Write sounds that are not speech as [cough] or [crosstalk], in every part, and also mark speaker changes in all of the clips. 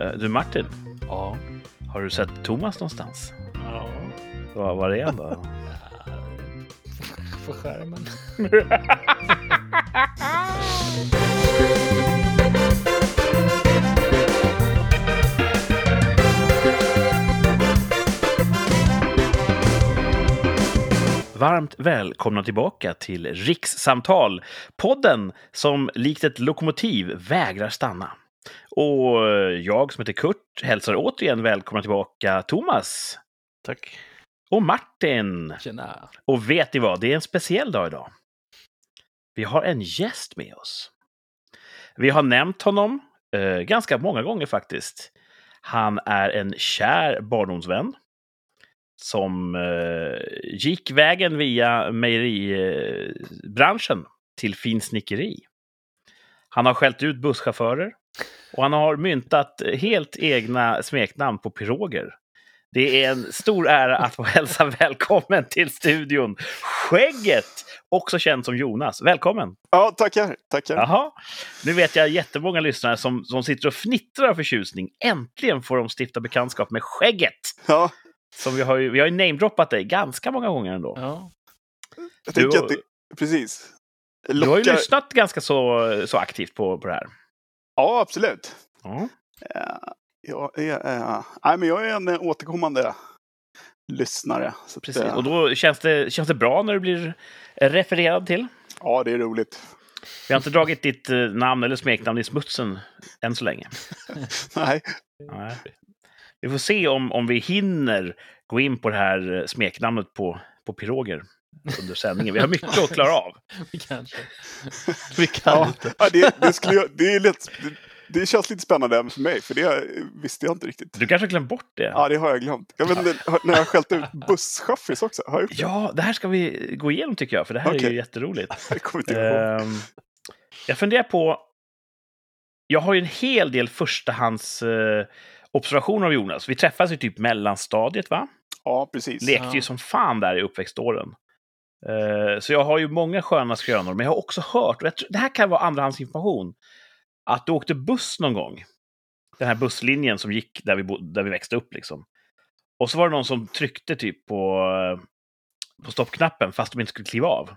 Speaker 1: Eh, Du Martin,
Speaker 2: Ja.
Speaker 1: har du sett Thomas någonstans?
Speaker 2: Ja.
Speaker 1: Var, var är han då? [laughs]
Speaker 2: På skärmen. [laughs]
Speaker 1: Varmt välkomna tillbaka till Rikssamtal, podden som likt ett lokomotiv vägrar stanna. Och jag som heter Kurt hälsar återigen välkomna tillbaka Thomas
Speaker 2: Tack.
Speaker 1: och Martin.
Speaker 2: Tjena.
Speaker 1: Och vet ni vad, det är en speciell dag idag. Vi har en gäst med oss. Vi har nämnt honom eh, ganska många gånger faktiskt. Han är en kär barndomsvän som eh, gick vägen via mejeribranschen till finsnickeri. Han har skällt ut busschaufförer och han har myntat helt egna smeknamn på piroger. Det är en stor ära att få hälsa välkommen till studion. Skägget, också känd som Jonas. Välkommen!
Speaker 3: Ja, tackar. tackar.
Speaker 1: Jaha, nu vet jag jättemånga lyssnare som, som sitter och fnittrar av förtjusning. Äntligen får de stifta bekantskap med Skägget!
Speaker 3: Ja,
Speaker 1: Som vi har ju, vi har ju namedroppat dig ganska många gånger ändå.
Speaker 2: Ja.
Speaker 3: jag
Speaker 1: Du
Speaker 3: tänker
Speaker 1: har-
Speaker 3: att det... Precis.
Speaker 1: Du har ju
Speaker 3: Lockar-
Speaker 1: lyssnat ganska så, så aktivt på, på det här.
Speaker 3: Ja, absolut.
Speaker 1: Ja.
Speaker 3: Eh, Jag är, eh, nej, men jag är en eh, återkommande lyssnare. Att,
Speaker 1: Precis,
Speaker 3: eh,
Speaker 1: och då känns det, känns det bra när du blir refererad till.
Speaker 3: Ja, det är roligt.
Speaker 1: Vi har inte dragit ditt namn eller smeknamn i smutsen än så länge. [laughs]
Speaker 3: Nej,
Speaker 1: Nej. Vi får se om, om vi hinner gå in på det här smeknamnet på, på piroger under sändningen. Vi har mycket att klara av. [laughs]
Speaker 2: Vi kanske. [laughs] Vi kan
Speaker 3: ja,
Speaker 2: inte.
Speaker 3: ja, det, det, skulle jag, det, är lätt, det, det känns lite spännande även för mig, för det visste jag inte riktigt.
Speaker 1: Du kanske har glömt bort det?
Speaker 3: Ja, det har jag glömt. Jag vet inte, när jag har skällt ut busschaffis också. Har jag gjort det?
Speaker 1: Ja, det här ska vi gå igenom tycker jag, för det här är
Speaker 3: Okej.
Speaker 1: ju jätteroligt. [laughs]
Speaker 3: Jag kommer inte ihåg.
Speaker 1: Ehm, jag funderar på... Jag har ju en hel del förstahands eh, observationer av Jonas. Vi träffades i typ mellanstadiet, va?
Speaker 3: Ja, precis.
Speaker 1: Lekte ju
Speaker 2: Ja.
Speaker 1: som fan där i uppväxtåren. Eh, så jag har ju många sköna skrönor, men jag har också hört, och jag tror, det här kan vara andrahandsinformation, att du åkte buss någon gång. Den här busslinjen som gick där vi, bo- där vi växte upp liksom. Och så var det någon som tryckte typ på, eh, på stoppknappen fast de inte skulle kliva av.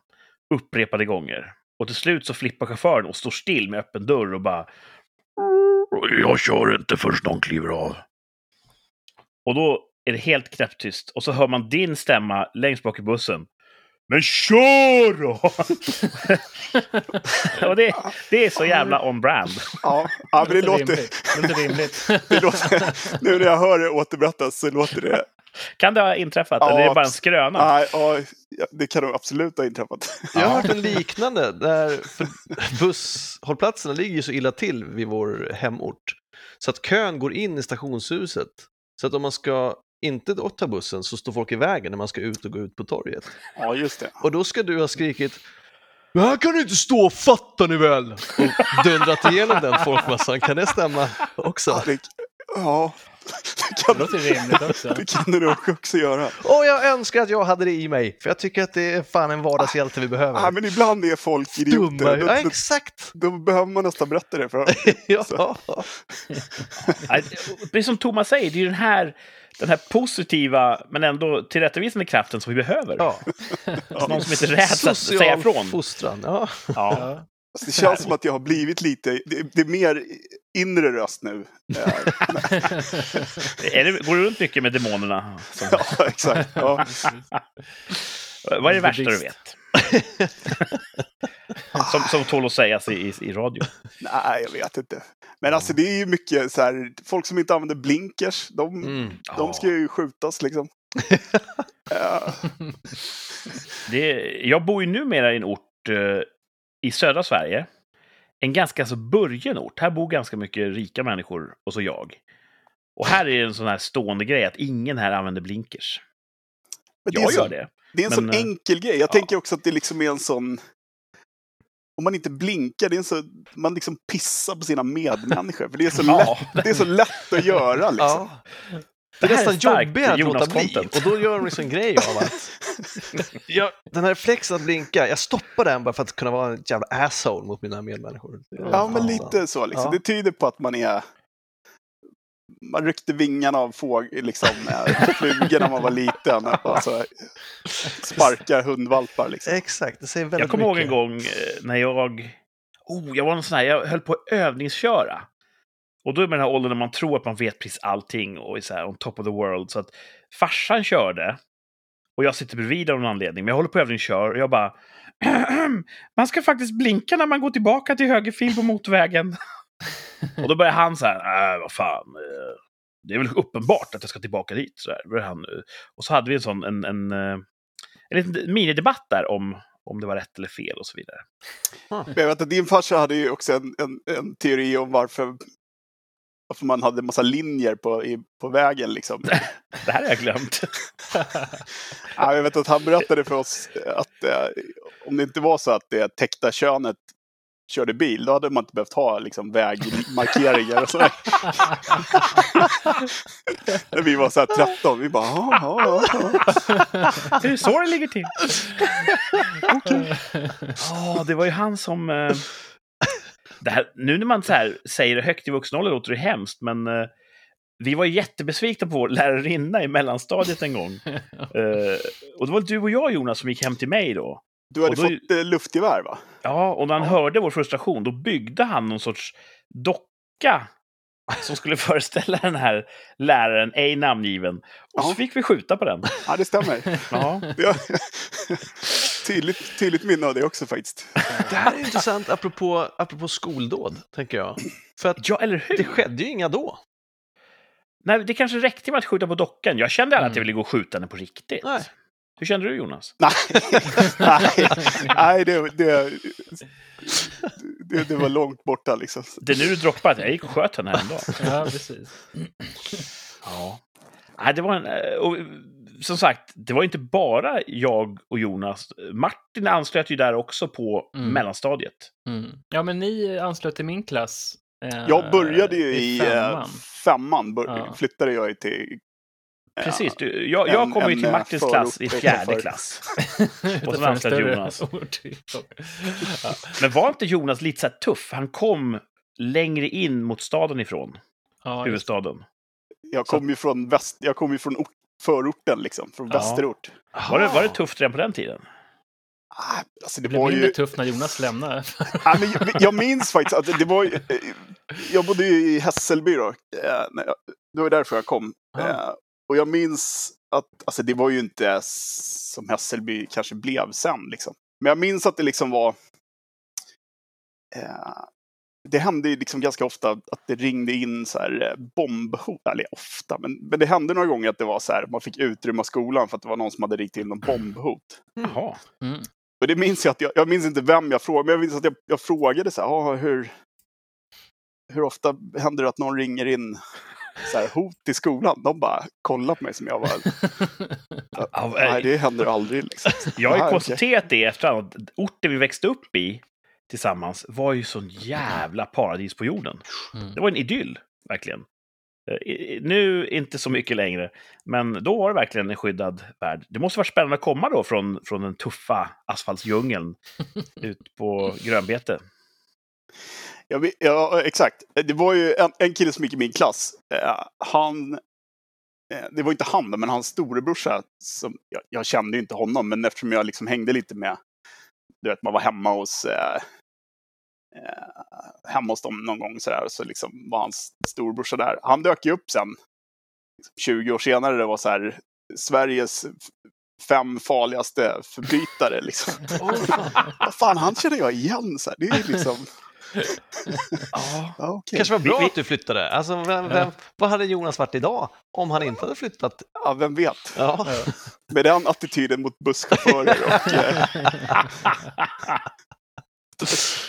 Speaker 1: Upprepade gånger. Och till slut så flippar chauffören och står still med öppen dörr och bara... Jag kör inte förrän någon kliver av. Och då är det helt knäpptyst. Och så hör man din stämma längst bak i bussen. Men kör då! [laughs] och det, det är så jävla on-brand.
Speaker 3: Ja, ja men det låter,
Speaker 2: rimligt. Det låter rimligt. [laughs]
Speaker 3: det låter... Nu när jag hör det återberättas så låter det...
Speaker 1: Kan det ha inträffat?
Speaker 3: Ja,
Speaker 1: eller är det bara en skröna?
Speaker 3: Nej, ja, det kan nog absolut ha inträffat.
Speaker 4: Jag har hört en liknande, där busshållplatserna ligger ju så illa till vid vår hemort. Så att kön går in i stationshuset. Så att om man ska inte ta bussen så står folk i vägen när man ska ut och gå ut på torget.
Speaker 3: Ja, just det.
Speaker 4: Och då ska du ha skrikit men här kan du inte stå, fattar ni väl? Och dundrat igenom den folkmassan, kan det stämma också?
Speaker 3: Ja, det, ja, det
Speaker 2: Det
Speaker 3: kan,
Speaker 2: låter rimligt också.
Speaker 3: det kan du nog också göra.
Speaker 4: Och jag önskar att jag hade det i mig, för jag tycker att det är fan en vardagshjälte vi
Speaker 3: Ja,
Speaker 4: behöver.
Speaker 3: men ibland är folk idioter.
Speaker 4: Dumma,
Speaker 3: Då,
Speaker 4: ja
Speaker 3: då,
Speaker 4: exakt!
Speaker 3: då behöver man nästan berätta det för dem. [laughs]
Speaker 4: Ja. [laughs]
Speaker 1: Nej, Precis som Thomas säger, det är ju den här, den här positiva men ändå tillrättavisande kraften som vi behöver.
Speaker 4: ja. [laughs]
Speaker 1: Någon som inte räds att säga
Speaker 4: Social
Speaker 1: ifrån.
Speaker 4: fostran, ja.
Speaker 1: Ja.
Speaker 3: Alltså, det känns som att jag har blivit lite, det, det är mer inre röst nu. [laughs]
Speaker 1: Är det, går du runt mycket med demonerna?
Speaker 3: Ja, exakt. Ja.
Speaker 1: vad är det värsta du vet? [laughs] som, som tål att sägas i, i, i radio.
Speaker 3: Nej, jag vet inte. Men alltså det är ju mycket så här, folk som inte använder blinkers, de,
Speaker 4: Mm.
Speaker 3: de ska ju skjutas liksom. [laughs] Ja,
Speaker 1: Det, jag bor ju numera i en ort eh, i södra Sverige. En ganska så burgen ort. Här bor ganska mycket rika människor och så jag. Och här är det en sån här stående grej att ingen här använder blinkers.
Speaker 3: men det är,
Speaker 1: Jag
Speaker 3: så,
Speaker 1: gör det.
Speaker 3: det är en
Speaker 1: men,
Speaker 3: sån
Speaker 1: eh,
Speaker 3: enkel grej. Jag
Speaker 1: ja.
Speaker 3: tänker också att det liksom är en sån... Om man inte blinkar, det är en så, man liksom pissar på sina medmänniskor. För det är så, [laughs]
Speaker 1: Ja.
Speaker 3: lätt, det är så lätt att göra [laughs] liksom.
Speaker 4: Ja. Det är
Speaker 1: Det är
Speaker 4: nästan jobbigare att låta bli. Och då gör de liksom en grej av att [laughs] jag, den här reflexen att blinka, jag stoppar den bara för att kunna vara en jävla asshole mot mina medmänniskor.
Speaker 3: Ja, men lite så liksom.
Speaker 4: Ja.
Speaker 3: Det tyder på att man är man ryckte vingarna av fåg, liksom, eh, flugor när man var liten. Och så sparkar hundvalpar. Liksom.
Speaker 4: Exakt, det säger väldigt
Speaker 1: Jag kommer ihåg en gång eh, när jag... Oh, jag var en sån här, jag höll på att övningsköra. Och då är man den här åldern när man tror att man vet precis allting och är så här on top of the world. Så att farsan körde och jag sitter bredvid av någon anledning. Men jag håller på att övningskör och jag bara... [clears throat] man ska faktiskt blinka när man går tillbaka till högerfil på motorvägen. [laughs] och då börjar han så här, äh, vad fan. Eh, det är väl uppenbart att jag ska tillbaka dit. Så här. han, och så hade vi en sån, en, en, eh, en liten minidebatt där om, om det var rätt eller fel och så vidare.
Speaker 3: Men Jag vet att din farsa hade ju också en, en, en teori om varför, varför man hade massa linjer på, i, på vägen. Liksom. [laughs]
Speaker 1: Det här har jag glömt. [laughs]
Speaker 3: Ja, jag vet att han berättade för oss att eh, om det inte var så att det täckta könet körde bil, då hade man inte behövt ha liksom, vägmarkeringar och sådär. [laughs] När vi var så här 13, vi bara ja, ja, ja.
Speaker 1: Det är så det ligger till. Ja, det var ju han som... Eh, det här, nu när man så här säger det högt i vuxen ålder låter det hemskt, men eh, vi var jättebesvikna på vår lärarinna i mellanstadiet en gång. [laughs] Eh, och det var du och jag, Jonas, som gick hem till mig då.
Speaker 3: Du hade
Speaker 1: då-
Speaker 3: fått eh, luftgevär va?
Speaker 1: Ja, och när han hörde vår frustration, då byggde han någon sorts docka som skulle [laughs] föreställa den här läraren, ej namngiven. Och så
Speaker 3: Ja.
Speaker 1: fick vi skjuta på den.
Speaker 3: Ja, det stämmer.
Speaker 1: Ja.
Speaker 3: Tydligt, tydligt minne av det också faktiskt.
Speaker 4: Det här är intressant apropå, apropå skoldåd, tänker jag. För att
Speaker 1: ja, eller hur?
Speaker 4: det skedde ju inga då.
Speaker 1: Nej, det kanske räckte med att skjuta på dockan. Jag kände aldrig att jag
Speaker 2: Mm.
Speaker 1: ville gå och skjuta henne på riktigt.
Speaker 4: Nej.
Speaker 1: Hur kände du, Jonas?
Speaker 3: Nej, [laughs] nej, nej det, det, det, det var långt borta liksom.
Speaker 1: Det är nu du droppar att jag gick och sköt henne häromdagen.
Speaker 2: ja, precis.
Speaker 1: Ja. Nej, det var en... eh, Och, som sagt, det var inte bara jag och Jonas. Martin anslöt ju där också på
Speaker 2: Mm.
Speaker 1: mellanstadiet.
Speaker 2: Mm. Ja, men ni anslöt till min klass. eh,
Speaker 3: Jag började ju i femman,
Speaker 2: femman.
Speaker 3: femman bör,
Speaker 2: Ja.
Speaker 3: flyttade jag till... eh,
Speaker 1: Precis. Du, jag, jag
Speaker 3: en-
Speaker 1: kom ju till
Speaker 3: eh,
Speaker 1: Martins klass i fjärde klass. [laughs] Och så anslöt Jonas. Men var inte Jonas lite så här tuff? Han kom längre in mot staden ifrån,
Speaker 2: Ja,
Speaker 1: huvudstaden.
Speaker 3: Jag kom ju från, väst, jag kom ju från ort, förorten liksom, från
Speaker 1: Ja.
Speaker 3: västerort.
Speaker 1: Var det, var det tufft redan på den tiden?
Speaker 3: Ah, Alltså det
Speaker 2: det blev
Speaker 3: var
Speaker 2: mindre
Speaker 3: ju...
Speaker 2: tufft när Jonas lämnade. [laughs]
Speaker 3: Ja, men jag, jag minns faktiskt att det var ju, Jag bodde ju i Hässelby då. eh, jag- Det var därför jag kom.
Speaker 2: Ja.
Speaker 3: Eh, Och jag minns att alltså, det var ju inte som Hässelby kanske blev sen. Liksom. Men jag minns att det liksom var... Eh, det hände ju liksom ganska ofta att det ringde in så här eh, bombhot. Eller ofta, men, men det hände några gånger att det var så här, man fick utrymma skolan för att det var någon som hade ringt in någon bombhot.
Speaker 1: Jaha.
Speaker 2: Mm.
Speaker 3: Och det minns jag att jag, jag minns inte vem jag frågade, men jag minns att jag, jag frågade så här, "Ah, hur, hur ofta händer det att någon ringer in så här, hot i skolan? De bara kollar på mig som jag var, [laughs] nej det händer aldrig. Liksom.
Speaker 1: Jag har ju
Speaker 3: Ah,
Speaker 1: konstaterat det efterhand. Orten vi växte upp i tillsammans var ju sån jävla paradis på jorden.
Speaker 2: Mm.
Speaker 1: Det var en idyll, verkligen. Eh, Nu inte så mycket längre, men då var det verkligen en skyddad värld. Det måste vara spännande att komma då från, från den tuffa asfaltsdjungeln [laughs] ut på grönbete.
Speaker 3: Jag, vet- ja, exakt. Det var ju en, en kille som gick i min klass. Eh, han, eh, det var inte han, men hans storebrorsa. Som, jag, jag kände ju inte honom, men eftersom jag liksom hängde lite med, du vet, man var hemma hos, eh, eh, hemma hos dem någon gång så, där, så liksom var hans storebrorsa där. Han dök ju upp sen, liksom 20 år senare, det var så här, Sveriges fem farligaste förbrytare. Liksom. [laughs] Vad fan, han känner jag igen. Så här. Det är liksom... [laughs]
Speaker 1: Ja.
Speaker 3: Okej.
Speaker 4: kanske var bra att du flyttade. Alltså, vem, vem, vad hade Jonas varit idag om han inte hade flyttat?
Speaker 3: Ja, vem vet.
Speaker 4: Ja.
Speaker 3: Med den attityden mot busschaufförer och... [laughs]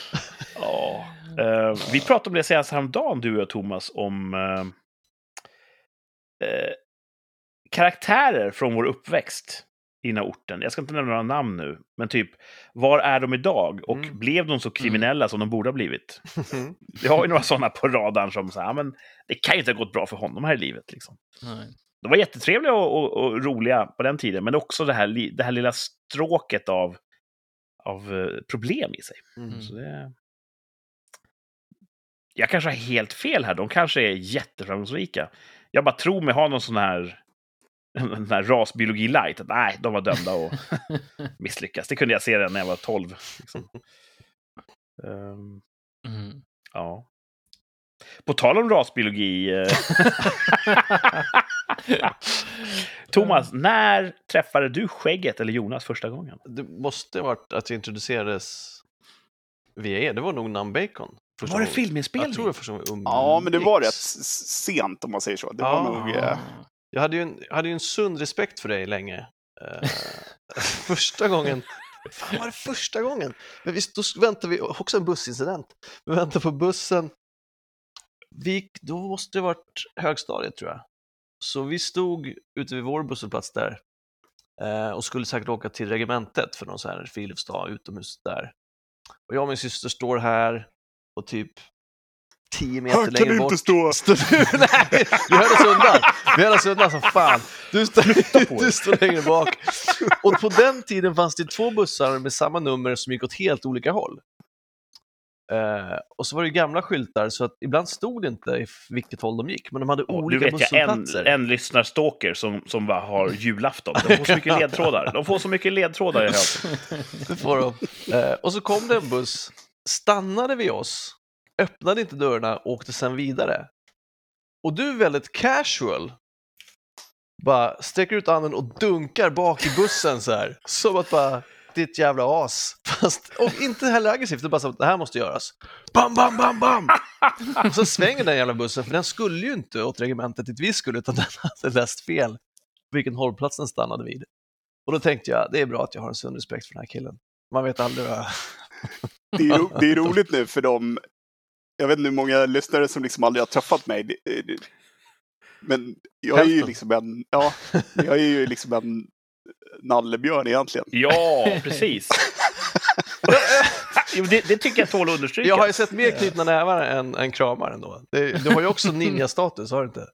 Speaker 1: Ja. Eh, vi pratade om det senast häromdagen, du och jag, Thomas, om eh, eh, karaktärer från vår uppväxt i den här orten. Jag ska inte nämna några namn nu, men typ, var är de idag? Och
Speaker 4: Mm.
Speaker 1: blev de så kriminella som de borde ha blivit? Vi har ju några sådana på radarn som säger, ja, men det kan ju inte ha gått bra för honom här i livet. Liksom.
Speaker 2: Nej.
Speaker 1: De var jättetrevliga och, och, och roliga på den tiden, men också det här, det här lilla stråket av, av problem i sig.
Speaker 4: Mm.
Speaker 1: Så det... jag kanske har helt fel här. De kanske är jätteframgångsrika. Jag bara tror mig ha någon sån här, [laughs] sån här rasbiologi light. Att, nej, de var dömda att [laughs] misslyckas. Det kunde jag se när jag var 12. Liksom. [laughs] Ehm,
Speaker 2: Mm.
Speaker 1: ja. På tal om rasbiologi. eh, Thomas, när träffade du skägget eller Jonas första gången?
Speaker 4: Det måste ha varit att jag introducerades via er. Det var nog Nam Bacon. Första
Speaker 1: Var det filminspelning?
Speaker 4: Jag tror det första gången jag
Speaker 3: Ja, men det var rätt sent om man säger så. Det
Speaker 4: Ja.
Speaker 3: var nog... Eh,
Speaker 4: Jag hade ju en, jag hade ju en sund respekt för dig länge. Eh, [laughs] första gången, fan var det första gången? Men visst, då väntade vi, också en bussincident. Vi väntade på bussen. Vi, då måste det varit högstadiet tror jag. Så vi stod ute vid vår busshållplats där eh, och skulle säkert åka till regementet för någon sån här friluftsdag utomhus där. Och jag och min syster står här och typ 10 meter
Speaker 3: Här kan
Speaker 4: längre bort
Speaker 3: inte stå! [laughs]
Speaker 4: Står du? Nej, vi höll oss undan. Vi höll oss undan som fan. Du står, du står längre bak. Och på den tiden fanns det två bussar med samma nummer som gick åt helt olika håll. Eh, och så var det ju gamla skyltar så att ibland stod det inte i vilket håll de gick, men de hade
Speaker 1: Du
Speaker 4: olika
Speaker 1: vet jag, en,
Speaker 4: busshållplatser.
Speaker 1: en lyssnarstalker som, som bara har [laughs] julafton. De får så mycket ledtrådar. De får så mycket ledtrådar i [laughs] hösten.
Speaker 4: Det får de. Eh, och så kom det en buss, stannade vid oss, öppnade inte dörrarna och åkte sen vidare. Och du är väldigt casual, bara sträcker ut handen och dunkar bak i bussen så här. Som att bara, ditt jävla as. Fast, och inte heller aggressivt, det är bara så att det här måste göras. Bam, bam, bam, bam! Och så svänger den jävla bussen, för den skulle ju inte åt regementet dit vi skulle, utan den hade läst fel vilken hållplats den stannade vid. Och då tänkte jag, det är bra att jag har en sund respekt för den här killen. Man vet aldrig vad...
Speaker 3: Det är, ro, [laughs] det är roligt nu för dem. Jag vet inte hur många lyssnare som liksom aldrig har träffat mig. Det- det- Men jag är ju liksom en, ja, jag är ju liksom en nallebjörn egentligen.
Speaker 1: Ja, precis. [laughs] Jo, det, det tycker jag tål att understryka.
Speaker 4: Jag har ju sett mer knutna nävar än, än kramar ändå. Det, du har ju också [laughs] ninja-status, har du inte?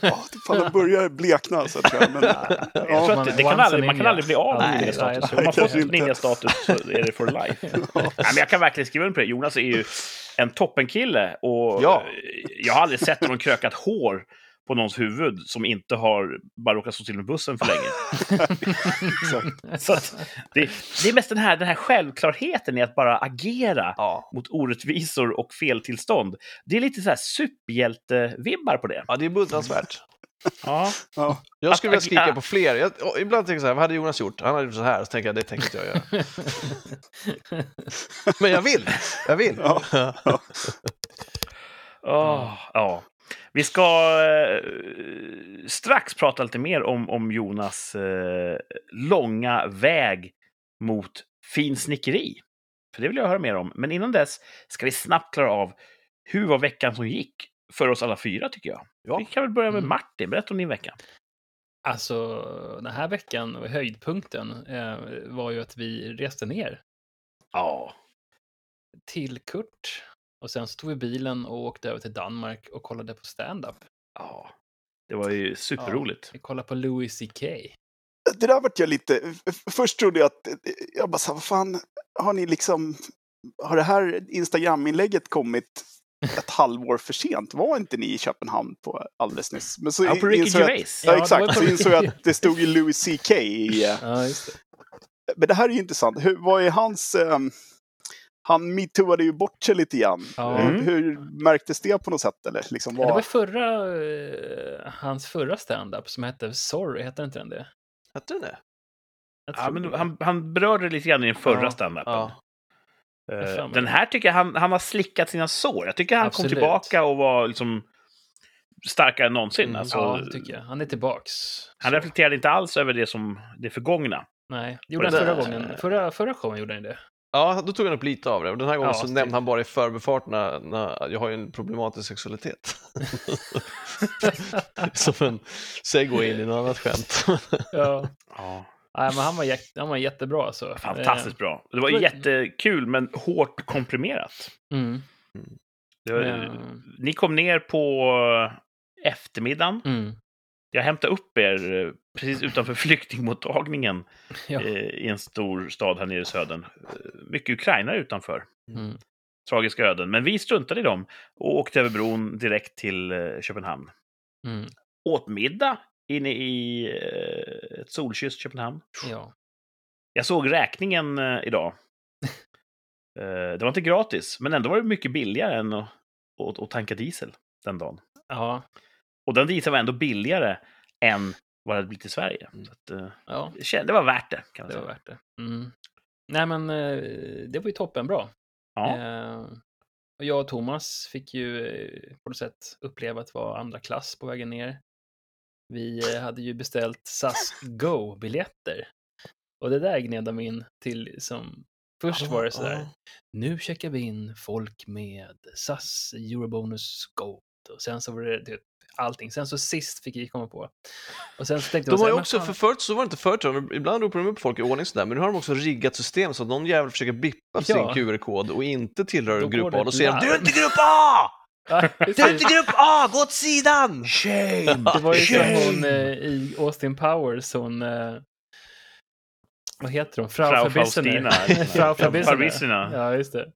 Speaker 3: Ja, fan, de börjar blekna så [laughs] tror jag. Men,
Speaker 1: Jag tror
Speaker 3: ja,
Speaker 1: att det, det kan aldrig, man kan aldrig bli av med ninja-status. Om man får ninja-status så är det for life. [laughs] nej, men jag kan verkligen skriva under på det. Jonas är ju en toppenkille och
Speaker 4: Ja.
Speaker 1: jag har aldrig sett någon krökat hår på någons huvud som inte har bara råkat stå till med bussen för länge. [laughs] [laughs] så att det, det är mest den här, den här självklarheten i att bara agera
Speaker 4: Ja.
Speaker 1: mot orättvisor och feltillstånd. Det är lite så här superhjälte-vibbar på det.
Speaker 4: Ja, det är beundransvärt.
Speaker 1: Ja.
Speaker 3: ja.
Speaker 4: Jag skulle vilja skrika på fler. Jag, och ibland tänker jag så här, vad hade Jonas gjort? Han hade gjort så här, så tänker jag, det tänker inte jag göra. [laughs] Men jag vill, jag vill.
Speaker 3: Ja.
Speaker 1: Åh, ja. Vi ska eh, strax prata lite mer om, om Jonas eh, långa väg mot finsnickeri. För det vill jag höra mer om. Men innan dess ska vi snabbt klara av hur var veckan som gick för oss alla fyra, tycker jag.
Speaker 4: Ja.
Speaker 1: Vi kan väl börja med
Speaker 2: Mm.
Speaker 1: Martin. Berätta om din vecka.
Speaker 2: Alltså, den här veckan, höjdpunkten, eh, var ju att vi reste ner
Speaker 1: Ja.
Speaker 2: till Kurt. Och sen så tog vi bilen och åkte över till Danmark och kollade på stand-up.
Speaker 1: ja. Det var ju superroligt.
Speaker 2: Vi kollade på Louis CK.
Speaker 3: Det där vart jag lite... Först trodde jag att... Jag bara här, vad fan, har ni liksom... Har det här Instagram-inlägget kommit ett [laughs] halvår för sent? Var inte ni i Köpenhamn på alldeles nyss? Men så
Speaker 1: Ja, på Ricky
Speaker 3: jag att-
Speaker 1: Gervais.
Speaker 3: Ja,
Speaker 2: Ja,
Speaker 3: exakt. Så insåg jag att det stod ju Louis CK i... eh,
Speaker 2: Ja, just det.
Speaker 3: Men det här är ju intressant. Hur, vad är hans... ehm, han metooade ju bort sig lite grann.
Speaker 2: Ja.
Speaker 3: Hur,
Speaker 1: Mm.
Speaker 3: hur märktes det på något sätt? Eller liksom
Speaker 2: Ja, det var förra, eh, hans förra stand-up som hette Sorry, hette inte den det?
Speaker 4: Hette den det?
Speaker 1: Ja, men
Speaker 2: det.
Speaker 1: han, han berörde det lite grann i den förra
Speaker 2: Ja,
Speaker 1: standupen.
Speaker 4: Ja.
Speaker 2: Mig
Speaker 1: Den
Speaker 2: det.
Speaker 1: här tycker jag han, han har slickat sina sår. Jag tycker han
Speaker 2: Absolut.
Speaker 1: kom tillbaka och var liksom starkare än någonsin.
Speaker 4: Mm.
Speaker 1: Alltså,
Speaker 2: ja, det tycker jag. Han är tillbaks.
Speaker 1: Han
Speaker 2: Så.
Speaker 1: reflekterade inte alls över det som det förgångna.
Speaker 2: Nej, gjorde han
Speaker 4: det
Speaker 2: förra gången. Förra, förra showen gjorde han det.
Speaker 4: Ja, då tog han upp lite av det. Och den här gången
Speaker 2: Ja,
Speaker 4: så
Speaker 2: typ.
Speaker 4: nämnde han bara i förbifarterna, när jag har ju en problematisk sexualitet. [laughs] Som en segway in i något annat skämt. [laughs]
Speaker 2: Ja.
Speaker 1: Ja.
Speaker 2: Nej, men han var, jätte, han var jättebra alltså.
Speaker 1: Fantastiskt bra. Det var
Speaker 2: men-
Speaker 1: jättekul, men hårt komprimerat.
Speaker 2: Mm.
Speaker 1: Det var,
Speaker 2: Ja.
Speaker 1: Ni kom ner på eftermiddagen.
Speaker 2: Mm.
Speaker 1: Jag hämtade upp er eh, precis utanför [laughs] flyktingmottagningen
Speaker 2: Ja.
Speaker 1: eh, i en stor stad här nere i södern. Eh, Mycket ukrainare utanför.
Speaker 2: Mm.
Speaker 1: tragiska öden. Men vi struntade i dem och åkte över bron direkt till Köpenhamn.
Speaker 2: Mm.
Speaker 1: Åt middag inne i ett solkysst Köpenhamn.
Speaker 2: Ja.
Speaker 1: Jag såg räkningen idag. [laughs] Det var inte gratis, men ändå var det mycket billigare än att, att, att tanka diesel den dagen.
Speaker 2: Ja.
Speaker 1: Och den dieseln var ändå billigare än vad det hade blivit i Sverige. Så att, eh,
Speaker 2: ja.
Speaker 1: det var värt det, kan man
Speaker 2: Det var
Speaker 1: säga.
Speaker 2: värt det. Mm. Nej, men eh, det var ju toppenbra.
Speaker 1: Ja.
Speaker 2: Eh, och jag och Thomas fick ju på något sätt uppleva att vara andra klass på vägen ner. Vi hade ju beställt SAS Go-biljetter. Och det där gned de in till som... Först var det sådär, nu checkar vi in folk med SAS Eurobonus Gold. Och sen så var det allting. Sen så sist fick vi komma på. Och sen så tänkte
Speaker 4: De har ju också, för förut så var det inte förut, ibland ropar de upp folk i ordning sådär, men nu har de också riggat system så att någon jävel försöker bippa sin
Speaker 2: Ja.
Speaker 4: QR-kod och inte tillhör grupp A. Då säger de. “Du är inte grupp A!
Speaker 2: Ja,
Speaker 4: Du är inte grupp A! Gå åt sidan!”
Speaker 1: Shame!
Speaker 2: Det var ju som
Speaker 1: Shame!
Speaker 2: hon eh, i Austin Powers, hon... Eh, vad heter hon? Frau.
Speaker 1: Faustina. [laughs]
Speaker 2: Frau. Verbissener. Ja, just det.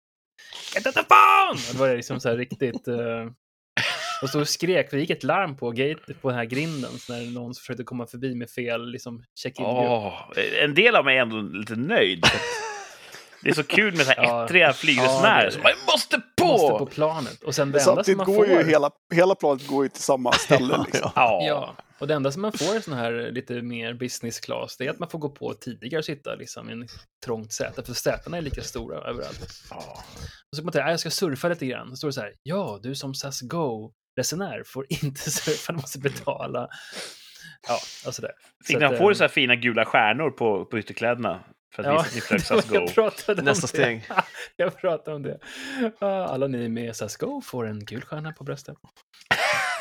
Speaker 2: Get the phone! Det var liksom så här riktigt... Eh, och så skrek, det gick ett larm på, gate, på den här grinden när någon försökte komma förbi med fel liksom, check-in-grupp.
Speaker 1: Åh, en del av mig är ändå lite nöjd. [laughs] Det är så kul med så här
Speaker 2: Ja.
Speaker 1: ettriga flygresenärer
Speaker 2: Ja, det-
Speaker 1: som bara “måste på!”
Speaker 2: Måste på planet. Och sen det enda som man
Speaker 3: går
Speaker 2: får...
Speaker 3: ju hela, hela planet går ju till samma [laughs] ställe. Liksom.
Speaker 1: Ja.
Speaker 2: Ja, och det enda som man får i sån här lite mer business class, det är att man får gå på tidigare och sitta liksom i en trångt säte, för sätena är lika stora överallt.
Speaker 1: Ja.
Speaker 2: Och så kan man "Ah, jag ska surfa lite grann. Så står det så här, ja, du som SAS Go-resenär får [laughs] inte surfa, du måste betala. Ja, alltså det.
Speaker 1: Fick
Speaker 2: Så
Speaker 1: man få
Speaker 2: eh,
Speaker 1: så här fina gula stjärnor på, på ytterkläderna? För att
Speaker 2: Ja,
Speaker 1: visa att ni flög SAS Go.
Speaker 2: jag pratade om
Speaker 4: Nästa
Speaker 2: det.
Speaker 4: steg. [laughs]
Speaker 2: Jag pratade om det. Alla ni med SAS Go får en gul stjärna på bröstet. [laughs]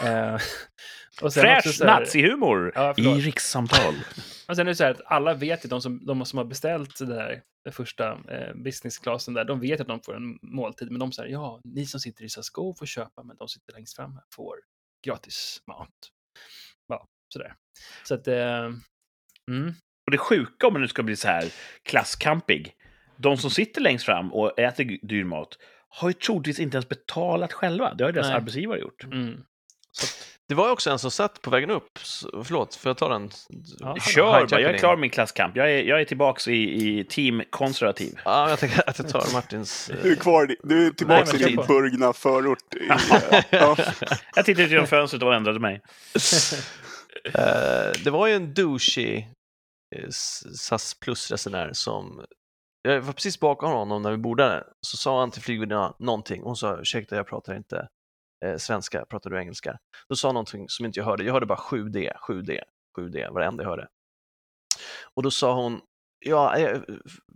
Speaker 2: Eh, och sen också
Speaker 1: Fräsch nazihumor
Speaker 2: Ja,
Speaker 1: i rikssamtal.
Speaker 2: Och sen är det så här att alla vet ju, de som, de som har beställt det där, den första eh, businessklassen där, de vet att de får en måltid, men de säger ja, ni som sitter i SAS Go får köpa, men de som sitter längst fram får gratis mat. Ja, sådär. Så att, eh, mm,
Speaker 1: Och det sjuka om det nu ska bli så här klasskampig. De som sitter längst fram och äter dyr mat har ju troligtvis inte ens betalat själva. Det har ju deras
Speaker 2: Nej.
Speaker 1: arbetsgivare gjort.
Speaker 2: mm.
Speaker 4: Det var också en som satt på vägen upp. Förlåt, får jag ta den?
Speaker 2: Ja,
Speaker 1: Kör bara, jag är klar med min klasskamp. Jag är, jag är tillbaks i, i team konservativ.
Speaker 4: Ja, jag tänker att jag tar Martins... eh, [laughs]
Speaker 3: Du är kvar, du är tillbaka
Speaker 2: men
Speaker 3: i din burgna förort. I, eh, [laughs] ja.
Speaker 1: Jag tittade genom fönstret och ändrade mig. [laughs]
Speaker 4: Eh, det var ju en douchey eh, SAS Plus-resenär som... Jag var precis bakom honom när vi bordade. Så sa han till flygvärdinnan någonting. Hon sa ursäkta, jag pratar inte eh, svenska, pratar du engelska? Då sa någonting som inte jag hörde. Jag hörde bara 7D, 7D, 7D, varenda jag hörde. Och då sa hon, ja, eh, eh,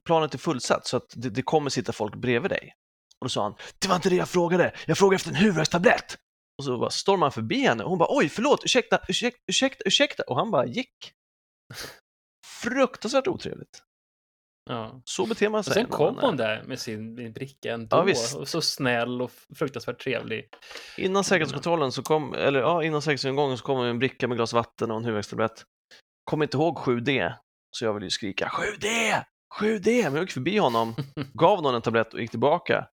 Speaker 4: planet är fullsatt så att det, det kommer sitta folk bredvid dig. Och då sa han, det var inte det jag frågade, jag frågade efter en huvudvärkstablett. Och så bara stormade han förbi henne och hon bara oj, förlåt, ursäkta, ursäkta, ursäkta, ursäkta. Och han bara gick. Fruktansvärt otrevligt
Speaker 2: ja.
Speaker 4: Så beter man
Speaker 2: Och
Speaker 4: sig.
Speaker 2: sen
Speaker 4: när
Speaker 2: kom hon där med sin med bricka ändå,
Speaker 4: Ja, visst.
Speaker 2: och så snäll och fruktansvärt trevlig.
Speaker 4: Innan säkerhetskontrollen så kom, eller ja, innan säkerhetsgenomgången så kom en bricka med glas vatten och en huvudvärkstablett. Kom inte ihåg 7D, så jag ville ju skrika 7D! 7D! Men jag gick förbi honom, [laughs] gav någon en tablett och gick tillbaka.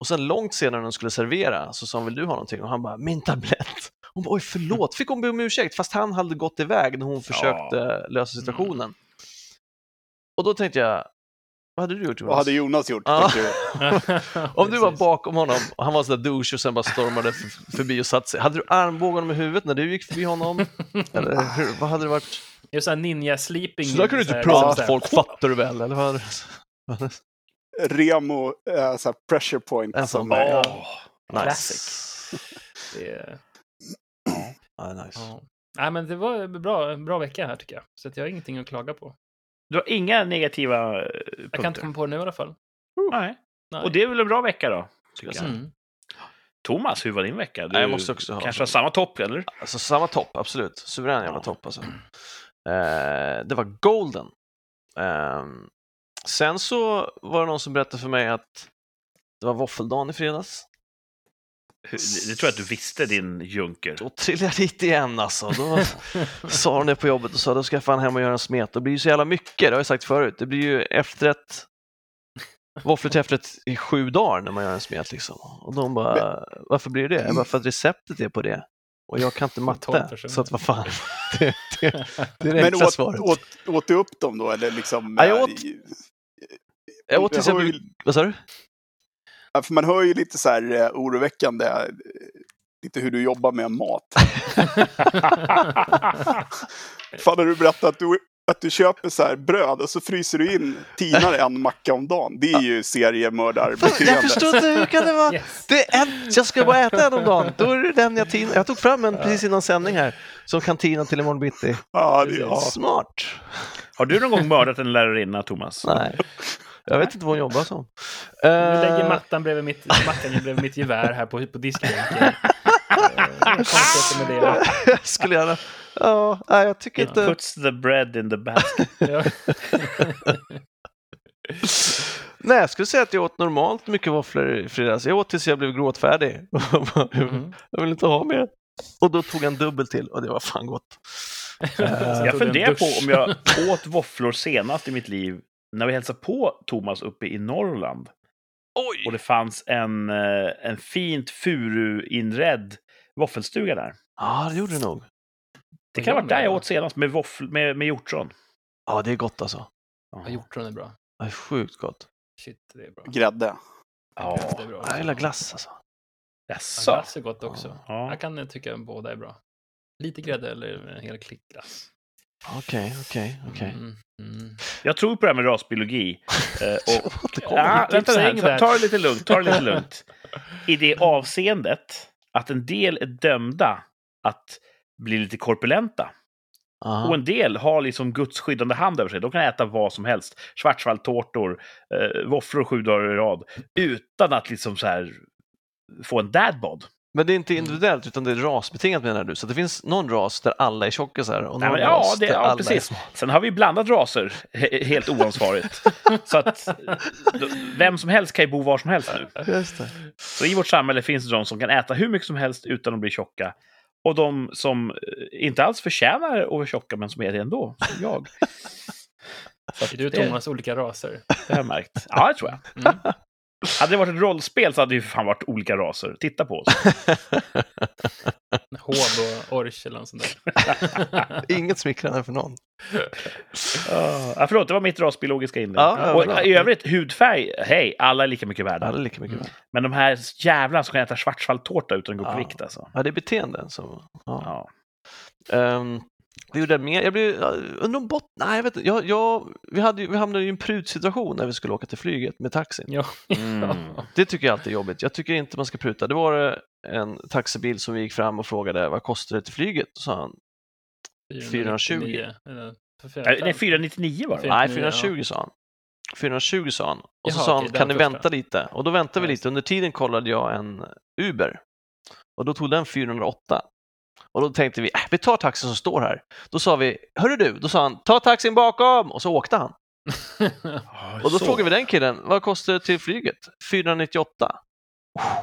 Speaker 4: Och sen långt senare när de skulle servera så sa hon, vill du ha någonting? Och han bara, min tablett! Hon bara, oj förlåt, fick hon be om ursäkt fast han hade gått iväg när hon försökte lösa situationen. Och då tänkte jag, vad hade du gjort Jonas?
Speaker 3: Vad hade Jonas gjort? Du? [laughs]
Speaker 4: Om du var bakom honom och han var sådär douche och sen bara stormade förbi och satte sig. Hade du armbågen i huvudet när du gick förbi honom? [laughs] Eller hur, vad hade det varit?
Speaker 2: Det är sån här ninja-sleeping.
Speaker 4: Så där kan du inte
Speaker 2: här,
Speaker 4: prata med folk, fattar du väl? Eller vad? [laughs]
Speaker 3: Remo, äh, så här pressure point.
Speaker 4: En
Speaker 3: som,
Speaker 4: sån
Speaker 3: eh,
Speaker 4: där.
Speaker 1: Åh,
Speaker 2: Classic. Det är-
Speaker 4: Ja, nice.
Speaker 2: Ja. Nej, men det var en bra, bra vecka här tycker jag. Så att jag har ingenting att klaga på.
Speaker 1: Du har inga negativa eh,
Speaker 2: Jag kan inte
Speaker 1: punkter?
Speaker 2: komma på det nu i alla fall.
Speaker 1: Nej.
Speaker 2: Nej.
Speaker 1: Och det är väl en bra vecka då? Tycker.
Speaker 2: Mm.
Speaker 1: Thomas, hur var din vecka? Du
Speaker 4: Nej, jag måste också ha
Speaker 1: kanske har samma topp, eller?
Speaker 4: Alltså samma topp, absolut. Suverän jävla
Speaker 1: Ja.
Speaker 4: topp alltså. Eh, det var golden. Ehm, sen så var det någon som berättade för mig att det var våffeldagen i fredags.
Speaker 1: Det, tror jag att du visste, din junker.
Speaker 4: Då trillade jag dit igen alltså. Då sa de det på jobbet och sa då ska jag fan hem och göra en smet. Det blir ju så jävla mycket, det har jag sagt förut. Det blir ju efterrätt, våfflor till efterrätt i sju dagar när man gör en smet. Liksom. Och de bara, varför blir det det? Jag bara, för att receptet är på det. Och jag kan inte matte, så att vad fan. [laughs] Det, det, det är det
Speaker 3: Men
Speaker 4: enkla
Speaker 3: åt,
Speaker 4: svaret.
Speaker 3: åt, åt du upp dem då? Eller liksom,
Speaker 4: Ja, jag
Speaker 3: eh,
Speaker 4: åt-
Speaker 3: i-
Speaker 4: jag åt tills jag
Speaker 3: hör
Speaker 4: blev...
Speaker 3: ju-
Speaker 4: Vad sa du?
Speaker 3: För man hör ju lite så här eh, oroväckande, eh, lite hur du jobbar med mat. [laughs] Fan har du berättat att du, att du köper så här bröd och så fryser du in, tinar en macka om dagen. Det är ju seriemördarbeteende.
Speaker 4: Jag förstår inte, hur kan det vara? [laughs]
Speaker 2: Yes.
Speaker 4: Det är en, jag ska bara äta en om dagen, då är det den jag tinar. Jag tog fram en precis innan sändning här, som kan tina till imorgon bitti.
Speaker 3: Ja, det, ja.
Speaker 4: Smart.
Speaker 1: Har du någon gång mördat en lärarinna, Thomas?
Speaker 4: Nej, jag vet inte vad hon jobbar som.
Speaker 2: Nu lägger
Speaker 4: Eh,
Speaker 2: mattan bredvid mitt, mackan bredvid mitt gevär här på, på diskbänken. [laughs] Eh, [laughs]
Speaker 4: jag skulle gärna... Ja, nej, jag tycker inte...
Speaker 1: Puts the bread in the basket. [laughs]
Speaker 4: Nej, jag skulle säga att jag åt normalt mycket våfflor i fredags. Jag åt tills jag blev gråtfärdig. Jag vill inte ha mer. Och då tog jag en dubbel till och det var fan gott.
Speaker 1: Jag
Speaker 2: en
Speaker 1: funderar på om jag åt våfflor senast i mitt liv när vi hälsade på Thomas uppe i Norrland.
Speaker 4: Oj!
Speaker 1: Och det fanns en, eh, en fint furuinredd våffelstuga där.
Speaker 4: Ja, det gjorde det nog.
Speaker 1: Det kan ha varit där jag åt senast med, våffl, med, med hjortron.
Speaker 4: Ja, det är gott alltså.
Speaker 2: Ja, hjortron är bra.
Speaker 4: Det är sjukt gott.
Speaker 2: Shit, det är bra.
Speaker 3: Grädde.
Speaker 1: Ja.
Speaker 4: Jag gillar glass alltså.
Speaker 2: Ja,
Speaker 1: jaså?
Speaker 2: glass är gott också.
Speaker 1: Ja.
Speaker 2: Jag kan tycka att båda är bra. Lite grädde eller en hel klick glass.
Speaker 4: Okej, okej, okej.
Speaker 2: Mm, mm.
Speaker 1: Jag tror på det här med rasbiologi. Eh, [laughs] och, ja,
Speaker 2: inte
Speaker 1: vänta
Speaker 2: säga
Speaker 1: här, ta, ta det lite lugnt. Ta det lite [laughs] lugnt. I det avseendet att en del är dömda att bli lite korpulenta. Och
Speaker 4: Aha.
Speaker 1: en del har liksom Guds skyddande hand över sig. De kan äta vad som helst. Schwarzwaldtårtor, eh, våfflor sju dagar i rad. Utan att liksom så här få en dadbod.
Speaker 4: Men det är inte individuellt utan det är rasbetingat menar du? Så det finns någon ras där alla är tjockisar och
Speaker 1: Nej,
Speaker 4: någon
Speaker 1: men, ja,
Speaker 4: ras
Speaker 1: det,
Speaker 4: där
Speaker 1: ja,
Speaker 4: alla
Speaker 1: precis.
Speaker 4: är...
Speaker 1: Sen har vi blandat raser, he- helt oansvarigt. [laughs] så att vem som helst kan ju bo var som helst nu.
Speaker 4: Just det.
Speaker 1: Så i vårt samhälle finns det de som kan äta hur mycket som helst utan att bli tjocka. Och de som eh, inte alls förtjänar att vara tjocka, men som är det ändå, som jag. [laughs] Så
Speaker 2: Är
Speaker 1: att
Speaker 2: du
Speaker 1: det,
Speaker 2: Thomas olika raser?
Speaker 1: det har jag märkt. Ja, det tror jag.
Speaker 2: Mm.
Speaker 1: Hade det varit ett rollspel så hade det ju fan varit olika raser. Titta på oss. [laughs]
Speaker 2: Håb och orch eller något sånt där. [laughs]
Speaker 4: Inget smickrande för någon.
Speaker 1: Uh, förlåt, det var mitt rasbiologiska inlägg.
Speaker 4: Ja,
Speaker 1: och
Speaker 4: bra.
Speaker 1: i övrigt, hudfärg, hej, alla är lika mycket värda.
Speaker 4: Alla är lika mycket värda.
Speaker 1: Men de här jävlarna som kan äta schwarzwaldtårta utan att gå i
Speaker 4: Ja.
Speaker 1: vikt alltså.
Speaker 4: Ja, det är beteenden som... Ja.
Speaker 1: Ja.
Speaker 4: Um, vad gjorde mer? Jag blev... ja, Undrar om bot... Nej, jag vet inte. Jag, jag, vi, hade, ju- vi hamnade i en prutsituation när vi skulle åka till flyget med taxin.
Speaker 2: Ja. [laughs]
Speaker 1: Mm.
Speaker 4: Det tycker jag alltid är jobbigt. Jag tycker inte man ska pruta. Det var en taxibil som vi gick fram och frågade vad kostar det till flyget? Och sa han, 420.
Speaker 2: 499, eller- för
Speaker 1: Nej,
Speaker 2: fem-
Speaker 1: nej, 499 var det
Speaker 4: nej,
Speaker 2: Ja.
Speaker 4: 420 sa han. 420 sa han. Och så
Speaker 2: Jaha,
Speaker 4: sa han,
Speaker 2: okej,
Speaker 4: kan ni
Speaker 2: första.
Speaker 4: vänta lite? Och då väntade vi
Speaker 2: Ja,
Speaker 4: lite. Under tiden kollade jag en Uber. Och då tog den 408. Och då tänkte vi, äh, vi tar taxin som står här. Då sa vi, hörru du, då sa han, ta taxin bakom! Och så åkte han. [laughs] Och då
Speaker 1: Så.
Speaker 4: frågade vi den killen, vad kostar det till flyget? 498. Oh,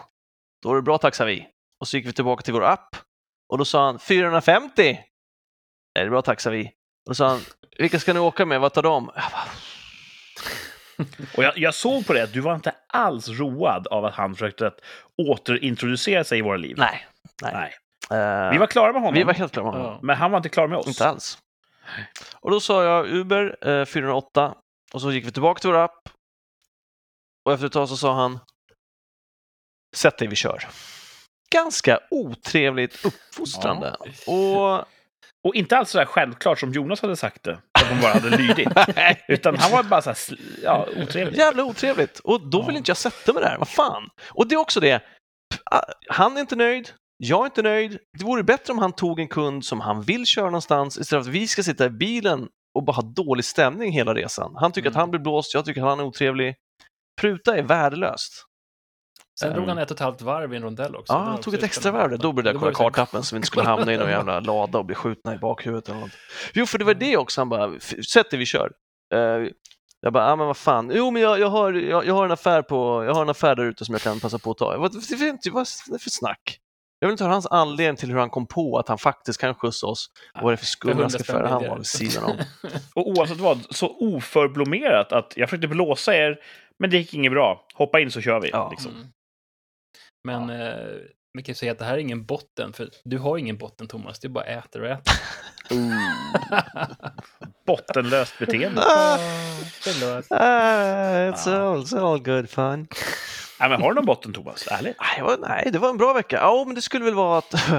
Speaker 4: Då är det bra sa vi. Och så gick vi tillbaka till vår app och då sa han 450. Är det bra sa vi. Och då sa han, vilka ska ni åka med? Vad tar de? Jag bara, [laughs]
Speaker 1: Och jag, jag såg på det att du var inte alls road av att han försökte att återintroducera sig i våra liv.
Speaker 4: Nej. Nej.
Speaker 1: Nej. Vi var klara med honom,
Speaker 4: vi var helt klara med honom.
Speaker 2: Ja.
Speaker 1: men han var inte klar med oss.
Speaker 4: Inte alls. Och då sa jag Uber eh, 408 och så gick vi tillbaka till vår app och efter ett tag så sa han Sätt dig, vi kör. Ganska otrevligt uppfostrande. Och
Speaker 1: Och inte alls så där självklart som Jonas hade sagt det, att de bara hade lydit. [laughs] Utan han var bara så ja, otrevlig.
Speaker 4: Jävla otrevligt. Och då vill
Speaker 1: Ja.
Speaker 4: inte jag sätta mig där. Vad fan? Och det är också det. Han är inte nöjd. Jag är inte nöjd. Det vore bättre om han tog en kund som han vill köra någonstans istället för att vi ska sitta i bilen och bara ha dålig stämning hela resan. Han tycker
Speaker 2: Mm.
Speaker 4: att han blir blåst, jag tycker att han är otrevlig. Pruta är värdelöst.
Speaker 2: Sen drog
Speaker 4: Ehm.
Speaker 2: han ett och ett halvt varv i en rondell också.
Speaker 4: Ja, han tog ett extra varv där. Då började jag kolla
Speaker 2: det så
Speaker 4: vi inte skulle [laughs] hamna i någon jävla lada och bli skjutna i bakhuvudet eller något. Jo, för det var det också. Han bara, "F- sätt dig, vi kör. Eh, jag bara, ja men vad fan. Jo, men jag, jag, har, jag, jag, har en affär på, jag har en affär där ute som jag kan passa på att ta. Vad är det för snack? Jag vill inte höra hans anledning till hur han kom på att han faktiskt kan skjutsa oss. Och vad det är för skumraskaffär
Speaker 2: spänn
Speaker 4: han
Speaker 2: billigare.
Speaker 4: var vid sidan om. [laughs]
Speaker 1: Och oavsett vad, så oförblommerat att jag försökte blåsa er Men det gick inget bra. Hoppa in så kör vi.
Speaker 4: Ja.
Speaker 1: Liksom.
Speaker 2: Mm. Men eh, vi kan säga att det här är ingen botten, för du har ingen botten, Thomas. Du bara äter och äter. [laughs] [laughs]
Speaker 1: Bottenlöst beteende.
Speaker 4: Ah,
Speaker 2: Förlåt.
Speaker 4: ah, it's,
Speaker 1: Ja.
Speaker 4: all, it's all good fun.
Speaker 1: Nej, men har du någon botten, Thomas? Ärligt?
Speaker 4: Nej, det var, nej, det var en bra vecka. Ja, men det skulle väl vara att... [laughs]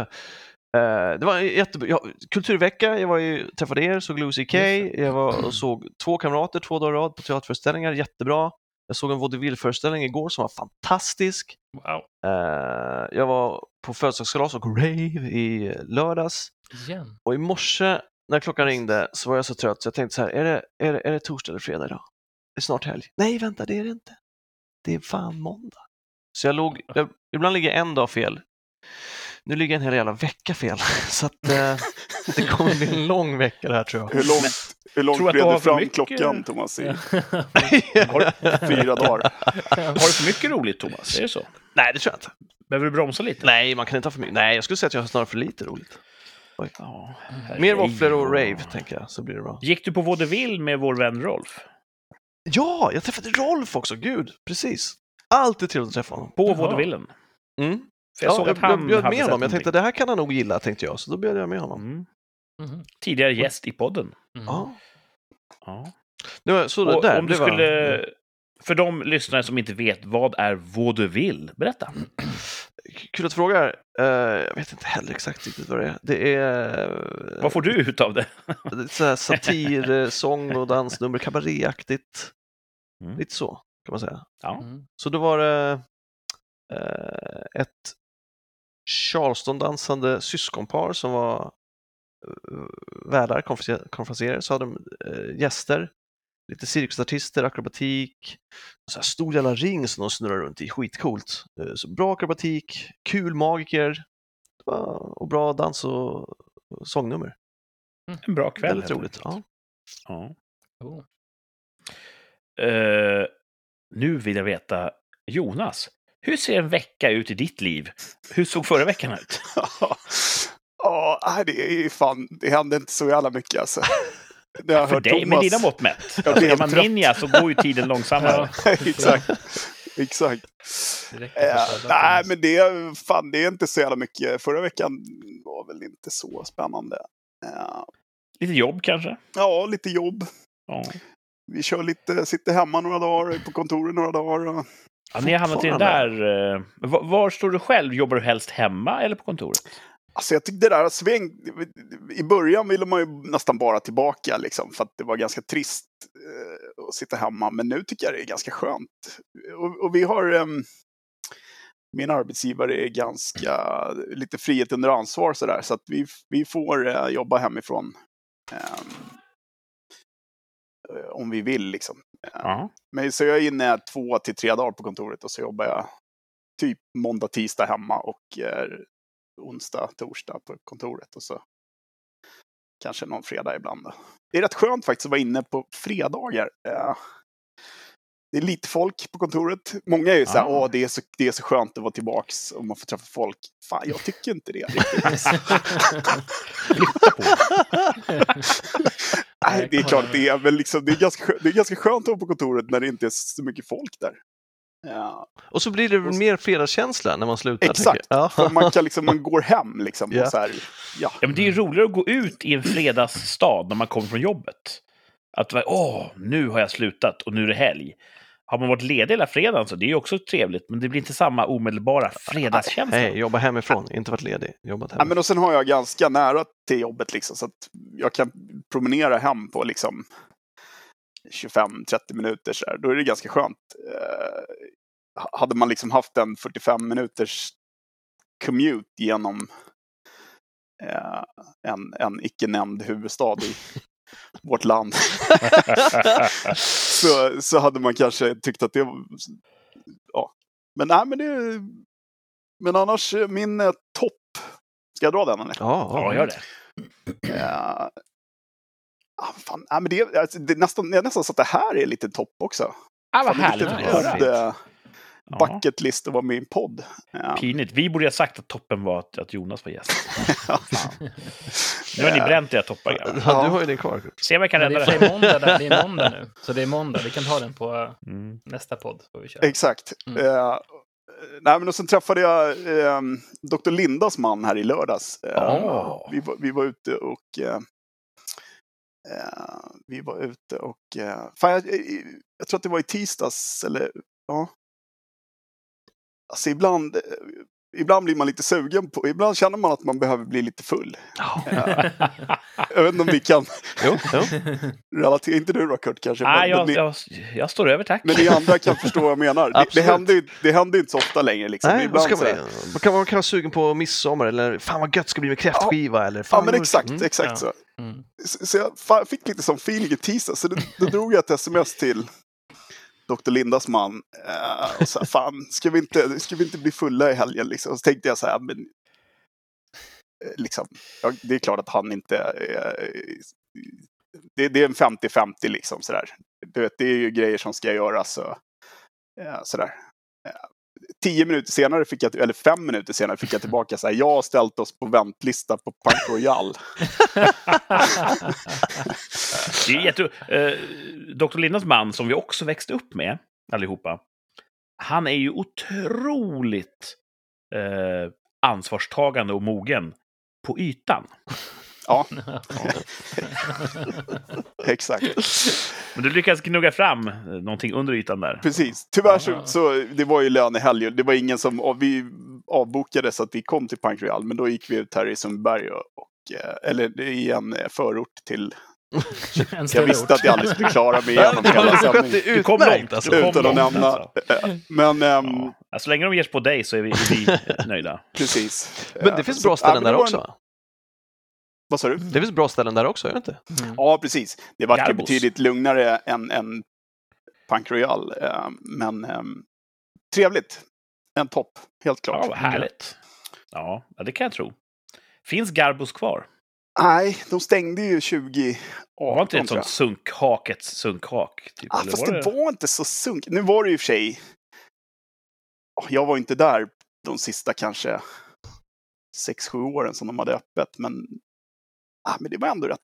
Speaker 4: eh, det var en jättebra... Ja, kulturvecka, jag var ju, träffade er, såg Lucy Kay,
Speaker 2: det.
Speaker 4: jag var och såg två kamrater två dagar i rad på teaterföreställningar, jättebra. Jag såg en vaudeville-föreställning igår som var fantastisk.
Speaker 2: Wow.
Speaker 4: Eh, jag var på födelsedagskalas och rave i lördags.
Speaker 2: Igen.
Speaker 4: Och i morse när klockan ringde så var jag så trött så jag tänkte så här, är det, är det, är det torsdag eller fredag idag? Det är snart helg. Nej, vänta, det är det inte. Det är fan måndag. Så jag låg, jag, ibland ligger jag en dag fel. Nu ligger jag en hel jävla vecka fel. [laughs] Så att eh, det kommer bli en lång vecka det här tror jag.
Speaker 3: Hur långt, hur långt
Speaker 1: Tror du
Speaker 3: blev du fram
Speaker 1: mycket-
Speaker 3: klockan, Thomas? I [laughs]
Speaker 1: Har,
Speaker 3: fyra dagar?
Speaker 1: har du för mycket roligt, Thomas? Är det så?
Speaker 4: Nej, det tror jag inte.
Speaker 1: Behöver du bromsa lite?
Speaker 4: Nej, man kan inte ha för mycket. Nej, jag skulle säga att jag har snarare för lite roligt.
Speaker 1: Ja,
Speaker 4: Mer våfflor och rave, tänker jag, så blir det bra.
Speaker 1: Gick du på vaudeville med vår vän Rolf?
Speaker 4: Ja, jag träffade Rolf också, gud, precis. Alltid trevligt att träffa honom.
Speaker 1: På vaudevillen?
Speaker 4: Mm.
Speaker 1: För jag
Speaker 4: ja,
Speaker 1: såg
Speaker 4: jag,
Speaker 1: att han
Speaker 4: jag bjöd med honom. Jag
Speaker 1: någonting.
Speaker 4: tänkte det här kan han nog gilla, tänkte jag. Så då bjöd jag med honom.
Speaker 1: Mm.
Speaker 2: Mhm.
Speaker 1: Tidigare gäst i podden.
Speaker 2: Mhm.
Speaker 4: Ja.
Speaker 1: Ja.
Speaker 4: Det var, så
Speaker 1: Och
Speaker 4: där,
Speaker 1: om du
Speaker 4: det var-
Speaker 1: skulle... För de lyssnare som inte vet, vad är vaudeville? Berätta.
Speaker 4: Kul att du frågar. Eh, jag vet inte heller exakt riktigt vad det är. Det är,
Speaker 1: Vad får du ut av det? [laughs]
Speaker 4: satir, eh, sång och dansnummer, kabaréaktigt.
Speaker 1: Mm.
Speaker 4: Lite så, kan man säga.
Speaker 1: Ja.
Speaker 2: Mhm.
Speaker 4: Så då var det eh, ett Charleston-dansande syskonpar som var uh, värdar, konferenser- så hade de eh, gäster, lite cirkusartister, akrobatik, så här stor jävla ring som de snurrar runt i, skitcoolt. Eh, så bra akrobatik, kul magiker det var, och bra dans och, sångnummer.
Speaker 1: En bra kväll.
Speaker 4: Väldigt roligt. Ja.
Speaker 1: Ja.
Speaker 2: Oh.
Speaker 1: Eh, nu vill jag veta, Jonas, hur ser en vecka ut i ditt liv? Hur såg förra veckan ut? [laughs]
Speaker 3: Ja, nej, det är ju fan, det händer inte så jävla mycket alltså. [laughs] Det har jag
Speaker 1: För dig, med
Speaker 3: Thomas-
Speaker 1: dina mått mätt. Alltså, är man
Speaker 3: trött.
Speaker 1: ninja så går ju tiden långsammare. [laughs]
Speaker 3: exakt. Exakt. Eh, nej, men det, fan, det är inte så jävla mycket. Förra veckan var väl inte så spännande. Eh,
Speaker 1: Lite jobb kanske?
Speaker 3: ja, lite jobb.
Speaker 1: Ja.
Speaker 3: Vi kör lite, sitter hemma några dagar, på kontoret några dagar. och-
Speaker 1: Ja, ni har hamnat i den där... eh, var, var står du själv? Jobbar du helst hemma eller på kontoret?
Speaker 3: Alltså jag tyckte det där sväng... I början ville man ju nästan bara tillbaka liksom, för att det var ganska trist eh, att sitta hemma. Men nu tycker jag det är ganska skönt. Och, och vi har... ehm, min arbetsgivare är ganska lite frihet under ansvar sådär, så att vi, vi får eh, jobba hemifrån. ehm, eh, om vi vill liksom. Eh,
Speaker 1: Ja.
Speaker 3: Men så jag är inne två till tre dagar på kontoret och så jobbar jag typ måndag, tisdag hemma och eh, onsdag, torsdag på kontoret och så kanske någon fredag ibland. Då. Det är rätt skönt faktiskt att vara inne på fredagar. Eh, Det är lite folk på kontoret. Många är ju så här,
Speaker 1: Ah.
Speaker 3: åh, det är så, det är så skönt att vara tillbaks och man får träffa folk. Fan, jag tycker inte det riktigt. [laughs] [laughs] Nej, det är klart det är, men liksom, det, är ganska, det är ganska skönt att vara på kontoret när det inte är så mycket folk där. Ja,
Speaker 4: Och så blir det väl mer fredagskänsla när man slutar.
Speaker 3: Exakt.
Speaker 4: jag.
Speaker 3: för man, kan liksom, man [laughs] går hem liksom.
Speaker 4: Ja.
Speaker 3: Och så här, ja.
Speaker 1: Ja, men det är ju roligare att gå ut i en fredagsstad när man kommer från jobbet. Att åh, nu har jag slutat och nu är det helg. Har man varit ledig hela fredagen så det är ju också trevligt, men det blir inte samma omedelbara fredagskänsla.
Speaker 4: Nej, jobba hemifrån, inte varit ledig. Jobbat
Speaker 3: Ja,
Speaker 4: hemifrån.
Speaker 3: men och sen har jag ganska nära till jobbet liksom, så att jag kan promenera hem på liksom 25-30 minuter så här. Då är det ganska skönt. Eh, hade man liksom haft en 45 minuters commute genom eh, en, en icke nämnd huvudstad i vårt land så, så hade man kanske tyckt att det var... Ja. Men nej, men det... Men annars, eh, min eh, topp. Ska jag dra den eller?
Speaker 4: Ja,
Speaker 1: Ja, gör det.
Speaker 3: Uh, ah, fan, nej, men det, alltså, det är nästan, jag nästan så att det här är lite topp också.
Speaker 1: Ah, vad
Speaker 3: Fan, det är
Speaker 1: härligt
Speaker 3: podd, eh, bucket list att vara med i en podd. Ja.
Speaker 1: Pinigt. Vi borde ha sagt att toppen var att, att Jonas var gäst. [laughs] Nu har ni bränt era toppar.
Speaker 4: Ja, du har ju din kvar.
Speaker 1: Se vad jag kan
Speaker 2: det
Speaker 1: rädda
Speaker 2: är
Speaker 1: det.
Speaker 2: för måndag, där. det är måndag nu. [laughs] Så det är måndag. Vi kan ta den på eh,
Speaker 1: Mm.
Speaker 2: nästa podd. Får vi köra.
Speaker 3: Exakt.
Speaker 2: Mm.
Speaker 3: Eh, nej, men och sen träffade jag eh, Dr. Lindas man här i lördags. Eh,
Speaker 1: Ah.
Speaker 3: vi, var, vi var ute och eh, vi var ute och eh, fan, jag, jag tror att det var i tisdags eller ja. Alltså ibland, eh, ibland blir man lite sugen på, ibland känner man att man behöver bli lite full. Eh, [laughs] jag vet inte om vi kan
Speaker 4: Jo, jo.
Speaker 3: relatera, inte du då Kurt kanske?
Speaker 1: Nej,
Speaker 3: men,
Speaker 1: jag,
Speaker 3: ni,
Speaker 1: jag, jag står över, tack.
Speaker 3: men ni andra kan förstå vad jag menar. Det, det, händer, ju- det händer inte så ofta längre. Liksom.
Speaker 4: Nej,
Speaker 3: Ibland
Speaker 4: ska
Speaker 3: så
Speaker 4: man,
Speaker 3: här-
Speaker 4: man, kan, man kan vara sugen på midsommar eller fan vad gött ska bli med kräftskiva eller fan
Speaker 3: Ja, men
Speaker 4: vad-
Speaker 3: exakt,
Speaker 4: Mm.
Speaker 3: exakt
Speaker 2: Ja.
Speaker 3: så.
Speaker 2: Mm.
Speaker 3: Så, så jag fick lite som feeling i tisdag, så då, då [laughs] drog jag ett sms till Dr. Lindas man. Eh, och här, fan, ska vi, inte, ska vi inte bli fulla i helgen? Liksom? Så tänkte jag så här, men... Eh, liksom, ja, det är klart att han inte... Eh, det, det är en 50-50 liksom sådär. Du vet, det är ju grejer som ska göras. Så, eh, sådär. Tio minuter senare, fick jag, eller fem minuter senare, fick jag tillbaka så här, jag har ställt oss på väntlista på Park Royal. [laughs]
Speaker 1: Det är jätte... Eh, Dr. Lindas man, som vi också växte upp med, allihopa, han är ju otroligt eh, ansvarstagande och mogen på ytan. [laughs]
Speaker 3: Ja, exakt.
Speaker 1: Men du lyckas gnugga fram eh, någonting under ytan där.
Speaker 3: Precis. Tyvärr så, så det var ju lönehelg. Det var ingen som... Vi avbokade så att vi kom till Punk Royal, men då gick vi ut här i Sundbyberg och, och eh, eller i en eh, förort till... [laughs]
Speaker 2: En
Speaker 3: Jag visste att jag aldrig skulle klara mig igenom [laughs]
Speaker 4: Du
Speaker 3: hela sändningen.
Speaker 4: det
Speaker 1: Du kom långt.
Speaker 4: alltså.
Speaker 1: Du kom
Speaker 3: Utan att
Speaker 1: långt,
Speaker 3: nämna.
Speaker 1: alltså.
Speaker 3: Men ehm,
Speaker 1: Ja. Ja, Så länge de ger sig på dig så är vi, är vi nöjda.
Speaker 3: precis.
Speaker 4: Men det finns
Speaker 3: så-
Speaker 4: bra ställen där också
Speaker 3: en-? Vad sa du?
Speaker 4: Det finns bra ställen där också, gör det inte?
Speaker 2: Mm.
Speaker 3: Ja, precis. Det var ju betydligt lugnare än, än Punk Royal. eh, Men ehm, trevligt. En topp, helt klart.
Speaker 1: Ja, vad härligt. Ja, det kan jag tro. Finns Garbos kvar?
Speaker 3: Nej, de stängde ju 2018.
Speaker 1: Var inte det ett sånt sunkhakets sunkhak? Typ,
Speaker 3: Ah, fast
Speaker 1: var
Speaker 3: det var inte så sunk. Nu var det i och för sig... Ah, Jag var inte där de sista kanske 6-7 åren som de hade öppet, men, ah, men det var ändå rätt...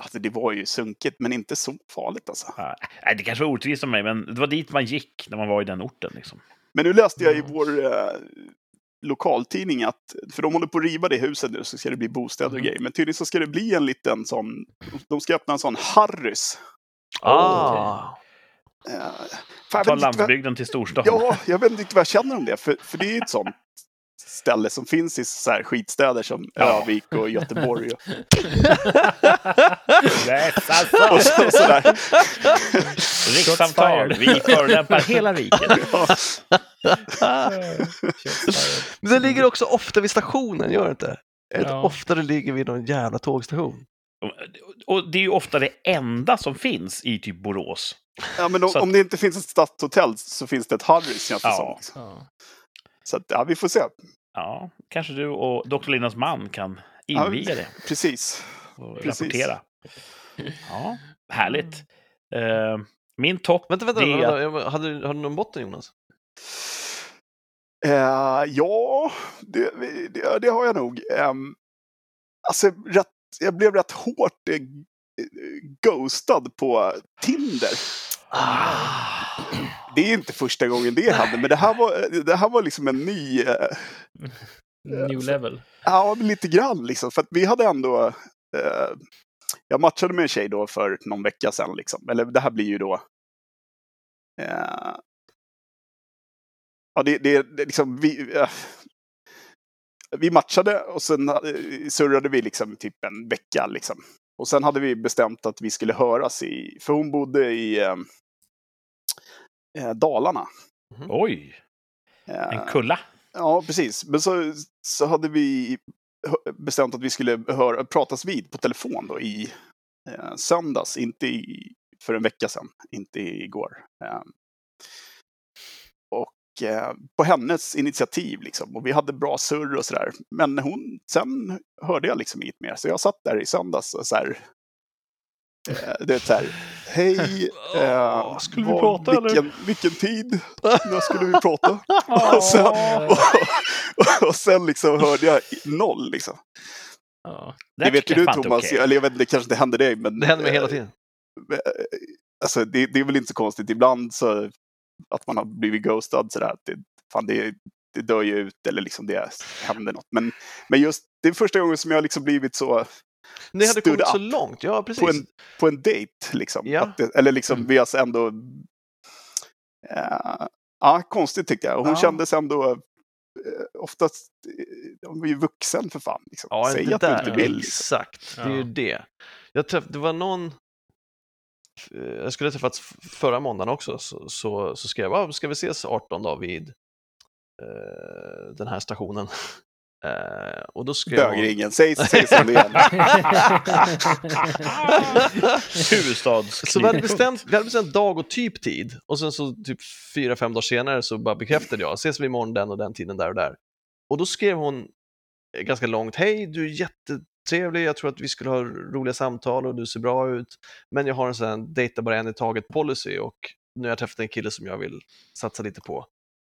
Speaker 3: Alltså det var ju sunkigt, men inte så farligt alltså.
Speaker 1: Ja, nej, det kanske var orättvist av mig, men det var dit man gick när man var i den orten. Liksom.
Speaker 3: Men nu läste jag i vår eh, lokaltidning att, för de håller på att riva det huset nu, så ska det bli bostäder och
Speaker 2: Mhm.
Speaker 3: grejer. Men tydligen så ska det bli en liten sån, de ska öppna en sån Harrys.
Speaker 4: Ah.
Speaker 3: Eh, fan, jag
Speaker 1: Ta landsbygden till storstan.
Speaker 3: Ja, jag vet inte vad jag känner om det. För, för det är ju ett sånt ställe som finns i så här skitstäder som
Speaker 1: Ja.
Speaker 3: Övik och Göteborg. Och, [laughs]
Speaker 1: Yes, alltså.
Speaker 3: och, så, sådär.
Speaker 1: Rikssamtal. Vi förolämpar hela riket. [laughs]
Speaker 4: Men det ligger också ofta vid stationen, gör det inte?
Speaker 2: Ja.
Speaker 4: Ofta det ligger vid någon jävla tågstation.
Speaker 1: Och det är ju ofta det enda som finns i typ Borås.
Speaker 3: Ja, men om,
Speaker 1: att-
Speaker 3: om det inte finns ett stadshotell så finns det ett Harrys känns det
Speaker 1: Ja.
Speaker 3: som. Liksom.
Speaker 2: Ja.
Speaker 3: Så att, ja, vi får se.
Speaker 1: Ja, kanske du och Dr. Lindas man kan
Speaker 3: Ja,
Speaker 1: inviga det
Speaker 3: Precis.
Speaker 1: och
Speaker 3: precis.
Speaker 1: rapportera. Ja, härligt. Eh, min topp,
Speaker 4: Vänta, vänta, vänta, vänta. Hade, du- hade du någon botten Jonas?
Speaker 3: Eh, ja, det, det, det har jag nog. Um, alltså, rätt, jag blev rätt hårt eh, ghostad på Tinder. Det är inte första gången det hände, men det här var, det här var liksom en ny... eh,
Speaker 2: New level.
Speaker 3: Ja, lite grann liksom. För att vi hade ändå... Eh, jag matchade med en tjej då för någon vecka sedan. Liksom. Eller det här blir ju då... Eh, ja, det, det, det är liksom... Vi, eh, vi matchade och sen eh, surrade vi liksom typ en vecka. Liksom. Och sen hade vi bestämt att vi skulle höras i... För hon bodde i eh, Dalarna.
Speaker 1: oj,
Speaker 3: Eh,
Speaker 1: en kulla.
Speaker 3: Ja, precis. Men så, så hade vi bestämt att vi skulle höra, pratas vid på telefon då i eh, söndags, inte i, för en vecka sedan, inte igår. Eh, och eh, på hennes initiativ liksom. Och vi hade bra surr och sådär. Men hon, sen hörde jag liksom inget mer. Så jag satt där i söndags och så här, Eh, det är så här, hej, [laughs] eh,
Speaker 4: skulle vi
Speaker 3: vad-
Speaker 4: prata, eller?
Speaker 3: vilken, vilken tid? När skulle vi prata? [laughs] och, sen, och, [laughs] och, sen liksom hörde jag noll liksom.
Speaker 2: Ja.
Speaker 3: Det vet ju du Thomas,
Speaker 1: okej.
Speaker 3: eller jag vet inte, det kanske inte händer dig. Men,
Speaker 4: Det händer mig hela
Speaker 3: eh,
Speaker 4: tiden.
Speaker 3: Alltså, det, det är väl inte så konstigt. Ibland så att man har blivit ghostad sådär. Att det, fan, det, det dör ju ut eller liksom det händer något. Men, men just det är första gången som jag liksom blivit så
Speaker 4: Ni hade
Speaker 3: stood
Speaker 4: kommit så långt, ja precis.
Speaker 3: på en, på en dejt. Liksom.
Speaker 4: Ja.
Speaker 3: Att det, eller liksom
Speaker 2: Mm.
Speaker 3: vi har ändå... eh, ja, konstigt tyckte jag. Hon
Speaker 4: Ja.
Speaker 3: kändes ändå eh, oftast... eh, Hon var ju vuxen för fan. Liksom.
Speaker 4: Ja,
Speaker 3: Säg
Speaker 4: inte
Speaker 3: att du
Speaker 4: där.
Speaker 3: inte vill. Liksom.
Speaker 4: Exakt, det är ju
Speaker 2: Ja.
Speaker 4: det. Jag träff, det var någon, jag skulle ha träffats förra måndagen också, så, så, så skrev jag, "Ah, ska vi ses 18 dag vid eh, den här stationen? [laughs] Eh, och då skrev hon...
Speaker 3: Bögringen, säg, säg som det är. [laughs]
Speaker 4: Så vi hade, bestämt, vi hade bestämt dag och typ tid och sen så typ fyra, fem dagar senare så bara bekräftade jag, ses vi imorgon den och den tiden där och där. Och då skrev hon ganska långt, hej du är jättetrevlig, jag tror att vi skulle ha roliga samtal och du ser bra ut, men jag har en sån här dejta bara en i taget policy och nu har jag träffat en kille som jag vill satsa lite på.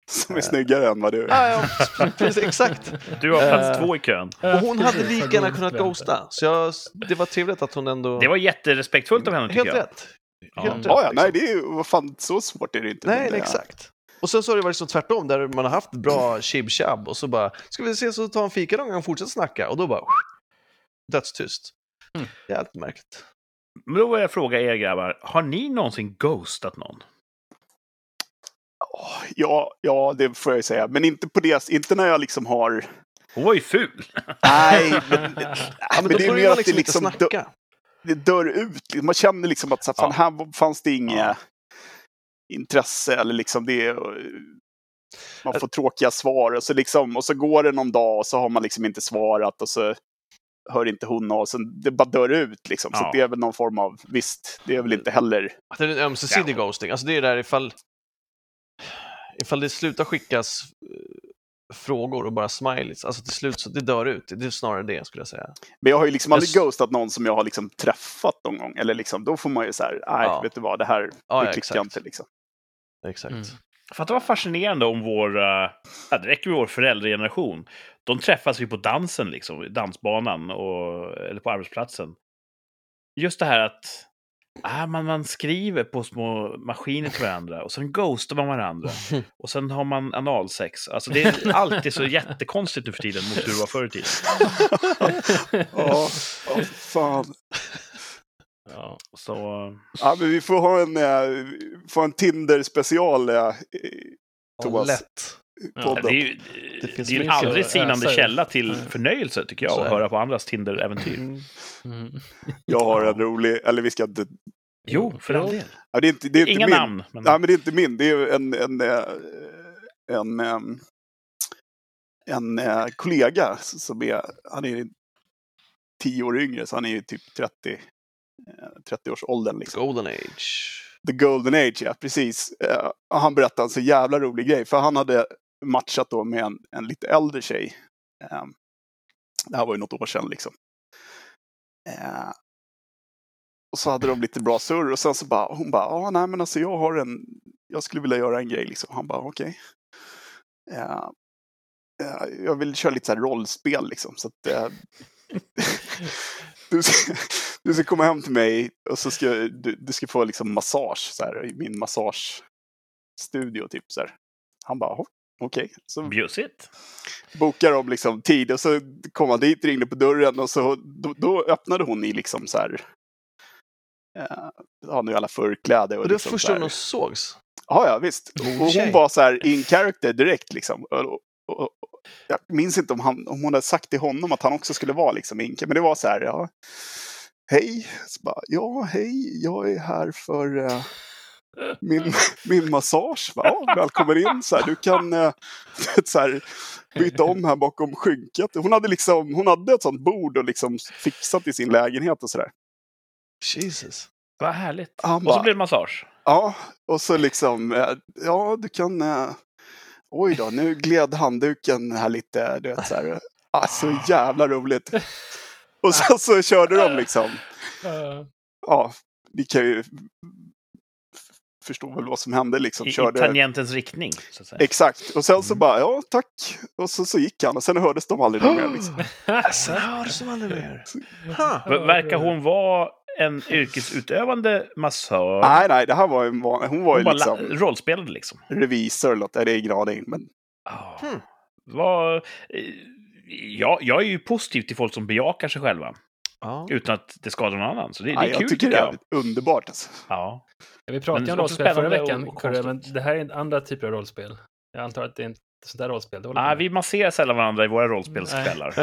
Speaker 3: Som är snyggare än vad du är.
Speaker 4: Ja, ja, precis, exakt.
Speaker 1: Du har plats
Speaker 4: Eh,
Speaker 1: två i kön.
Speaker 4: Och hon hade lika gärna kunnat ghosta, så jag, det var trevligt att hon ändå...
Speaker 1: Det var jätterespektfullt av henne tycker
Speaker 4: Helt
Speaker 1: jag.
Speaker 4: rätt.
Speaker 1: Ja.
Speaker 4: Helt rätt
Speaker 3: Ja, ja,
Speaker 4: liksom.
Speaker 3: nej, det är ju, vad fan, så svårt är det inte.
Speaker 4: Nej,
Speaker 3: eh,
Speaker 4: exakt. Och sen så har det varit så tvärtom, där man har haft bra chib-chab och så bara, ska vi ses och ta en fika någon gång och fortsätta snacka? Och då bara, dödstyst.
Speaker 2: Mm.
Speaker 4: Jävligt märkligt.
Speaker 1: Men då vill jag fråga er grabbar, har ni någonsin ghostat någon?
Speaker 3: Ja, ja, det får jag ju säga. Men inte på det, inte när jag liksom har...
Speaker 1: Hon var ju ful.
Speaker 3: Nej, [laughs] men,
Speaker 4: Ja,
Speaker 3: men,
Speaker 4: men
Speaker 3: det är mer att det
Speaker 4: liksom
Speaker 3: liksom dö,
Speaker 4: snacka.
Speaker 3: det dör ut. Man känner liksom att så här, fan, här fanns det inget
Speaker 1: Ja.
Speaker 3: intresse eller liksom det. Man får tråkiga svar och så, liksom, och så går det någon dag och så har man liksom inte svarat och så hör inte hon av sig. Det bara dör ut liksom. Så
Speaker 1: Ja.
Speaker 3: det är väl någon form av, visst, det är väl inte heller
Speaker 4: Att det är en ömsesidig ghosting. Alltså det är där ifall, ifall det slutar skickas eh, frågor och bara smileys, alltså till slut så det dör ut. Det är snarare det skulle jag säga.
Speaker 3: Men jag har ju liksom aldrig
Speaker 4: Jag
Speaker 3: ghostat någon som jag har liksom träffat någon gång. Eller liksom, då får man ju så här, nej,
Speaker 4: Ja.
Speaker 3: vet du vad, det här
Speaker 4: Ja,
Speaker 3: det
Speaker 4: ja,
Speaker 3: klickar
Speaker 4: exakt.
Speaker 3: inte liksom.
Speaker 4: Exakt.
Speaker 2: Mm.
Speaker 1: För att det var fascinerande om vår, uh, ja, det räcker med vår föräldrageneration. De träffas ju på dansen, liksom, dansbanan och, eller på arbetsplatsen. Just det här att ah, man, man skriver på små maskiner till varandra och sen ghostar man varandra. [laughs] Och sen har man analsex. Alltså det är alltid så jättekonstigt nu för tiden mot hur det var förr i tiden. [laughs]
Speaker 3: Ja, ja, fan.
Speaker 2: Ja.
Speaker 1: Så,
Speaker 3: Ja, men vi får ha en, eh, få en Tinder-special. Eh, Thomas.
Speaker 4: Lätt.
Speaker 2: Ja,
Speaker 3: podden.
Speaker 1: det är ju
Speaker 4: Det
Speaker 1: det är en aldrig sinande
Speaker 2: ur.
Speaker 1: källa till förnöjelse, tycker jag, att höra på andras Tinder-äventyr.
Speaker 4: Mm.
Speaker 2: Mm.
Speaker 3: Jag har en rolig, eller vi ska inte...
Speaker 1: Jo, för all del.
Speaker 3: Ja, det är inte, det är inte
Speaker 1: Inga
Speaker 3: min.
Speaker 1: namn. Men...
Speaker 3: Nej, men det är inte min. Det är ju en, en, eh, en, em, en, eh, kollega som är, han är tio år yngre, så han är ju typ 30, eh, 30-årsåldern. Liksom.
Speaker 4: Golden age.
Speaker 3: The Golden Age, ja precis. Eh, han berättade en så jävla rolig grej, för han hade matchat då med en, en lite äldre tjej. Eh, det här var ju något år sedan liksom. Eh, och så hade de lite bra surr och sen så bara, hon bara, ah, nej men alltså jag har en, jag skulle vilja göra en grej liksom. Han bara, okej. Okay. eh, jag vill köra lite så här rollspel liksom. Så att, eh, [laughs] du, ska, du ska komma hem till mig och så ska du, du ska få liksom massage så här, i min massagestudio. Typ, så här. Han bara, "Jaha, okej. Så
Speaker 1: Bjussigt.
Speaker 3: bokade de liksom tid och så kom han dit, ringde på dörren och så då, då öppnade hon i liksom så här. Eh, ja, nu alla förkläde. Och
Speaker 4: Och det var
Speaker 3: liksom
Speaker 4: första
Speaker 3: så här-
Speaker 4: gången de sågs.
Speaker 3: Ja, ja visst. Och hon var så här in character direkt liksom. Och, och, och, jag minns inte om, han, om hon hade sagt till honom att han också skulle vara liksom in Men det var så här, ja. Hej. Så bara, ja, hej. Jag är här för eh, min, min massage. Ja, välkommen in. Så här, du kan eh, så här, byta om här bakom skynket. Hon hade, liksom, hon hade ett sånt bord och liksom fixat i sin lägenhet och sådär.
Speaker 4: Jesus.
Speaker 1: Vad härligt.
Speaker 3: Han
Speaker 1: Och så
Speaker 3: bara-
Speaker 1: blev det massage.
Speaker 3: Ja, och så liksom, eh, ja du kan, eh, oj då, nu gled handduken här lite, du vet så här. Ah, så jävla roligt. Och sen så körde de liksom, [laughs] ja, ni kan ju f- förstå väl vad som hände liksom.
Speaker 1: I, I
Speaker 3: Körde...
Speaker 1: tangentens riktning, så att säga.
Speaker 3: Exakt. Och sen så
Speaker 1: Mm.
Speaker 3: bara, ja tack. Och så, så gick han och sen hördes de aldrig mer. [gasps] Liksom.
Speaker 4: Sen hörs de aldrig mer. [laughs]
Speaker 1: Verkar hon vara en yrkesutövande massör?
Speaker 3: Nej, nej, det här var ju en van... Hon var ju
Speaker 1: hon bara
Speaker 3: liksom
Speaker 1: la- rollspelade liksom?
Speaker 3: revisor eller något. Det är ingen aning. Men
Speaker 1: Ah.
Speaker 4: Hmm.
Speaker 1: Vad, eh, jag, jag är ju positiv till folk som bejakar sig själva
Speaker 4: Ja.
Speaker 1: utan att det skadar någon annan. Så det, det
Speaker 3: nej,
Speaker 1: är
Speaker 3: jag
Speaker 1: kul
Speaker 3: tycker
Speaker 1: tycker
Speaker 3: det
Speaker 1: jag.
Speaker 3: är underbart. Alltså.
Speaker 1: Ja.
Speaker 2: Ja, vi pratade
Speaker 1: Men
Speaker 2: om rollspel förra veckan,
Speaker 1: och- och
Speaker 2: Kurre, men det här är andra typer av rollspel. Jag antar att det är inte sånt där rollspel. Håller
Speaker 1: Ah, vi masserar sällan varandra i våra rollspelskvällar.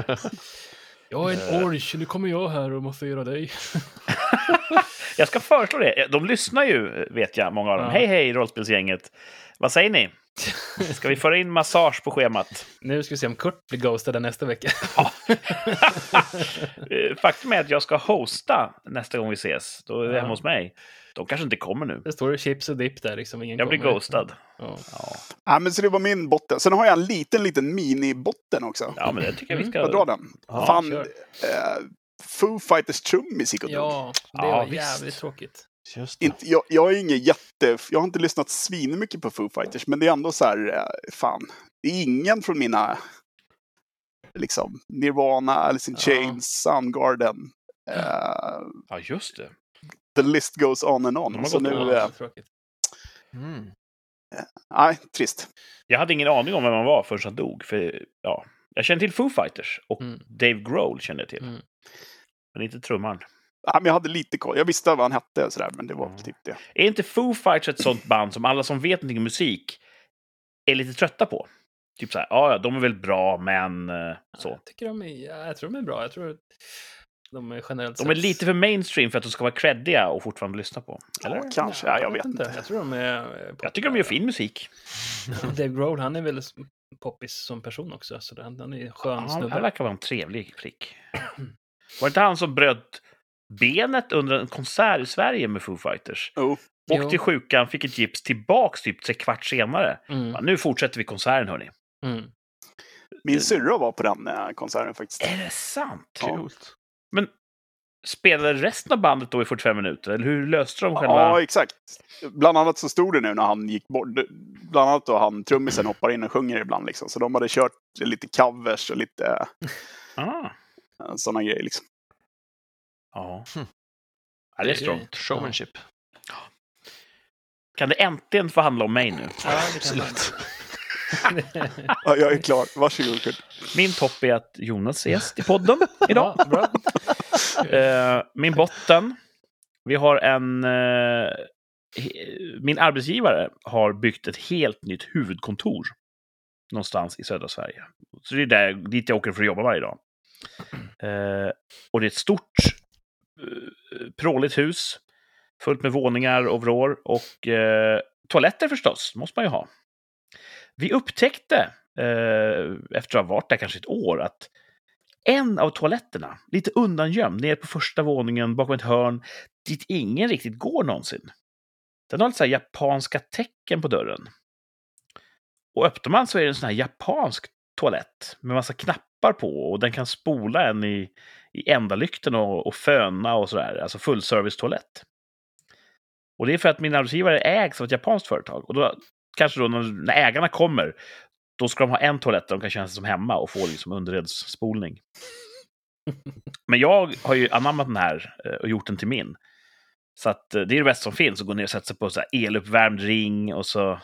Speaker 2: Jag är
Speaker 1: Eh.
Speaker 2: en orch, nu kommer jag här och masserar dig. [laughs] [laughs]
Speaker 1: jag ska föreslå det. De lyssnar ju, vet jag, många av dem.
Speaker 2: Ja.
Speaker 1: Hej, hej, rollspelsgänget. Vad säger ni? [laughs] Ska vi föra in massage på schemat?
Speaker 2: Nu ska vi se om Kurt blir ghostad nästa vecka.
Speaker 1: Eh, Faktum är att jag ska hosta nästa gång vi ses. Då är det
Speaker 2: Ja.
Speaker 1: hemma hos mig. De kanske inte kommer nu.
Speaker 2: Det står chips och dipp där, liksom. Ingen
Speaker 1: Jag blir
Speaker 2: kommer.
Speaker 1: ghostad.
Speaker 2: Ja.
Speaker 1: Ja.
Speaker 3: Ja, men så det var min botten. Sen har jag en liten, liten mini-botten också.
Speaker 1: ja, men det tycker jag vi ska...
Speaker 3: Jag drar den.
Speaker 4: Ja,
Speaker 3: Fan, eh, Foo Fighters trummis gick och dog.
Speaker 2: ja, det
Speaker 1: Ja,
Speaker 2: var
Speaker 1: visst.
Speaker 2: jävligt tråkigt.
Speaker 4: Just det.
Speaker 3: Inte, jag, jag är ingen jätte... Jag har inte lyssnat svinmycket på Foo Fighters, men det är ändå så här, eh, fan. Det är ingen från mina, liksom, Nirvana, Alice in
Speaker 2: Ja.
Speaker 3: Chains, Soundgarden. Eh,
Speaker 1: Ja, just det.
Speaker 3: the list goes on and
Speaker 1: De
Speaker 3: on.
Speaker 1: har
Speaker 3: Så
Speaker 1: gått
Speaker 3: nu, eh,
Speaker 2: Ja, tråkigt.
Speaker 4: Mm.
Speaker 3: nej, trist.
Speaker 1: Jag hade ingen aning om vem han var förrän han dog. För, ja, jag kände till Foo Fighters och
Speaker 2: Mm.
Speaker 1: Dave Grohl kände jag till.
Speaker 2: Mm.
Speaker 1: Men inte trummaren.
Speaker 3: Ja, men jag hade lite koll. Jag visste vad han hette och sådär, men det var
Speaker 1: Mm.
Speaker 3: typ det.
Speaker 1: Är inte Foo Fighters ett sånt band som alla som vet någonting om musik är lite trötta på? Typ så här, ja, de är väl bra, men eh, så.
Speaker 2: Jag, tycker de är, ja, jag tror de är bra. Jag tror att de är generellt
Speaker 1: De är
Speaker 2: sett-
Speaker 1: lite för mainstream för att de ska vara creddiga och fortfarande lyssna på. Eller?
Speaker 3: Ja, kanske. Ja, jag vet inte.
Speaker 2: Jag tror de är...
Speaker 1: Jag tycker de gör fin musik.
Speaker 2: Dave Grohl, han är väl poppis som person också, så han, han är en skön
Speaker 1: Han,
Speaker 2: snubbe.
Speaker 1: han verkar vara en trevlig prick. Var det inte han som bröt benet under en konsert i Sverige med Foo Fighters?
Speaker 3: Oh.
Speaker 1: Åkte
Speaker 2: Jo.
Speaker 1: till sjukan, fick ett gips tillbaks typ tre kvart senare.
Speaker 2: Mm,
Speaker 1: Ja, nu fortsätter vi konserten, hörni.
Speaker 2: mm.
Speaker 3: Min syrra var på den eh, konserten faktiskt.
Speaker 1: Är det sant?
Speaker 3: Ja.
Speaker 4: Coolt.
Speaker 1: Men spelade resten av bandet då i 45 minuter? Eller hur löste de själva?
Speaker 3: Ja, exakt. Bland annat så stod det nu när han gick bort. Bland annat då han trummisen hoppar in och sjunger ibland liksom. Så de hade kört lite covers och lite
Speaker 1: Ah,
Speaker 3: sådana grejer liksom.
Speaker 1: ja.
Speaker 4: Hmm.
Speaker 1: ja, det är strongt.
Speaker 4: Showmanship.
Speaker 1: Kan det äntligen få handla om mig nu?
Speaker 2: Ja,
Speaker 4: Absolut.
Speaker 3: Ja, jag är klar. Varsågod Kurt.
Speaker 1: Min topp är att Jonas är gäst i podden [laughs] idag.
Speaker 2: Ja, bra.
Speaker 1: Eh, min botten. Vi har en... eh, min arbetsgivare har byggt ett helt nytt huvudkontor någonstans i södra Sverige. Så det är där, dit jag åker för att jobba varje dag. Eh, och det är ett stort, uh, pråligt hus. Fullt med våningar och vrår. Och eh, toaletter förstås, måste man ju ha. Vi upptäckte, eh, efter att ha varit där kanske ett år, att en av toaletterna, lite undangömd, ner på första våningen bakom ett hörn, dit ingen riktigt går någonsin. Den har lite så här japanska tecken på dörren. Och öppnar man så är det en sån här japansk toalett med massa knappar på och den kan spola en i, i ändalykten och, och föna och sådär. Alltså fullservice-toalett. Och det är för att min arbetsgivare ägs av ett japanskt företag. Och då kanske då när, när ägarna kommer, då ska de ha en toalett där de kan känna sig som hemma och få liksom underredsspolning. [laughs] Men jag har ju anammat den här eh, och gjort den till min. Så att eh, det är det bästa som finns, att gå ner och sätta sig på så här eluppvärmd ring och så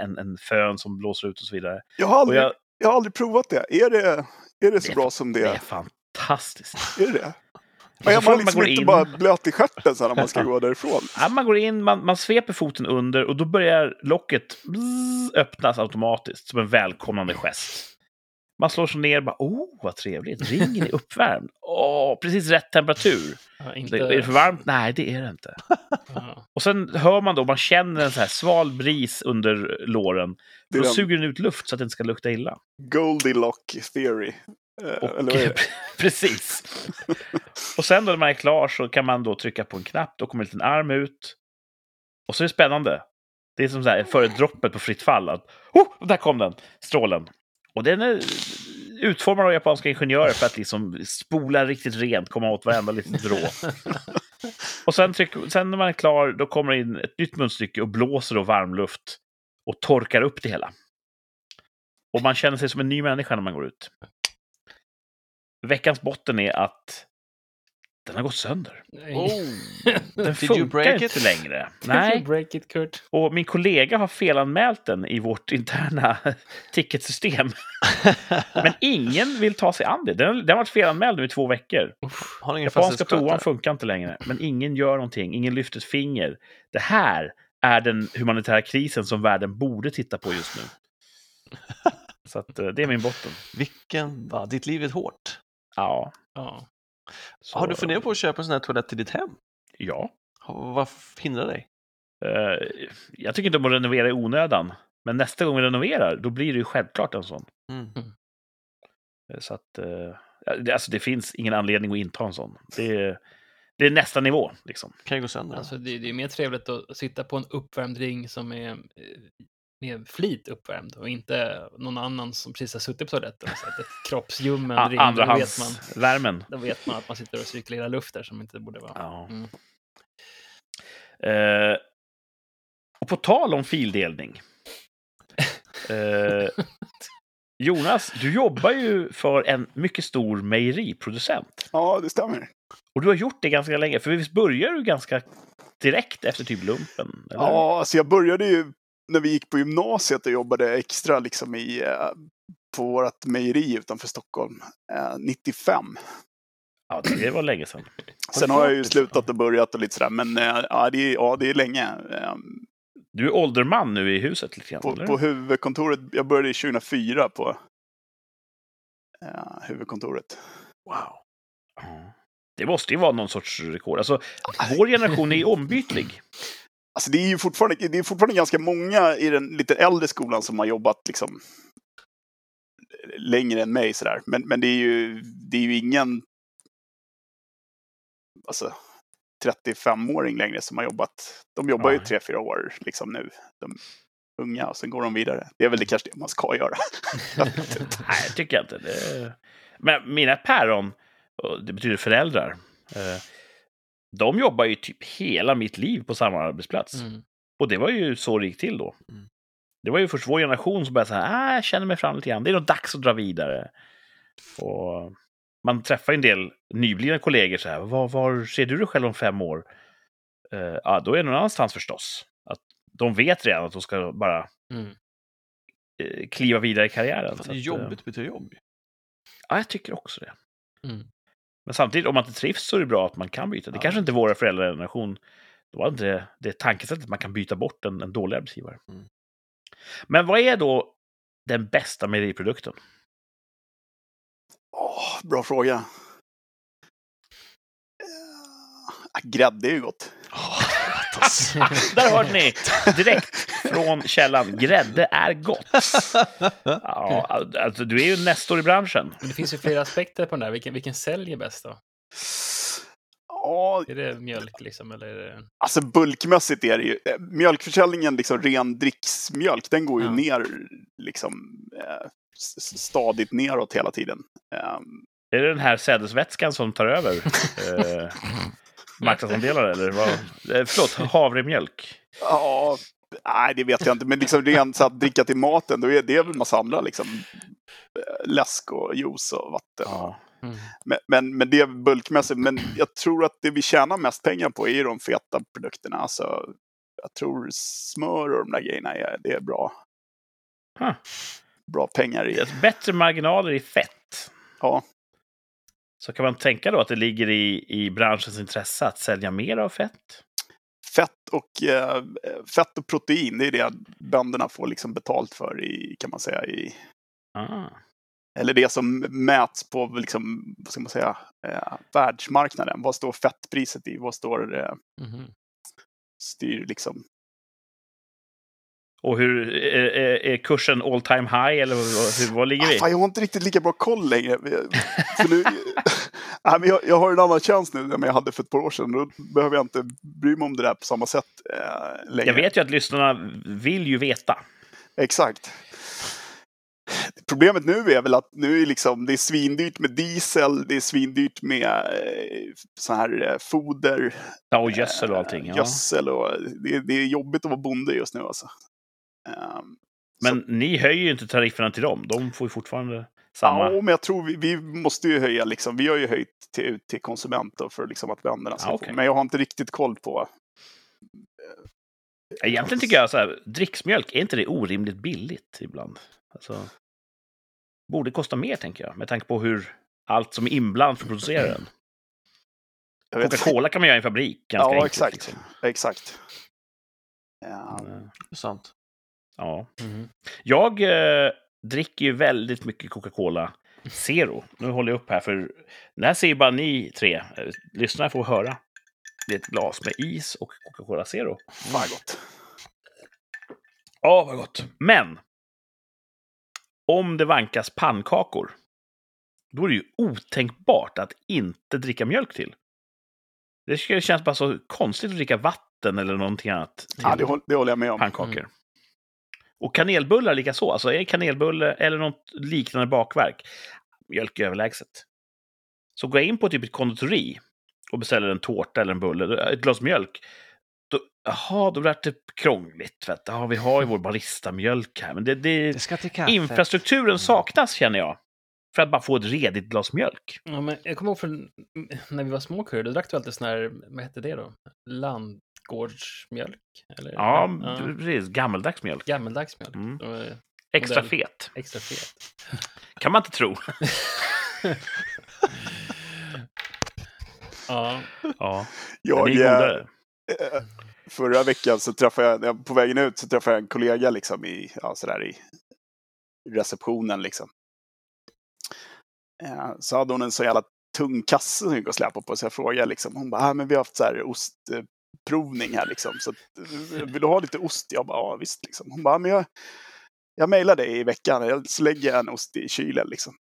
Speaker 1: en, en fön som blåser ut och så vidare.
Speaker 3: Jag har aldrig,
Speaker 1: jag,
Speaker 3: jag har aldrig provat det. Är det, är det så
Speaker 1: Det
Speaker 3: bra som det
Speaker 1: det är
Speaker 3: är?
Speaker 1: fantastiskt.
Speaker 3: Är det det?
Speaker 1: Och så
Speaker 3: är man
Speaker 1: man
Speaker 3: liksom
Speaker 1: gå
Speaker 3: inte
Speaker 1: in-
Speaker 3: bara blöt i stjärten sen när man ska gå därifrån?
Speaker 1: Ja, man går in, man, man sveper foten under och då börjar locket bzz, öppnas automatiskt som en välkomnande gest. Man slår sig ner och bara, oh, vad trevligt, ringen är uppvärmd. [laughs] Åh, precis rätt temperatur.
Speaker 2: Ja, inte...
Speaker 1: Är det för varmt? Nej, det är det inte. [laughs]
Speaker 2: Ja.
Speaker 1: Och sen hör man då, man känner en så här sval bris under låren. Då
Speaker 3: den
Speaker 1: suger den ut luft så att det inte ska lukta illa.
Speaker 3: Goldilocks theory. Eh,
Speaker 1: Och, [laughs] precis. Och sen då när man är klar så kan man då trycka på en knapp, då kommer en liten arm ut. Och så är det spännande. Det är som så här, före droppet på fritt fall. Att, oh, där kom den, strålen. Och den är utformad av japanska ingenjörer för att liksom spola riktigt rent, komma åt varenda litet vrå. [laughs] Och sen, tryck, sen när man är klar, då kommer det in ett nytt munstycke och blåser då varmluft och torkar upp det hela. Och man känner sig som en ny människa när man går ut. Veckans botten är att den har gått sönder.
Speaker 4: Oh. [laughs]
Speaker 1: Den
Speaker 4: Did you
Speaker 1: funkar
Speaker 4: break
Speaker 1: inte
Speaker 4: it?
Speaker 1: längre. [laughs]
Speaker 2: Did you
Speaker 1: Nej,
Speaker 2: break it, Kurt?
Speaker 1: och min kollega har felanmält den i vårt interna [laughs] ticketsystem. Men ingen vill ta sig an det. Den, den har varit felanmäld nu i två veckor.
Speaker 2: Uff.
Speaker 4: Har ni ingen
Speaker 1: Japanska toan funkar inte längre, men ingen gör någonting. Ingen lyfter ett finger. Det här är den humanitära krisen som världen borde titta på just nu. Så att, eh, det är min botten.
Speaker 4: Vilken, va, ditt liv är hårt.
Speaker 1: Ja.
Speaker 2: Ja.
Speaker 1: Så,
Speaker 4: Har du funderat på att köpa en sån här toalett till ditt hem?
Speaker 1: Ja.
Speaker 4: Vad hindrar dig?
Speaker 1: Eh, jag tycker inte om att renovera i onödan. Men nästa gång vi renoverar, då blir det ju självklart en sån.
Speaker 4: Mm.
Speaker 1: Eh, Så att, eh, alltså det finns ingen anledning att inta en sån. Det är, det är nästa nivå, liksom.
Speaker 4: Kan ju gå sönder.
Speaker 2: Alltså, det, det är mer trevligt att sitta på en uppvärmd ring som är med flit uppvärmd och inte någon annan som precis har suttit på toaletten och sett ett [laughs] kroppsljummen
Speaker 1: A-
Speaker 2: ring. Då vet, man,
Speaker 1: Andrahandsvärmen.
Speaker 2: då vet man att man sitter och cirkulerar luft där som inte borde vara.
Speaker 1: Ja.
Speaker 2: Mm.
Speaker 1: Eh, och på tal om fildelning. [laughs] Eh, Jonas, du jobbar ju för en mycket stor mejeriproducent.
Speaker 3: Ja, det stämmer.
Speaker 1: Och du har gjort det ganska länge, för visst började du ganska direkt efter typ lumpen? Eller?
Speaker 3: Ja, alltså jag började ju när vi gick på gymnasiet och jobbade extra liksom i, eh, på vårt mejeri utanför Stockholm. Eh, 95.
Speaker 1: ja, det var länge sedan. [clears throat]
Speaker 3: Sen har jag ju slutat och börjat och lite sådär, men eh, ja, det är, ja, det är länge. Eh,
Speaker 1: Du är ålderman nu i huset lite grann,
Speaker 3: På,
Speaker 1: eller?
Speaker 3: på huvudkontoret, jag började 2004 på eh, huvudkontoret.
Speaker 1: Wow. Ja. Det måste ju vara någon sorts rekord. Alltså, vår generation är ombytlig.
Speaker 3: Alltså det är ju fortfarande, det är fortfarande ganska många i den lite äldre skolan som har jobbat liksom längre än mig sådär. Men, men det är ju, det är ju ingen alltså 35-åring längre som har jobbat. De jobbar ju
Speaker 1: Nej.
Speaker 3: tre, fyra år liksom nu, de unga, och sen går de vidare. Det är väl det kanske det man ska göra. [laughs]
Speaker 1: Nej, det tycker jag inte. Det... Men mina päron, det betyder föräldrar, eh, de jobbar ju typ hela mitt liv på samma arbetsplats.
Speaker 2: Mm.
Speaker 1: Och det var ju så det gick till då.
Speaker 4: Mm.
Speaker 1: Det var ju först vår generation som började säga, ah, jag känner mig fram lite grann, det är nog dags att dra vidare. Och man träffar en del nyblivna kollegor så här, var, var ser du dig själv om fem år? Eh, ja, då är det någon annanstans förstås. Att de vet redan att de ska bara
Speaker 2: Mm.
Speaker 1: eh, kliva vidare i karriären.
Speaker 4: Fan,
Speaker 1: Så
Speaker 4: det är jobbigt
Speaker 1: eh,
Speaker 4: att byta jobb.
Speaker 1: Ja, jag tycker också det.
Speaker 2: Mm.
Speaker 1: Men samtidigt, om man inte trivs så är det bra att man kan byta. Det
Speaker 4: Ja.
Speaker 1: kanske inte våra föräldrageneration, då var inte det, tankesättet man kan byta bort en, en dålig arbetsgivare.
Speaker 4: Mm.
Speaker 1: Men vad är då den bästa mejeriprodukten?
Speaker 3: Åh, bra fråga. Eh, grädde är ju gott. [laughs]
Speaker 1: Där hörde ni! Direkt från källan. Grädde är gott. Ja, alltså, du är ju nestor i branschen.
Speaker 2: Men det finns ju flera aspekter på den där. Vilken, vilken säljer bäst då?
Speaker 3: Ja,
Speaker 2: Är det mjölk liksom, eller är det...
Speaker 3: Alltså bulkmässigt är det ju, eh, mjölkförsäljningen, liksom ren dricksmjölk, den går ju
Speaker 2: Ja.
Speaker 3: ner liksom eh, stadigt neråt hela tiden. Ehm,
Speaker 1: Är det den här sädesvätskan som tar över [laughs] eh, marknadsandelar? Eller vad? Eh, förlåt, havremjölk.
Speaker 3: Ja, nej det vet jag inte, men liksom rent så att dricka till maten, då är det väl massa andra liksom. eh, Läsk och juice och vatten.
Speaker 1: Ja.
Speaker 2: Mm.
Speaker 3: Men, men, men det är bulkmässigt, men jag tror att det vi tjänar mest pengar på är ju de feta produkterna. Alltså, jag tror smör och de där grejerna, är, det är bra.
Speaker 1: Huh.
Speaker 3: Bra pengar i.
Speaker 1: Bättre marginaler i fett.
Speaker 3: Ja.
Speaker 1: Så kan man tänka då att det ligger i, i branschens intresse att sälja mer av fett?
Speaker 3: fett och, eh, fett och protein, det är det bönderna får liksom betalt för i, kan man säga, i,
Speaker 1: Ah.
Speaker 3: eller det som mäts på, liksom, vad ska man säga, eh, världsmarknaden. Vad står fettpriset i? Vad står, eh,
Speaker 2: Mhm.
Speaker 3: styr liksom?
Speaker 1: Och hur, är, är, kursen all time high eller hur, vad ligger
Speaker 3: Ah,
Speaker 1: vi?
Speaker 3: fan, jag har inte riktigt lika bra koll längre. För nu, [laughs] Nej, men jag, jag har en annan tjänst nu än jag hade för ett par år sedan. Då behöver jag inte bry mig om det där på samma sätt eh, längre.
Speaker 1: Jag vet ju att lyssnarna vill ju veta.
Speaker 3: Exakt. Problemet nu är väl att nu är liksom, det är svindyrt med diesel, det är svindyrt med eh, så här eh, foder,
Speaker 1: Ja, och gödsel och allting.
Speaker 3: eh, gödsel och det, det är jobbigt att vara bonde just nu alltså. Ehm,
Speaker 1: Men ni höjer ju inte tarifferna till dem. De får ju fortfarande samma.
Speaker 3: Ja, men jag tror vi, vi måste ju höja liksom. Vi har ju höjt till, till konsument då för liksom att bönderna ska
Speaker 1: Ja,
Speaker 3: få.
Speaker 1: okej.
Speaker 3: Men jag har inte riktigt koll på.
Speaker 1: Egentligen tycker jag så här, dricksmjölk, är inte det orimligt billigt ibland? Alltså, borde kosta mer, tänker jag, med tanke på hur allt som är inblandat för att producera den.
Speaker 3: Jag vet-
Speaker 1: Coca-Cola kan man göra i en fabrik ganska
Speaker 3: Ja,
Speaker 1: enkelt.
Speaker 3: exakt.
Speaker 1: Liksom.
Speaker 3: Exakt. Ja,
Speaker 1: Men, eh,
Speaker 4: Sant.
Speaker 1: Ja.
Speaker 2: Mhm.
Speaker 1: Jag eh, dricker ju väldigt mycket Coca-Cola Zero. Nu håller jag upp här, för det här ser ju bara ni tre. Eh, Lyssnarna får höra. Det är ett glas med is och Coca-Cola Zero.
Speaker 3: fan gott.
Speaker 1: Ja, vad gott. Men! Om det vankas pannkakor, då är det ju otänkbart att inte dricka mjölk till. Det känns bara så konstigt att dricka vatten eller någonting annat till
Speaker 3: Ja, det håller jag med om.
Speaker 1: pannkakor.
Speaker 2: Mm.
Speaker 1: Och kanelbullar lika så. Alltså är kanelbulle eller något liknande bakverk, mjölk är överlägset. Så går jag in på typ ett konditori och beställer en tårta eller en bulle, ett glas mjölk. Då, jaha, då blir det krångligt. Vet du. Ja, vi har ju vår baristamjölk här, men det, det,
Speaker 4: Det ska till kaffe.
Speaker 1: infrastrukturen saknas känner jag. För att bara få ett redigt glas mjölk.
Speaker 2: Ja, men jag kommer ihåg från när vi var små kurre, då drack du alltid sån här, vad hette det då? Landgårdsmjölk? Eller?
Speaker 1: Ja, precis. Gammeldags mjölk.
Speaker 2: Gammeldags mjölk.
Speaker 1: Mm. Extra
Speaker 2: modell.
Speaker 1: fet.
Speaker 2: Extra fet.
Speaker 1: Kan man inte tro. [laughs]
Speaker 2: Ja.
Speaker 1: Ja,
Speaker 3: Jag,
Speaker 1: är
Speaker 3: eh, eh, förra veckan så träffade jag, på vägen ut så träffade jag en kollega liksom i, ja, sådär i receptionen liksom. Eh, Så hade hon en så jävla tung kasse som gick att släpa på. Så jag frågade liksom, hon bara, ah, men vi har haft så här provning här liksom. Så att, eh, vill du ha lite ost? Jag bara, ja visst liksom. Hon bara, men jag, jag mejlar dig i veckan, jag, lägger en ost i kylen liksom.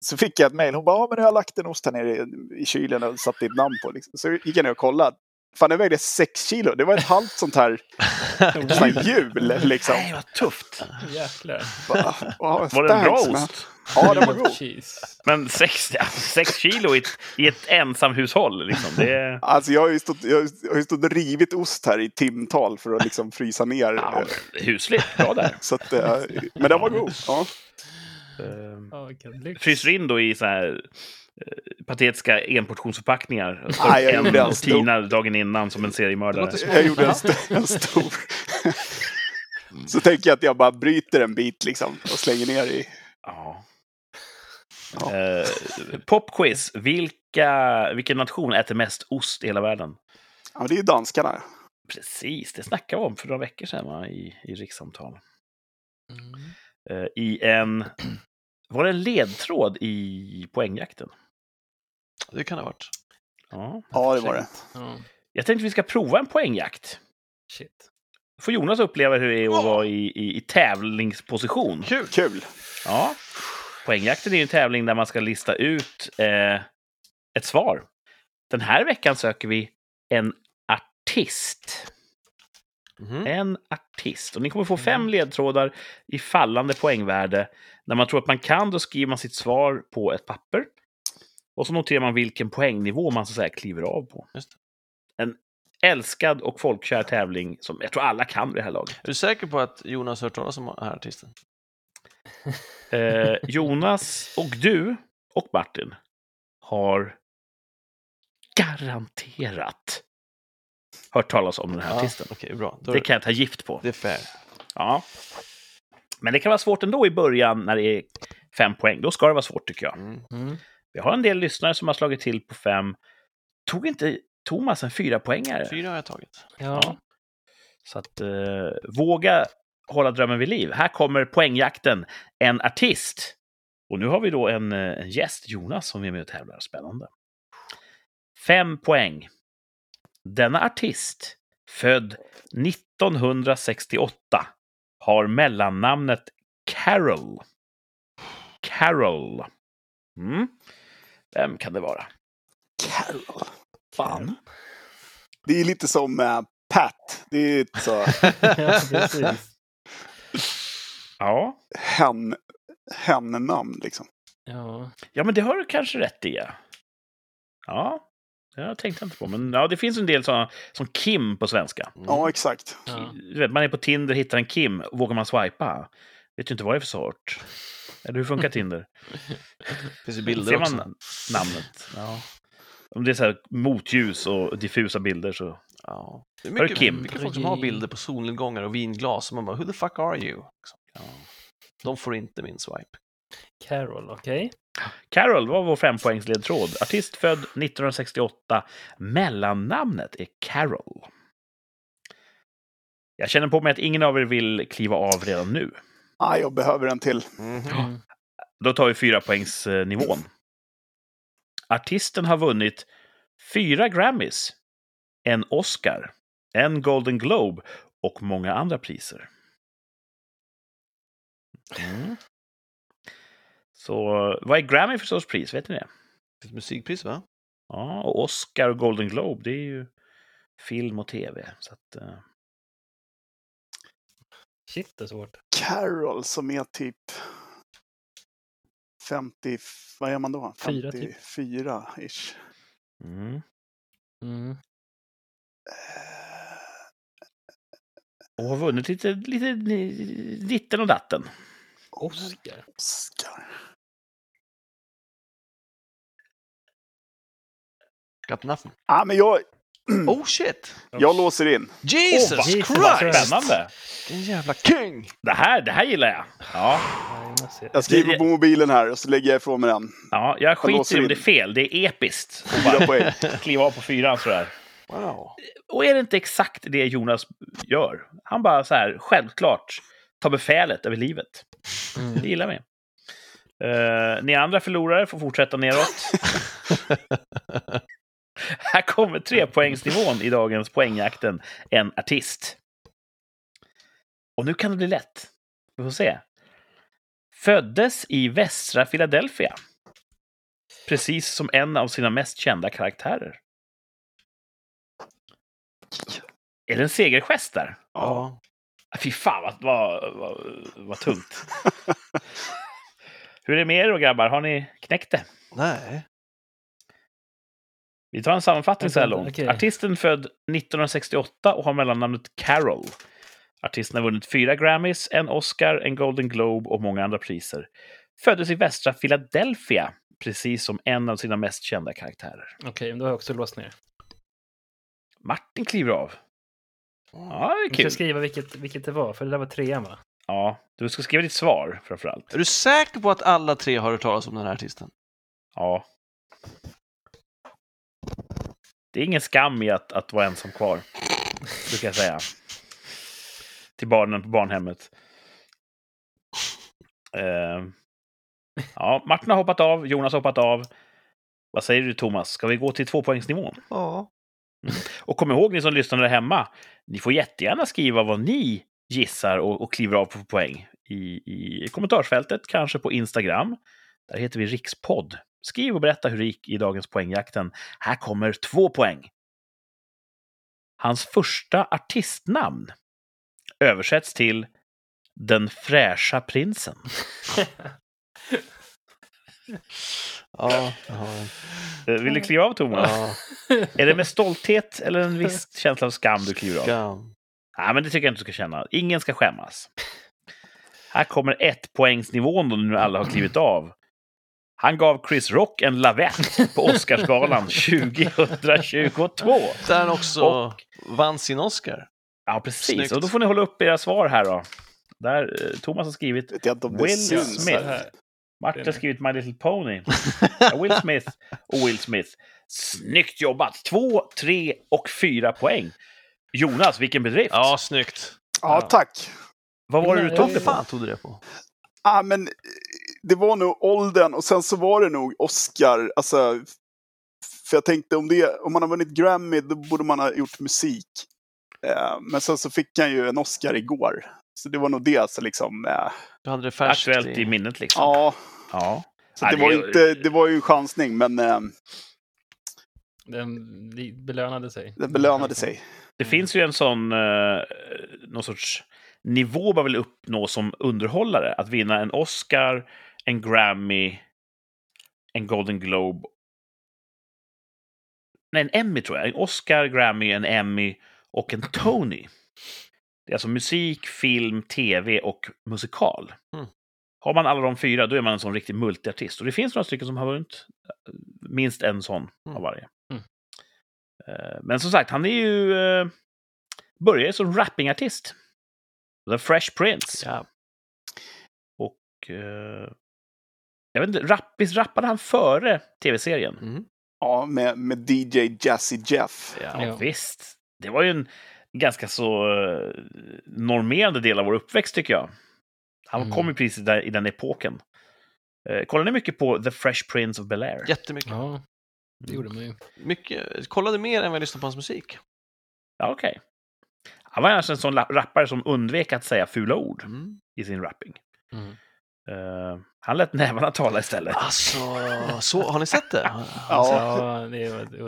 Speaker 3: Så fick jag ett mejl, hon bara, ja men jag har lagt en ost här nere i, i kylen och satt ditt namn på. Liksom. Så gick jag ner och kollade. Fan, den vägde sex kilo. Det var ett halvt sånt här, [laughs] sånt här hjul liksom.
Speaker 1: Nej, vad tufft.
Speaker 2: Jäklar.
Speaker 3: Bara, "Ja,
Speaker 1: Var det en bra
Speaker 3: thanks, man."
Speaker 1: ost?
Speaker 3: Ja, den var god.
Speaker 1: Men sex, ja, sex kilo i ett, i ett ensamhushåll, liksom. Det,
Speaker 3: Alltså jag har ju stått, jag har ju stått och rivit ost här i timtal för att liksom frysa ner.
Speaker 1: ja,
Speaker 3: eh,
Speaker 1: husligt. Bra där.
Speaker 3: Så att, eh, men den var god. Ja.
Speaker 2: Lyx.
Speaker 1: Fryser in då i så här patetiska enportionsförpackningar. [laughs]
Speaker 3: Nej, jag
Speaker 1: en
Speaker 3: gjorde en stor.
Speaker 1: tinar dagen innan som en seriemördare.
Speaker 4: Det låter
Speaker 3: Jag gjorde en, st en stor. Så tänker jag att jag bara bryter en bit liksom och slänger ner i.
Speaker 1: Ja.
Speaker 3: Ja.
Speaker 1: Eh, popquiz. Vilka, vilken nation äter mest ost i hela världen?
Speaker 3: Ja, det är ju danskarna.
Speaker 1: Precis, det snackade vi om för några veckor sedan va? i, i rikssamtal.
Speaker 2: Mm.
Speaker 1: Eh, I en... Var det en ledtråd i poängjakten?
Speaker 4: Det kan det ha varit.
Speaker 1: Ja.
Speaker 3: Ja, det var det.
Speaker 2: Ja,
Speaker 1: Jag tänkte vi ska prova en poängjakt.
Speaker 2: shit.
Speaker 1: Får Jonas uppleva hur det är att vara i, i, i tävlingsposition.
Speaker 4: Kul!
Speaker 3: Kul.
Speaker 1: Ja. Poängjakten är ju en tävling där man ska lista ut eh, ett svar. Den här veckan söker vi en artist.
Speaker 4: Mhm.
Speaker 1: En artist. Och ni kommer få fem ledtrådar i fallande poängvärde. När man tror att man kan, då skriver man sitt svar på ett papper. Och så noterar man vilken poängnivå man så att säga kliver av på. En älskad och folkkär tävling som jag tror alla kan vid det här laget.
Speaker 4: Är du säker på att Jonas har hört talas om den här artisten? [laughs]
Speaker 1: Eh, Jonas och du och Martin har garanterat hört talas om den här artisten.
Speaker 4: Okej, bra. Då
Speaker 1: Det kan jag ta gift på.
Speaker 4: det är fair.
Speaker 1: Ja. Men det kan vara svårt ändå i början när det är fem poäng. Då ska det vara svårt tycker jag.
Speaker 4: Mm.
Speaker 2: Mm.
Speaker 1: Vi har en del lyssnare som har slagit till på fem. Tog inte Thomas en fyra poängare?
Speaker 4: Fyra har jag tagit.
Speaker 2: Ja.
Speaker 1: Så att eh, våga hålla drömmen vid liv. Här kommer poängjakten. En artist. Och nu har vi då en, eh, en gäst, Jonas, som är med och tävlar. Spännande. Fem poäng. Denna artist, född 1968, har mellannamnet Carol. Carol. Mm. Vem kan det vara?
Speaker 3: Carol. Fan. Det är lite som eh, Pat. Det är så... [laughs]
Speaker 2: ja, precis.
Speaker 1: Ja.
Speaker 3: hen, hen-namn liksom.
Speaker 2: Ja.
Speaker 1: ja, men det har du kanske rätt i. ja. Ja, det tänkte jag inte på. Men ja, det finns en del sådana som Kim på svenska.
Speaker 4: Mm.
Speaker 3: Ja, exakt.
Speaker 2: ja.
Speaker 1: Du vet, man är på Tinder, hittar en Kim, vågar man swipa? Vet ju inte vad det är för sort. Eller hur funkar Tinder? [laughs]
Speaker 4: finns ju bilder
Speaker 1: Ser man
Speaker 4: också.
Speaker 1: namnet? Ja. Om det är så här motljus och diffusa bilder så...
Speaker 4: Ja. Det är
Speaker 1: Har du
Speaker 4: mycket,
Speaker 1: Kim?
Speaker 4: mycket folk som har bilder på solnedgångar och vinglas. Och man bara, who the fuck are you? Liksom.
Speaker 1: Ja.
Speaker 4: De får inte min swipe.
Speaker 2: Carol, okej.
Speaker 1: Carol var vår fempoängsledtråd. Artist född 1968. Mellannamnet är Carol. Jag känner på mig att ingen av er vill kliva av redan nu.
Speaker 3: Ah, jag behöver en till.
Speaker 2: Mm.
Speaker 1: Då tar vi fyra poängsnivån. Artisten har vunnit fyra Grammys, en Oscar, en Golden Globe och många andra priser. Mm. Så vad är Grammy för sorts pris? Vet ni det?
Speaker 4: Ett musikpris va?
Speaker 1: Ja, och Oscar och Golden Globe, det är ju film och tv. Så att, eh,
Speaker 2: Shit, det är svårt.
Speaker 3: Carol som är typ 50, vad är man då?
Speaker 2: Fyra, typ.
Speaker 3: 54-ish.
Speaker 1: mm.
Speaker 2: Mm.
Speaker 3: Eh,
Speaker 1: Och har vunnit lite, lite ditten och datten.
Speaker 2: Oscar.
Speaker 3: Oscar.
Speaker 4: Got nothing.
Speaker 3: Ah, men jag,
Speaker 4: Oh shit!
Speaker 3: jag låser in.
Speaker 4: Jesus
Speaker 2: Jesus
Speaker 4: Christ!
Speaker 1: Spännande!
Speaker 4: Vilken jävla king!
Speaker 1: Det här, det här gillar jag. Ja,
Speaker 2: Ja.
Speaker 3: Jag skriver på mobilen här och så lägger jag ifrån mig den.
Speaker 1: ja jag skiter i om det är fel. Det är episkt. Och [laughs]
Speaker 3: Fyra
Speaker 1: bara
Speaker 3: poäng.
Speaker 1: kliva av på fyran sådär.
Speaker 4: Wow.
Speaker 1: Och är det inte exakt det Jonas gör? Han bara så här, självklart, tar befälet över livet.
Speaker 2: Mm.
Speaker 1: Det gillar vi. Uh, ni andra förlorare får fortsätta neråt. [laughs] Här kommer trepoängsnivån i dagens poängjakten. En artist. Och nu kan det bli lätt. Vi får se. Föddes i västra Philadelphia. Precis som en av sina mest kända karaktärer. Är det en segergest där?
Speaker 4: Ja.
Speaker 1: Ah, Fy fan vad, vad, vad, vad tungt. [laughs] Hur är det med er då grabbar? Har ni knäckt det?
Speaker 4: Nej.
Speaker 1: Vi tar en sammanfattning så här långt.
Speaker 2: okej.
Speaker 1: Artisten född 1968 och har mellannamnet Carol. Artisten har vunnit fyra Grammys, en Oscar, en Golden Globe och många andra priser. Föddes i västra Philadelphia, precis som en av sina mest kända karaktärer.
Speaker 2: Okej, då har jag också låst ner.
Speaker 1: Martin kliver av. Ja, det är
Speaker 2: Jag ska
Speaker 1: kul.
Speaker 2: skriva vilket, vilket det var, för det där var trean va?
Speaker 1: Ja, du ska skriva ditt svar framförallt.
Speaker 4: Är du säker på att alla tre har hört talas om den här artisten?
Speaker 1: Ja. Det är ingen skam i att, att vara ensam kvar, brukar jag säga. Till barnen på barnhemmet. Eh, ja, Martin har hoppat av, Jonas har hoppat av. Vad säger du Thomas? Ska vi gå till tvåpoängsnivån?
Speaker 4: Ja.
Speaker 1: Och kom ihåg ni som lyssnar där hemma, ni får jättegärna skriva vad ni gissar och, och kliver av på poäng i, i kommentarsfältet, kanske på Instagram. Där heter vi Rikspodd. Skriv och berätta hur det gick i dagens poängjakten. Här kommer två poäng. Hans första artistnamn översätts till Den fräscha prinsen.
Speaker 4: Ja, [laughs] en.
Speaker 1: Eh, Vill du kliva av Thomas?
Speaker 4: Ja, [laughs]
Speaker 1: Är det med stolthet eller en viss [laughs] känsla av skam du kliver av?
Speaker 4: skam.
Speaker 1: Nej, men det tycker jag inte du ska känna. Ingen ska skämmas. Här kommer ett poängsnivån då nu alla har klivit av. Han gav Chris Rock en lavett på Oscarsgalan [laughs] 2022.
Speaker 4: Där han också
Speaker 1: Och-
Speaker 4: vann sin Oscar.
Speaker 1: Ja, precis.
Speaker 4: Snyggt.
Speaker 1: Och då får ni hålla upp era svar här då. Där, eh, Thomas har skrivit, Will Smith. Martin har skrivit My Little Pony. [laughs] Will Smith och Will Smith. Snyggt jobbat! Två, tre och fyra poäng. Jonas, vilken bedrift!
Speaker 4: Ja, snyggt.
Speaker 3: Ja, tack.
Speaker 1: Vad var det du tog
Speaker 4: Vad
Speaker 1: det
Speaker 4: fan
Speaker 1: på?
Speaker 4: tog du det på?
Speaker 3: Ah, men det var nog åldern och sen så var det nog Oscar. Alltså, för jag tänkte om, det, om man har vunnit Grammy då borde man ha gjort musik. Eh, men sen så fick han ju en Oscar igår. Så det var nog det så liksom. Eh,
Speaker 4: Du hade det färskt
Speaker 1: Aktuellt i minnet liksom.
Speaker 3: ja,
Speaker 1: Ja.
Speaker 3: så
Speaker 1: Ja,
Speaker 3: det,
Speaker 1: det
Speaker 3: var inte, det var ju en chansning men eh,
Speaker 2: Den belönade sig.
Speaker 3: det belönade sig.
Speaker 1: Det finns ju en sån, eh, någon sorts nivå man vill uppnå som underhållare. Att vinna en Oscar, en Grammy, en Golden Globe. Nej, en Emmy tror jag. En Oscar, Grammy, en Emmy och en Tony. Det är alltså musik, film, tv och musikal.
Speaker 4: Mm.
Speaker 1: Har man alla de fyra, då är man en sån riktig multiartist. Och det finns några stycken som har vunnit eh, minst en sån
Speaker 4: Mm.
Speaker 1: av varje.
Speaker 2: Mm.
Speaker 1: Men som sagt, han är ju... eh, Började som rappingartist. The Fresh Prince.
Speaker 2: Ja.
Speaker 1: Och... Jag vet inte, rap, visst rappade han före tv-serien?
Speaker 4: Mm.
Speaker 3: Ja, med, med DJ Jazzy Jeff.
Speaker 1: Ja,
Speaker 2: Ja.
Speaker 1: visst. Det var ju en ganska så eh, normerande del av vår uppväxt, tycker jag. Han
Speaker 2: Mm.
Speaker 1: kom ju precis där, i den epoken. Eh, kollar ni mycket på The Fresh Prince of Bel-Air?
Speaker 4: Jättemycket.
Speaker 2: ja, det gjorde man ju.
Speaker 4: Mycket. Kollade mer än vad jag lyssnade på hans musik.
Speaker 1: Ja, okej. Han var alltså en sån rappare som undvek att säga fula ord
Speaker 4: Mm.
Speaker 1: i sin rapping.
Speaker 2: Mm.
Speaker 1: Eh, han lät [laughs] nävarna tala istället.
Speaker 4: Alltså, så, har ni sett det?
Speaker 2: Alltså,
Speaker 3: Ja,
Speaker 2: ja,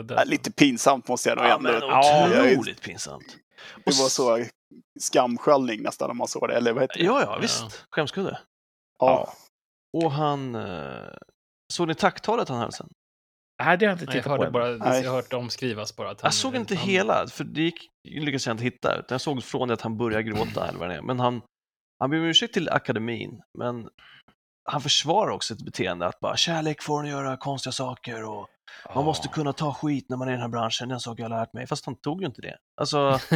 Speaker 2: det.
Speaker 3: Ja, lite pinsamt måste jag nog
Speaker 4: Ja,
Speaker 3: ändå.
Speaker 1: Ja,
Speaker 4: otroligt pinsamt.
Speaker 3: Det var så skamsköljning nästan när man såg det. Eller vad heter det?
Speaker 4: Ja, ja,
Speaker 2: Ja.
Speaker 4: visst. Skämskudde.
Speaker 3: Ja.
Speaker 4: Och han... Eh, såg ni tacktalet han höll sen?
Speaker 1: Nej, det har jag inte
Speaker 2: Nej, jag
Speaker 1: tittat på
Speaker 2: bara,
Speaker 3: Nej.
Speaker 2: jag har hört det omskrivas bara. Att han,
Speaker 4: Jag såg inte
Speaker 2: han,
Speaker 4: hela, för det gick, lyckades jag inte hitta. Utan jag såg från det att han började gråta eller vad det är. Men han, han ber om ursäkt till akademin, men han försvarar också ett beteende att bara kärlek får en göra konstiga saker och man måste
Speaker 1: Ja.
Speaker 4: kunna ta skit när man är i den här branschen, det är en sak jag har lärt mig. Fast han tog ju inte det. Alltså, [laughs]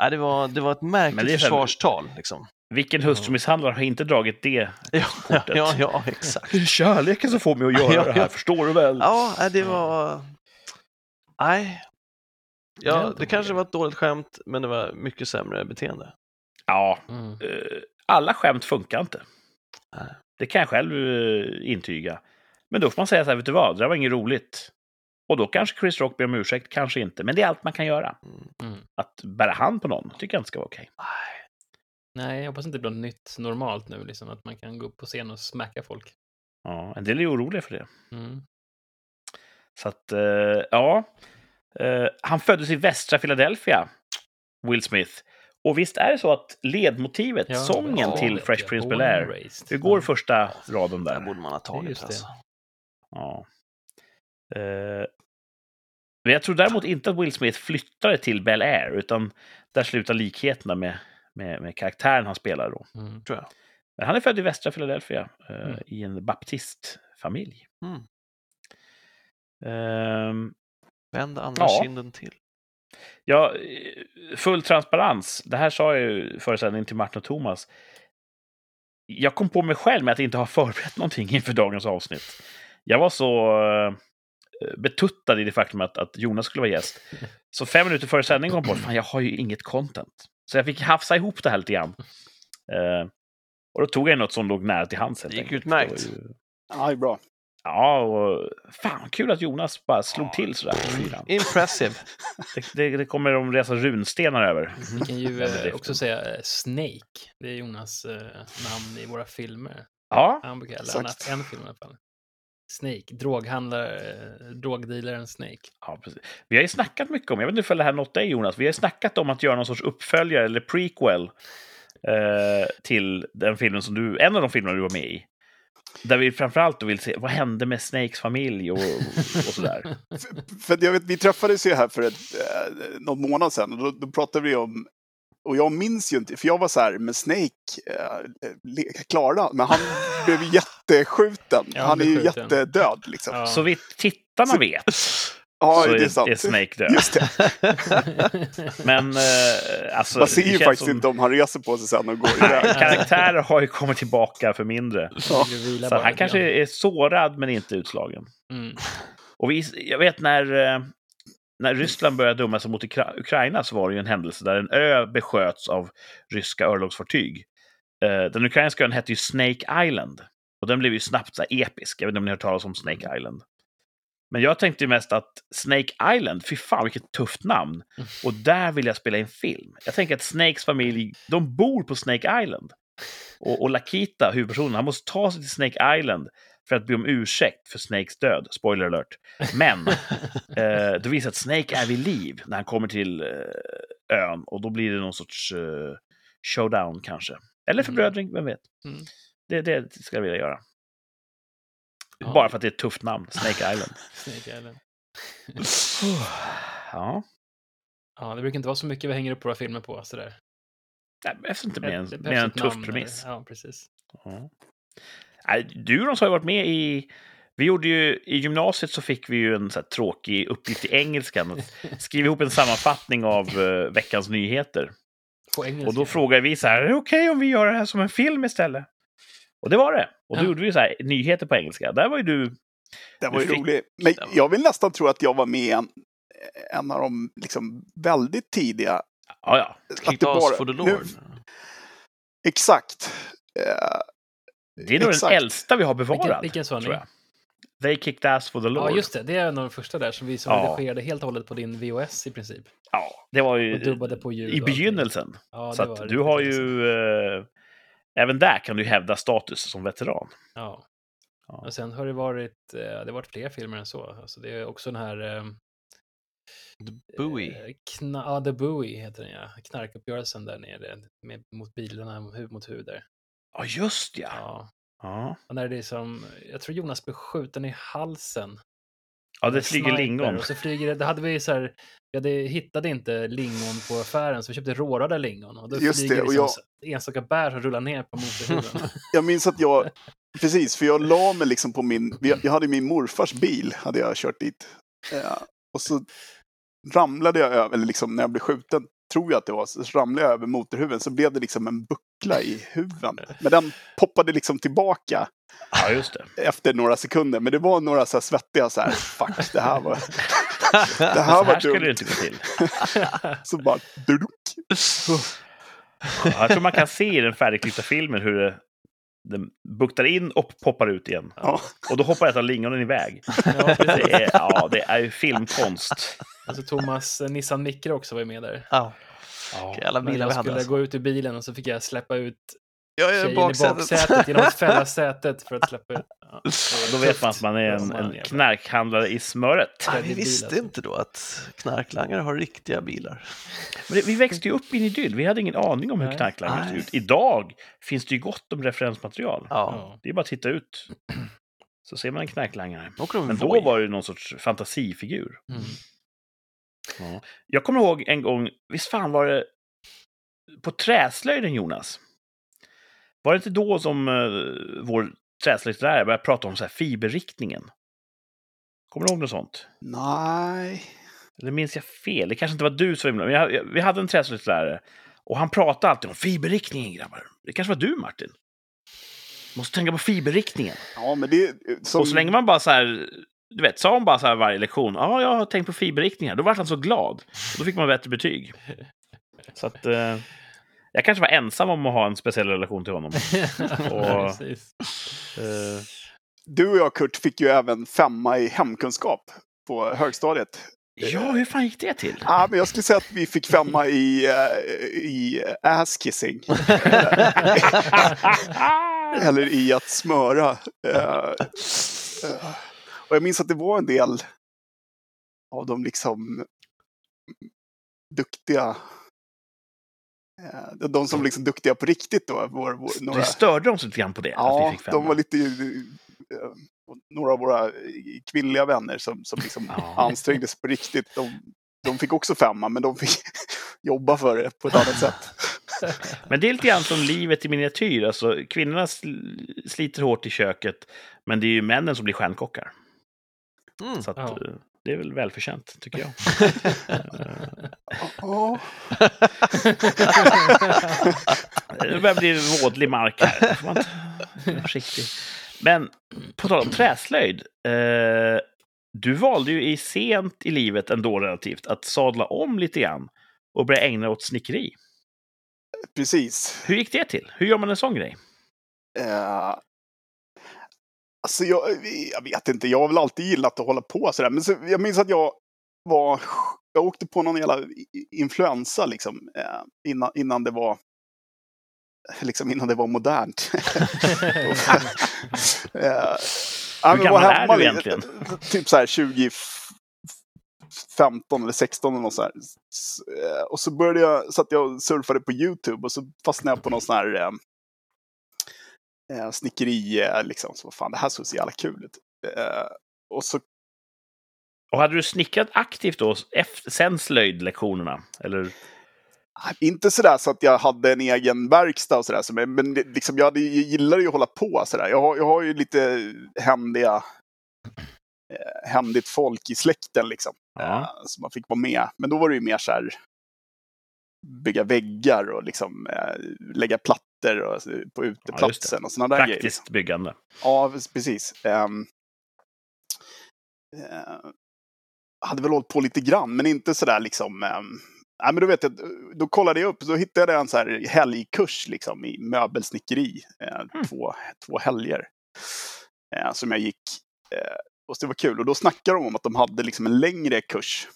Speaker 4: nej, det, var, det var ett märkligt försvarstal. Liksom.
Speaker 1: Vilken hustrumisshandlare har inte dragit det? [laughs]
Speaker 4: Ja,
Speaker 1: kortet.
Speaker 4: ja, ja, exakt.
Speaker 1: Det är kärleken som får mig att göra [laughs]
Speaker 4: Ja,
Speaker 1: det här,
Speaker 4: ja.
Speaker 1: förstår du väl?
Speaker 4: Ja, det var... Nej. Ja, det kanske var ett dåligt skämt, men det var mycket sämre beteende.
Speaker 1: Ja,
Speaker 2: Mm.
Speaker 1: eh, alla skämt funkar inte.
Speaker 4: Nej.
Speaker 1: Det kan jag själv eh, intyga. Men då får man säga så här, vet du vad, det där var inget roligt. Och då kanske Chris Rock ber om ursäkt, kanske inte. Men det är allt man kan göra.
Speaker 4: Mm.
Speaker 1: Att bära hand på någon tycker jag inte ska vara okej.
Speaker 2: Nej, jag hoppas inte det blir något nytt normalt nu, liksom, att man kan gå upp på scen och smäcka folk.
Speaker 1: Ja, en del är ju oroliga för det.
Speaker 2: Mm.
Speaker 1: Så att, eh, ja. Han föddes i västra Philadelphia, Will Smith. Och visst är det så att ledmotivet,
Speaker 2: Ja,
Speaker 1: sången
Speaker 2: ja,
Speaker 1: till Fresh. Prince Bel-Air, hur går
Speaker 2: Ja.
Speaker 1: första raden
Speaker 4: Där
Speaker 1: där?
Speaker 4: borde man ha tagit
Speaker 2: just det.
Speaker 4: alltså.
Speaker 1: Ja. Eh, men jag tror däremot inte att Will Smith flyttade till Bel Air, utan där slutar likheterna med, med, med karaktären han spelar då.
Speaker 2: Mm.
Speaker 4: Tror jag.
Speaker 1: Men han är född i västra Philadelphia, eh,
Speaker 2: Mm.
Speaker 1: i en baptistfamilj.
Speaker 4: Mm.
Speaker 1: Ehm,
Speaker 4: Vänd andra
Speaker 1: Ja.
Speaker 4: kinden till.
Speaker 1: Ja, full transparens. Det här sa jag ju föreställningen till Martin och Thomas. Jag kom på mig själv med att inte ha förberett någonting inför dagens avsnitt. Jag var så eh, betuttad i det faktum att, att Jonas skulle vara gäst. Så fem minuter före sändning kom jag på att jag har ju inget content. Så jag fick hafsa ihop det här lite grann. Eh, och då tog jag något som låg nära till hands.
Speaker 4: Det gick
Speaker 1: enkelt.
Speaker 4: utmärkt.
Speaker 1: Det ju-
Speaker 3: Ja, det är bra.
Speaker 1: Ja, och fan kul att Jonas bara slog
Speaker 4: Ja.
Speaker 1: till sådär på fyran.
Speaker 4: Impressive.
Speaker 1: Det, det, det kommer de resa runstenar över.
Speaker 2: Vi kan ju eh, också säga eh, Snake. Det är Jonas eh, namn i våra filmer.
Speaker 1: Ja,
Speaker 2: Han brukar, eller haft en film i alla fall. Snake, droghandlare, eh, drogdealaren Snake.
Speaker 1: Ja, precis. Vi har ju snackat mycket om, jag vet inte om det här nått dig Jonas, vi har ju snackat om att göra någon sorts uppföljare eller prequel eh, till den filmen som du, en av de filmerna du var med i. Där vi framförallt vill se, vad hände med Snakes familj och, och sådär. [laughs]
Speaker 3: För, för jag vet, vi träffades ju här för ett, eh, någon månad sedan och då, då pratade vi om och jag minns ju inte, för jag var så här med Snake, eh, le- Klara, men han [laughs] blev ju jätteskjuten.
Speaker 2: Ja, han
Speaker 3: han är ju
Speaker 2: skjuten.
Speaker 3: jättedöd liksom. Ja.
Speaker 1: Så vitt tittarna vet [laughs]
Speaker 3: ja
Speaker 1: så
Speaker 3: det är
Speaker 1: är,
Speaker 3: sant.
Speaker 1: är Snake död.
Speaker 3: Just det. [laughs]
Speaker 1: Men eh, alltså,
Speaker 3: Man ser ju faktiskt
Speaker 1: som-
Speaker 3: inte om han reser på sig sen och går iväg.
Speaker 1: Karaktärer har ju kommit tillbaka för mindre.
Speaker 3: Ja.
Speaker 1: Så han kanske är sårad men inte utslagen.
Speaker 2: Mm.
Speaker 1: Och vi, jag vet när, eh, när Ryssland började dumma sig mot Ukra- Ukraina så var det ju en händelse där en ö besköts av ryska örlogsfartyg. Eh, Den ukrainska ön hette ju Snake Island. Och den blev ju snabbt så här episk. Jag vet inte om ni har hört talas om Snake Island. Men jag tänkte mest att Snake Island, fy fan vilket tufft namn. Och där vill jag spela in film. Jag tänker att Snakes familj, de bor på Snake Island. Och, och Lakita, huvudpersonen, han måste ta sig till Snake Island för att be om ursäkt för Snakes död. Spoiler alert. Men [laughs] eh, det visar att Snake är vid liv när han kommer till eh, ön och då blir det någon sorts eh, showdown kanske. Eller förbrödring, vem vet.
Speaker 2: Mm.
Speaker 1: Det, det ska jag vilja göra.
Speaker 2: Ja.
Speaker 1: Bara för att det är ett tufft namn, Snake Island. [laughs]
Speaker 2: Snake Island. [sighs]
Speaker 1: ja,
Speaker 2: Ja, det brukar inte vara så mycket vi hänger upp våra filmer på. Sådär.
Speaker 1: Nej, det behövs inte mer än, mer än en tuff
Speaker 2: namn
Speaker 1: premiss.
Speaker 2: eller- Ja, precis.
Speaker 1: Ja. Nej, du har ju varit med i... Vi gjorde ju, I gymnasiet så fick vi ju en så tråkig uppgift i engelskan. Att [laughs] skriva ihop en sammanfattning av eh, veckans nyheter. Och då frågade vi så här, är det okej om vi gör det här som en film istället? Och det var det. Och då
Speaker 2: Ja.
Speaker 1: gjorde vi så här, nyheter på engelska. Där var ju du...
Speaker 3: Den var ju
Speaker 1: fick-
Speaker 3: rolig. Men jag vill nästan tro att jag var med en, en av de liksom väldigt tidiga.
Speaker 1: Ja, ja.
Speaker 3: det
Speaker 4: ass
Speaker 3: bara-
Speaker 4: for the
Speaker 3: nu-
Speaker 4: Lord.
Speaker 3: Exakt. Eh,
Speaker 1: Det är nog
Speaker 3: Exakt.
Speaker 1: den äldsta vi har bevarat.
Speaker 2: Vilken, vilken sa ni?
Speaker 1: tror jag. They kicked ass for the Lord.
Speaker 2: Ja, just det. Det är en av de första där som vi som
Speaker 1: Ja.
Speaker 2: redigerade helt och hållet på din VHS i princip.
Speaker 1: Ja, det var ju
Speaker 2: Och dubbade på ljud.
Speaker 1: i begynnelsen.
Speaker 2: Ja,
Speaker 1: så
Speaker 2: det
Speaker 1: att du har ju... Eh, även där kan du hävda status som veteran.
Speaker 2: Ja.
Speaker 1: Ja.
Speaker 2: Och sen har det varit, eh, det har varit fler filmer än så. Alltså det är också den här... eh,
Speaker 4: Bowie.
Speaker 2: eh, Kna ja, The Bowie heter den ja. Knarkuppgörelsen där nere med, mot bilarna huvud mot huvud där.
Speaker 1: Ja, just ja.
Speaker 2: Ja.
Speaker 1: Ja,
Speaker 2: Och när det är som, jag tror Jonas blev skjuten i halsen.
Speaker 1: Ja det flyger
Speaker 2: sniper,
Speaker 1: lingon.
Speaker 2: Och så flyger det, hade vi så här, vi hade, hittade inte lingon på affären så vi köpte rårade lingon. Och då
Speaker 3: Just
Speaker 2: flyger
Speaker 3: det, och
Speaker 2: liksom
Speaker 3: jag-
Speaker 2: enstaka bär som rullar ner på motorhuven. [laughs]
Speaker 3: jag minns att jag, [laughs] precis, för jag la mig liksom på min, jag hade min morfars bil, hade jag kört dit. [laughs] Eh, och så ramlade jag över, eller liksom när jag blev skjuten, tror jag att det var, så ramlade jag över motorhuven, så blev det liksom en buckla i huven. Men den poppade liksom tillbaka
Speaker 1: Ja, just det.
Speaker 3: efter några sekunder. Men det var några så här svettiga så här, fuck, det här var... Det
Speaker 1: Så
Speaker 3: här
Speaker 1: här
Speaker 3: var
Speaker 1: skulle det
Speaker 3: dumt.
Speaker 1: inte gå till.
Speaker 3: Så bara.
Speaker 1: Ja, jag tror man kan se i den färdigklippta filmen hur det, den buktar in och poppar ut igen.
Speaker 3: Ja.
Speaker 1: Och då hoppar ett av lingonen iväg.
Speaker 2: ja.
Speaker 1: Det är, ja, det är ju filmkonst.
Speaker 2: Alltså Thomas eh, Nissan Micro också var ju med där.
Speaker 4: Ja,
Speaker 1: Ja.
Speaker 4: jävla
Speaker 2: Men
Speaker 4: bilar vi
Speaker 2: jag
Speaker 4: hade.
Speaker 2: skulle
Speaker 4: Alltså.
Speaker 2: gå ut ur bilen och så fick jag släppa ut
Speaker 4: Jag är
Speaker 2: tjejen i
Speaker 4: baksätet.
Speaker 2: baksätet genom att fälla [laughs] sätet för att släppa ut. Ja,
Speaker 1: Då vet man att man är en, en knarkhandlare i smöret.
Speaker 4: Ah, vi visste
Speaker 2: alltså.
Speaker 4: inte då att knarklangare har riktiga bilar.
Speaker 1: Men det, vi växte ju upp i en idyll. Vi hade ingen aning om hur knarklangare ser ut. Idag finns det ju gott om referensmaterial.
Speaker 4: Ja.
Speaker 1: Det är bara att titta ut. Så ser man en knarklangare. Men då var det någon sorts fantasifigur.
Speaker 2: Mm.
Speaker 1: Ja. Jag kommer ihåg en gång, visst fan var det på träslöjden Jonas? Var det inte då som uh, vår träslöjdslärare började prata om så här fiberriktningen? Kommer du ihåg något sånt?
Speaker 3: Nej.
Speaker 1: Eller minns jag fel? Det kanske inte var du som var jag, jag, vi hade en träslöjdslärare och han pratade alltid om fiberriktningen grabbar. Det kanske var du Martin? Måste tänka på fiberriktningen.
Speaker 3: Ja, men det... Som,
Speaker 1: Och så länge man bara så här, du vet, sa hon bara så här varje lektion, ja, jag har tänkt på fiberriktningar, då var han så glad. Och då fick man bättre betyg. Så att, eh, jag kanske var ensam om att ha en speciell relation till honom. [laughs] Och-. Eh,
Speaker 3: Du och jag, Kurt, fick ju även femma i hemkunskap på högstadiet.
Speaker 1: ja, hur fan gick det till?
Speaker 3: Ja, men jag skulle säga att vi fick femma i, eh, i ass-kissing. [laughs] Eller i att smöra. Eh, eh, och jag minns att det var en del av de liksom duktiga eh, de som liksom duktiga på riktigt då. Vår, vår, några,
Speaker 1: Det störde de sig lite grann på det?
Speaker 3: ja, de var lite... eh, några av våra kvinnliga vänner som, som liksom ansträngde sig på riktigt. De, de fick också femma, men de fick [laughs] jobba för det på ett annat [laughs] sätt.
Speaker 1: Men det är lite grann som livet i miniatyr. Alltså, kvinnorna sl- sliter hårt i köket, men det är ju männen som blir stjärnkockar.
Speaker 4: Mm.
Speaker 1: Så att,
Speaker 2: Ja.
Speaker 1: eh, det är väl välförtjänt, tycker jag.
Speaker 3: Ja, [laughs]
Speaker 1: Det börjar bli vådlig mark här. Får man inte försiktig. Men på tal om träslöjd. Eh, du valde ju i sent i livet ändå relativt att sadla om lite grann och börja ägna dig åt snickeri.
Speaker 3: precis.
Speaker 1: Hur gick det till? Hur gör man en sån grej?
Speaker 3: Eh, alltså jag, jag vet inte, jag har väl alltid gillat att hålla på sådär. Men så, jag minns att jag var, jag åkte på någon jävla influensa liksom. Eh, innan, innan det var, liksom innan det var modernt. [laughs] eh, men
Speaker 1: gammal är du egentligen?
Speaker 3: Typ så här 20... 15 eller 16 eller något så här. Eh, Och så började jag, satt jag och surfade på YouTube och så fastnade jag på någon sån här eh, eh, snickeri, liksom. Så fan, det här såg så jävla kul ut. Eh, och så
Speaker 1: Och hade du snickrat aktivt då, efter, sen slöjdlektionerna? Eller?
Speaker 3: Inte sådär så att jag hade en egen verkstad och sådär, så- men, men liksom, jag, hade, jag gillar ju att hålla på sådär. Jag har, jag har ju lite händiga, eh, händigt folk i släkten liksom.
Speaker 1: Ja.
Speaker 3: Eh, så man fick vara med. Men då var det ju mer så här bygga väggar och liksom eh, lägga plattor och, på uteplatsen och sådana där grejer. liksom.
Speaker 1: Praktiskt byggande.
Speaker 3: Ja, precis. Um, hade väl hållit på lite grann, men inte sådär liksom... Um, nej, men då vet jag, då kollade jag upp, då hittade jag en så här helgkurs liksom i möbelsnickeri. eh,
Speaker 1: Mm.
Speaker 3: två, två helger. eh, som jag gick. och det var kul. Och då snackade de om att de hade liksom en längre kurs.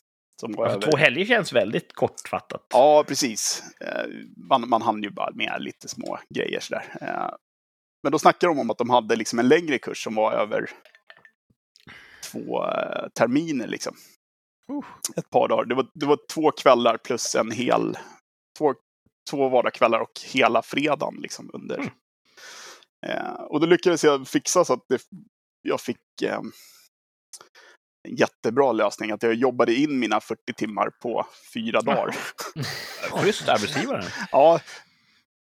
Speaker 1: Alltså, två helger känns väldigt kortfattat.
Speaker 3: Ja, precis. Eh, Man, man hann ju bara med lite små grejer sådär. Eh, Men då snackade de om att de hade liksom en längre kurs som var över två eh, terminer liksom.
Speaker 1: Uh.
Speaker 3: Ett par dagar. Det var, det var två kvällar plus en hel... Två, två vardagskvällar och hela fredagen liksom under.
Speaker 1: Mm.
Speaker 3: Eh, och då lyckades jag fixa så att det, jag fick eh, en jättebra lösning. Att jag jobbade in mina 40 timmar på fyra dagar. [laughs]
Speaker 1: Schysst arbetsgivare. [laughs]
Speaker 3: Ja,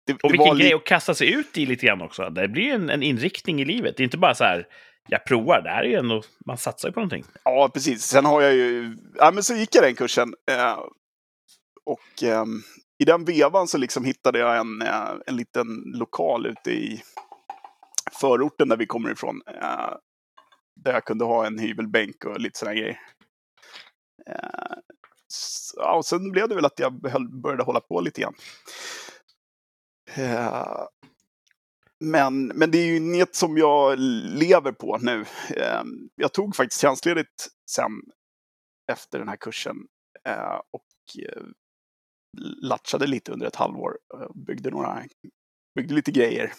Speaker 3: det,
Speaker 1: Och
Speaker 3: det
Speaker 1: vilken grej att kasta sig ut i lite grann också. Det blir en, en inriktning i livet. Det är inte bara så här, jag provar. Det här är ju ändå, man satsar ju på någonting.
Speaker 3: Ja, precis. Sen har jag ju... Ja, men så gick jag den kursen. Eh, och ehm, i den vevan så liksom hittade jag en, eh, en liten lokal ute i förorten där vi kommer ifrån. Eh, där jag kunde ha en hyvelbänk och lite sådana grejer. Eh, ja, och sen blev det väl att jag började hålla på lite grann. Eh, men, men det är ju inget som jag lever på nu. Eh, Jag tog faktiskt tjänstledigt sen efter den här kursen eh, och eh, latchade lite under ett halvår. Byggde några, byggde lite grejer.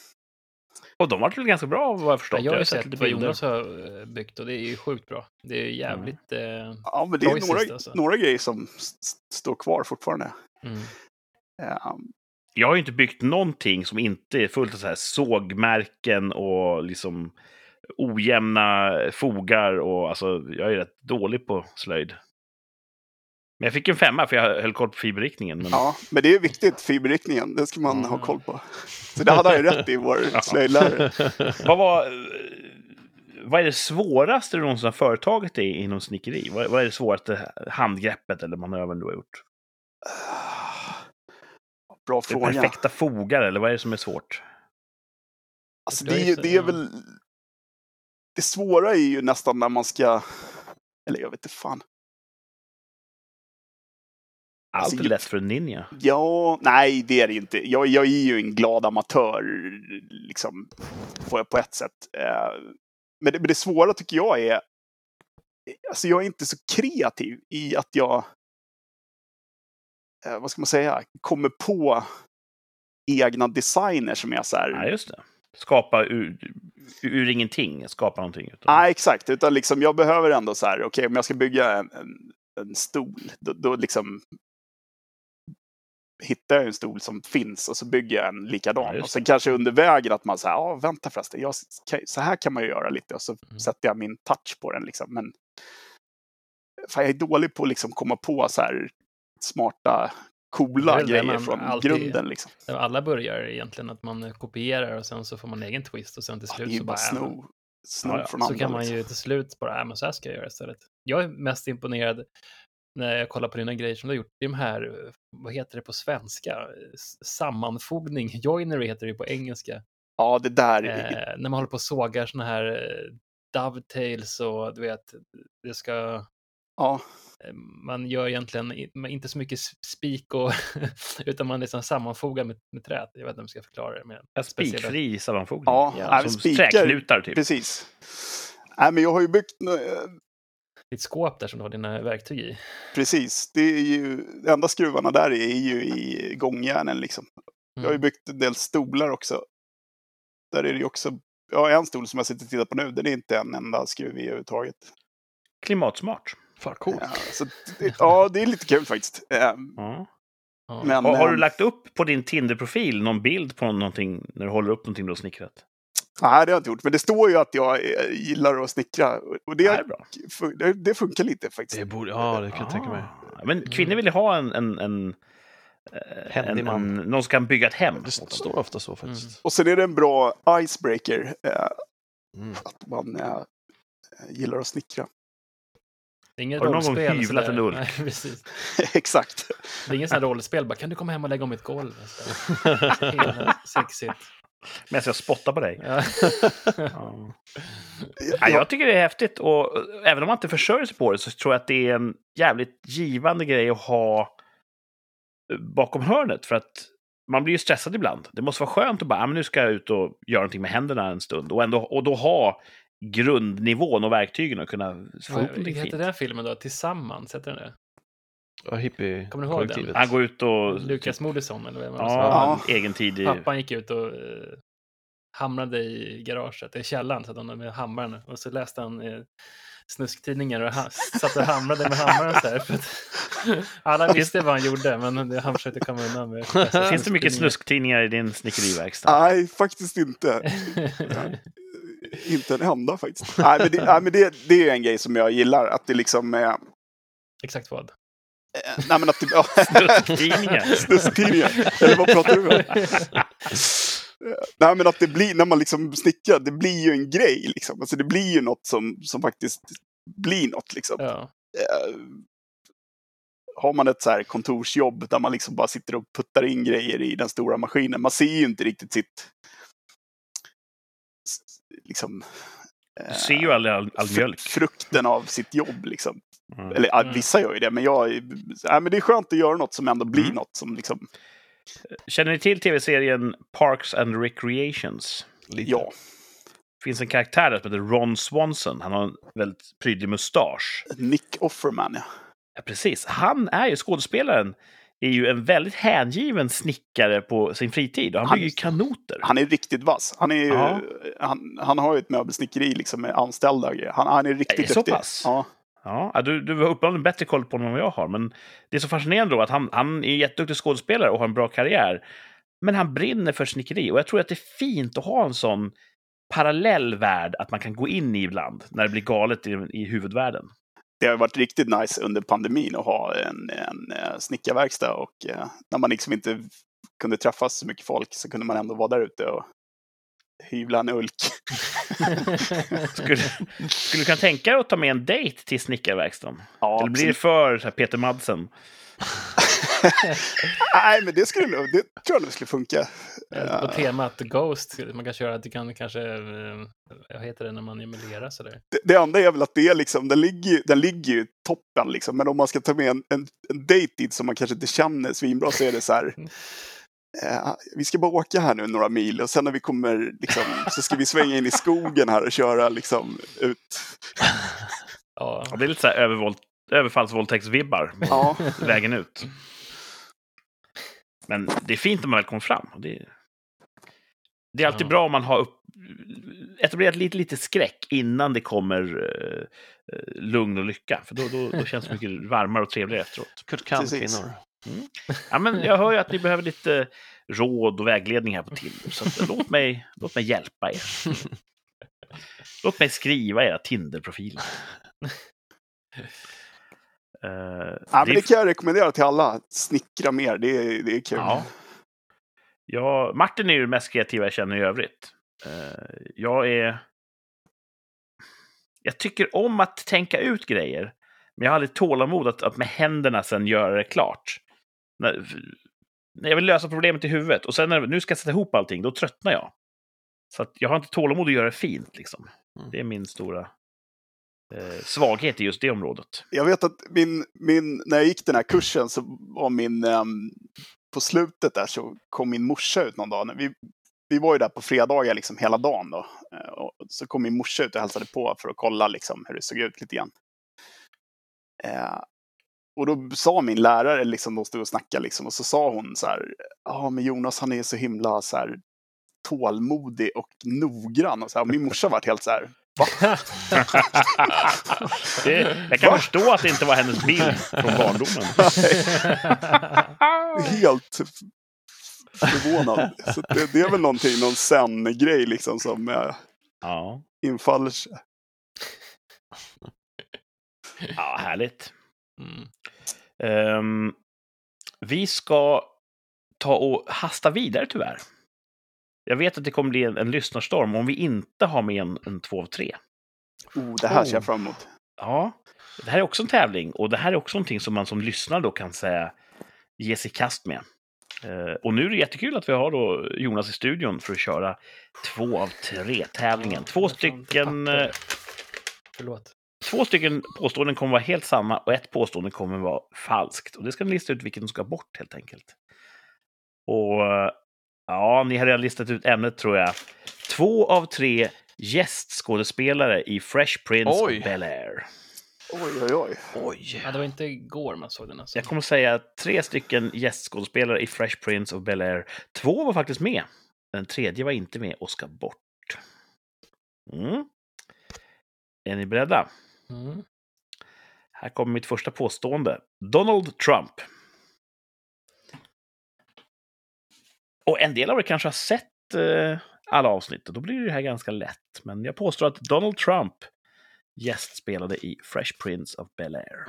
Speaker 1: Och de var väl ganska bra vad jag förstått.
Speaker 2: Ja, jag har ju sett
Speaker 1: lite
Speaker 2: vad. Jonas har eh, byggt och det är ju sjukt bra. Det är ju jävligt... Eh,
Speaker 3: Ja, men det är några,
Speaker 2: alltså.
Speaker 3: några grejer som står kvar fortfarande.
Speaker 2: mm.
Speaker 3: Eh,
Speaker 1: Jag har ju inte byggt någonting som inte är fullt av så här sågmärken och liksom ojämna fogar. Och, alltså, jag är rätt dålig på slöjd. Men jag fick en femma för jag höll koll på fiberriktningen. Men...
Speaker 3: Ja, men det är viktigt, fiberriktningen. Det ska man ha
Speaker 2: Mm.
Speaker 3: koll på. Så det hade han ju [laughs] rätt i, vår
Speaker 1: Ja.
Speaker 3: slöjdlärare. [laughs]
Speaker 1: Vad var... Vad är det svåraste du någonsin har företagit dig inom snickeri? Vad, vad är det svåraste handgreppet eller manövern du har gjort?
Speaker 3: Bra
Speaker 1: Är det
Speaker 3: fråga.
Speaker 1: perfekta fogar eller vad är det som är svårt?
Speaker 3: Alltså, det, är, det är väl... Det svåra är ju nästan när man ska... Eller jag vet inte fan.
Speaker 1: Allt är lätt för en ninja.
Speaker 3: Ja, nej det är det inte. Jag, jag är ju en glad amatör, liksom, på, på ett sätt. Eh, men, det, men det svåra tycker jag är... Alltså jag är inte så kreativ i att jag... Eh, vad ska man säga? Kommer på egna designer som är så här...
Speaker 1: Ja, just det. Skapa ur, ur ingenting, skapa någonting. Utan...
Speaker 3: Nej, exakt. Utan liksom, jag behöver ändå så här, okej, om jag ska bygga en, en, en stol, då, då liksom hittar jag en stol som finns och så bygger jag en
Speaker 1: Ja,
Speaker 3: likadan.
Speaker 1: just
Speaker 3: och sen kanske under vägen att man säger, ja, vänta förresten, jag, så här kan man ju göra lite och så
Speaker 2: Mm.
Speaker 3: sätter jag min touch på den liksom. Men fan, jag är dålig på att liksom komma på så här smarta, coola grejer från
Speaker 2: alltid-
Speaker 3: grunden liksom.
Speaker 2: Alla börjar egentligen att man kopierar och sen så får man egen twist och sen till
Speaker 3: Ja,
Speaker 2: slut
Speaker 3: ju
Speaker 2: så
Speaker 3: bara sno, sno
Speaker 1: Ja, ja.
Speaker 3: från
Speaker 2: Så
Speaker 3: andra.
Speaker 2: kan man
Speaker 3: liksom.
Speaker 2: ju till slut bara, äh, men så här ska jag göra istället. Jag är mest imponerad när jag kollar på dina grejer som du har gjort. Det är de här, eh, vad heter det på svenska? Sammanfogning. [laughs] Joinery heter det ju på engelska.
Speaker 3: Ja, det där är...
Speaker 2: Eh, när man håller på och sågar såna här eh, dovetails och du vet, det ska...
Speaker 3: Ja,
Speaker 2: eh, Man gör egentligen inte så mycket spik och [laughs] utan man liksom sammanfogar med, med träet. Jag vet inte om jag ska förklara det. Men
Speaker 1: En
Speaker 2: speciella-
Speaker 1: spikfri sammanfogning.
Speaker 3: ja,
Speaker 2: Ja,
Speaker 1: som
Speaker 3: spikar,
Speaker 1: träknutar, typ.
Speaker 3: Precis. Nej, men jag har ju byggt...
Speaker 2: ditt skåp där som du har dina verktyg i.
Speaker 3: Precis. Det är ju... De enda skruvarna där är ju i gångjärnen liksom. Jag har ju
Speaker 2: Mm.
Speaker 3: byggt en del stolar också. Där är det ju också... Har en stol som jag sitter och tittar på nu. Den är inte en enda skruv i överhuvudtaget.
Speaker 1: Klimatsmart.
Speaker 4: Fan, coolt.
Speaker 3: Ja, så, det- ja, det är lite kul faktiskt. Eh,
Speaker 1: Ja.
Speaker 2: Ja.
Speaker 3: Men,
Speaker 1: Har, har du lagt upp på din Tinder-profil någon bild på någonting när du håller upp någonting du har snickrat?
Speaker 3: Nej, det har jag inte gjort. Men det står ju att jag eh, gillar att snickra. Och
Speaker 1: Det
Speaker 3: det, det, funkar lite faktiskt.
Speaker 4: Det borde, ja, det kan jag tänka mig.
Speaker 1: Ah, Men kvinnor vill ju ha en... en, en eh, en,
Speaker 4: man.
Speaker 1: en, någon som kan bygga ett hem.
Speaker 4: Det står ofta så faktiskt.
Speaker 3: Och sen är det en bra icebreaker. Eh,
Speaker 4: Mm.
Speaker 3: att man eh, gillar att snickra.
Speaker 2: Det är inget
Speaker 1: Har du någon gång hyvlat en
Speaker 2: precis. [laughs]
Speaker 3: Exakt.
Speaker 2: Det är inget sånt här rollspel. Bara, kan du komma hem och lägga om mitt golv? [laughs] Hela Sexigt.
Speaker 1: Medan jag spottar på dig.
Speaker 2: Ja.
Speaker 1: Ja. [laughs] Ja, jag tycker det är häftigt och eh, även om man inte försörjer sig på det så tror jag att det är en jävligt givande grej att ha eh, bakom hörnet. För att man blir ju stressad ibland. Det måste vara skönt att bara, ah, men nu ska jag ut och göra någonting med händerna en stund. Och, ändå, och då ha grundnivån och verktygen och kunna få ihop
Speaker 2: Vad
Speaker 1: någonting
Speaker 2: heter
Speaker 1: fint.
Speaker 2: den filmen då? Tillsammans? Heter den det?
Speaker 4: Ja, hippie
Speaker 2: Kommer du ihåg den?
Speaker 1: Han går ut och...
Speaker 2: Lukas Moodysson eller det var.
Speaker 1: Ja, en egen tid i...
Speaker 2: Pappan gick ut och eh, hamrade i garaget, i källaren, så att han med hammaren. Och så läste han eh, snusktidningar och ha- satt och hamrade med hammaren så här. För att [laughs] alla visste vad han gjorde, men det- han försökte komma undan med. [laughs]
Speaker 1: Finns det mycket snusktidningar i din snickeriverkstad?
Speaker 3: Nej, faktiskt inte. [laughs] inte en enda faktiskt. Nej, men, det, nej, men det, det är en grej som jag gillar. Att det liksom är...
Speaker 2: Exakt vad?
Speaker 3: Eh, nej, men att [laughs] det... Ja. Eller vad pratar du om? Nej, men att det blir, när man liksom snickrar, det blir ju en grej liksom. Alltså det blir ju något som, som faktiskt blir något liksom.
Speaker 2: Ja.
Speaker 3: Eh, har man ett så här kontorsjobb där man liksom bara sitter och puttar in grejer i den stora maskinen. Man ser ju inte riktigt sitt... Liksom...
Speaker 1: Du ser ju aldrig all, all mjölk.
Speaker 3: Frukten av sitt jobb liksom.
Speaker 1: Mm.
Speaker 3: Eller
Speaker 2: Mm.
Speaker 3: vissa gör ju det, men jag... Ja, men det är skönt att göra något som ändå blir
Speaker 1: Mm.
Speaker 3: något som liksom...
Speaker 1: Känner ni till tv-serien Parks and Recreations?
Speaker 4: Lite.
Speaker 3: Ja.
Speaker 1: Det finns en karaktär där som heter Ron Swanson. Han har en väldigt prydlig mustasch.
Speaker 3: Nick Offerman, ja.
Speaker 1: Ja, precis. Han är ju, skådespelaren, är ju en väldigt hängiven snickare på sin fritid. Och han
Speaker 3: Han-
Speaker 1: bygger ju kanoter.
Speaker 3: Han är riktigt vass. Han, är ju, han, han har ju ett möbelsnickeri liksom med anställda. Han, han är riktigt
Speaker 1: det så
Speaker 3: duktig.
Speaker 1: pass?
Speaker 3: Ja,
Speaker 1: ja, du, du har uppenbarligen bättre koll på honom än vad jag har. Men det är så fascinerande då att han, han är en jätteduktig skådespelare och har en bra karriär. Men han brinner för snickeri. Och jag tror att det är fint att ha en sån parallell värld att man kan gå in i ibland när det blir galet i, i huvudvärlden.
Speaker 3: Det har varit riktigt nice under pandemin att ha en, en eh, snickarverkstad och eh, när man liksom inte kunde träffas så mycket folk så kunde man ändå vara där ute och hyvla en ulk. [laughs]
Speaker 1: Skulle, skulle du kunna tänka dig att ta med en dejt till snickarverkstaden?
Speaker 3: Ja,
Speaker 1: Eller blir det för Peter Madsen? [laughs]
Speaker 3: Nej, men det skulle nog, det tror jag nog skulle funka.
Speaker 2: På temat Ghost, man kan köra att du kan kanske, eh, vad heter det när man emulerar sådär?
Speaker 3: det, det enda är väl att det är liksom, den ligger, ju- den ligger ju i toppen liksom. Men om man ska ta med en, en, en dejt dit som man kanske inte känner svinbra så är det så här. Eh, vi ska bara åka här nu några mil och sen när vi kommer liksom, så ska vi svänga in i skogen här och köra liksom ut.
Speaker 2: Ja,
Speaker 1: Ja, det är lite så här övervåld, överfallsvåldtäktsvibbar
Speaker 3: Ja,
Speaker 1: vägen ut. Men det är fint när man väl kommer fram. och Det är, det är alltid
Speaker 2: Ja.
Speaker 1: bra om man har upp, etablerat lite, lite skräck innan det kommer eh, lugn och lycka. För då, då, då känns det mycket [laughs] varmare och trevligare efteråt.
Speaker 4: Kurt kan
Speaker 3: Precis.
Speaker 4: kvinnor.
Speaker 1: Ja, men jag hör ju att ni behöver lite råd och vägledning här på Tinder. Så att, låt, mig, låt mig hjälpa er. [laughs] Låt mig skriva era Tinder-profiler. [laughs] Eh,
Speaker 3: ja men
Speaker 1: är
Speaker 3: det kan jag rekommendera till alla. Snickra mer, det är, det är kul.
Speaker 1: Ja. Ja, Martin är ju den mest kreativa jag känner i övrigt. Eh, jag är... Jag tycker om att tänka ut grejer, men jag har aldrig tålamod att, att med händerna sen göra det klart. När, när jag vill lösa problemet i huvudet och sen när nu ska jag sätta ihop allting, då tröttnar jag. Så att jag har inte tålamod att göra det fint. Liksom.
Speaker 4: Mm.
Speaker 1: Det är min stora eh, svaghet i just det området.
Speaker 3: Jag vet att min, min, när jag gick den här kursen så var min, eh, på slutet där så kom min morsa ut någon dag. Vi, vi var ju där på fredagar liksom hela dagen då. Eh, Och så kom min morsa ut och hälsade på för att kolla liksom hur det såg ut lite grann. Eh, och då sa min lärare, liksom, de stod och snackade liksom, och så sa hon så här, ja men Jonas han är så himla så här tålmodig och noggrann. Och så här. Och min morsa var helt så här,
Speaker 1: det, jag kan
Speaker 3: Va?
Speaker 1: förstå att det inte var hennes bild från barndomen.
Speaker 3: Helt förvånad. Så det, det är väl någonting, någon sen-grej liksom som eh,
Speaker 1: Ja,
Speaker 3: infaller sig.
Speaker 1: ja härligt.
Speaker 2: Mm.
Speaker 1: Ehm, vi ska ta och hasta vidare tyvärr. Jag vet att det kommer bli en, en lyssnarstorm om vi inte har med en, en två av tre.
Speaker 3: Oh, det här ser
Speaker 1: Oh.
Speaker 3: jag fram emot.
Speaker 1: Ja, det här är också en tävling och det här är också någonting som man som lyssnare då kan säga ge sig i kast med. Eh, och nu är det jättekul att vi har då Jonas i studion för att köra två av tre-tävlingen. Två stycken, eh,
Speaker 2: Förlåt.
Speaker 1: två stycken påståenden kommer vara helt samma och ett påstående kommer vara falskt. Och det ska ni lista ut vilket som ska bort helt enkelt. Och eh, ja, ni har redan listat ut ämnet tror jag. Två av tre gästskådespelare i Fresh Prince
Speaker 4: Oj.
Speaker 1: of Bel-Air.
Speaker 3: Oj, oj, oj.
Speaker 4: Oj!
Speaker 2: Ja, det var inte igår man såg den alltså.
Speaker 1: Jag kommer säga tre stycken gästskådespelare i Fresh Prince of Bel-Air. Två var faktiskt med. Den tredje var inte med och ska bort. Mm. Är ni beredda?
Speaker 2: Mm.
Speaker 1: Här kommer mitt första påstående. Donald Trump. Och en del av er kanske har sett eh, alla avsnitt och då blir det här ganska lätt. Men jag påstår att Donald Trump gästspelade i Fresh Prince of Bel-Air.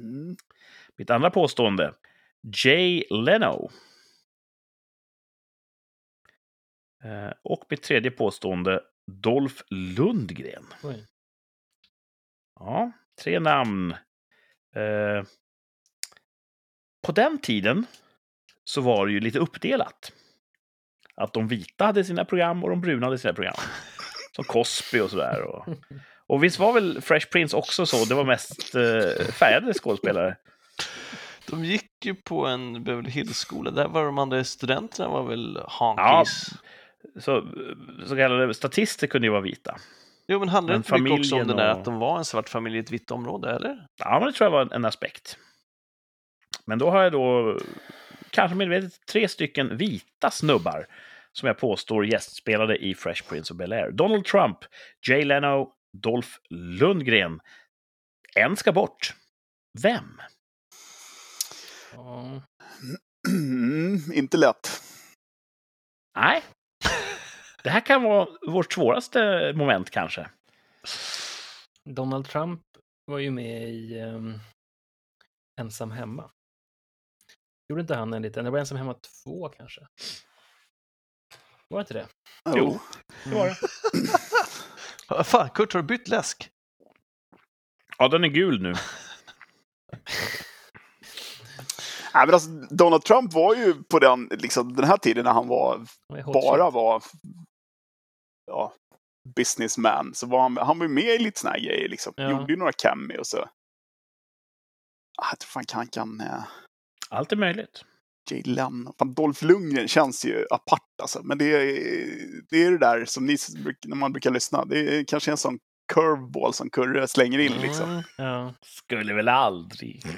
Speaker 3: Mm.
Speaker 1: Mitt andra påstående. Jay Leno. Eh, och mitt tredje påstående. Dolph Lundgren.
Speaker 2: Oj.
Speaker 1: Ja, tre namn. Eh, på den tiden så var det ju lite uppdelat. Att de vita hade sina program och de bruna hade sina program. [laughs] Som Cosby och sådär. Och, och visst var väl Fresh Prince också så? Det var mest eh, färgade skådespelare.
Speaker 4: De gick ju på en Beverly Hills-skola. Där var de andra studenterna var väl honkies.
Speaker 1: Så, så kallade statister kunde ju vara vita.
Speaker 4: Jo, men handlar det inte mycket också om det där
Speaker 1: och-
Speaker 4: att de var en svart familj i ett vitt område, eller?
Speaker 1: Ja, men det tror jag var en, en aspekt. Men då har jag då, kanske medvetet, tre stycken vita snubbar som jag påstår gästspelade i Fresh Prince of Bel-Air. Donald Trump, Jay Leno, Dolph Lundgren. En ska bort. Vem?
Speaker 2: Ja.
Speaker 3: Mm, [clears throat] inte lätt.
Speaker 1: Nej. Det här kan vara vårt svåraste moment kanske.
Speaker 2: Donald Trump var ju med i ehm, Ensam hemma. Gjorde inte han en liten, det var Ensam hemma två kanske? Var det inte det?
Speaker 1: Jo. Det var det. [laughs]
Speaker 4: Vad Fan, Kurt, har du bytt läsk?
Speaker 1: Ja, den är gul nu. [laughs]
Speaker 3: Nej, men alltså, Donald Trump var ju på den, liksom, den här tiden när han var, bara var ja, businessman. Så var han, han var ju med i lite såna här grejer. Liksom.
Speaker 2: Ja.
Speaker 3: Gjorde ju några cameo och så. Ah, jag tror fan kan han kan... Eh,
Speaker 1: Allt är möjligt.
Speaker 3: Jay Leno. Fan, Dolph Lundgren känns ju apart alltså. Men det är, det är det där som ni, när man brukar lyssna. Det är kanske en sån curveball som Kurre slänger in liksom.
Speaker 4: Mm.
Speaker 2: Ja,
Speaker 1: Skulle väl aldrig. [laughs]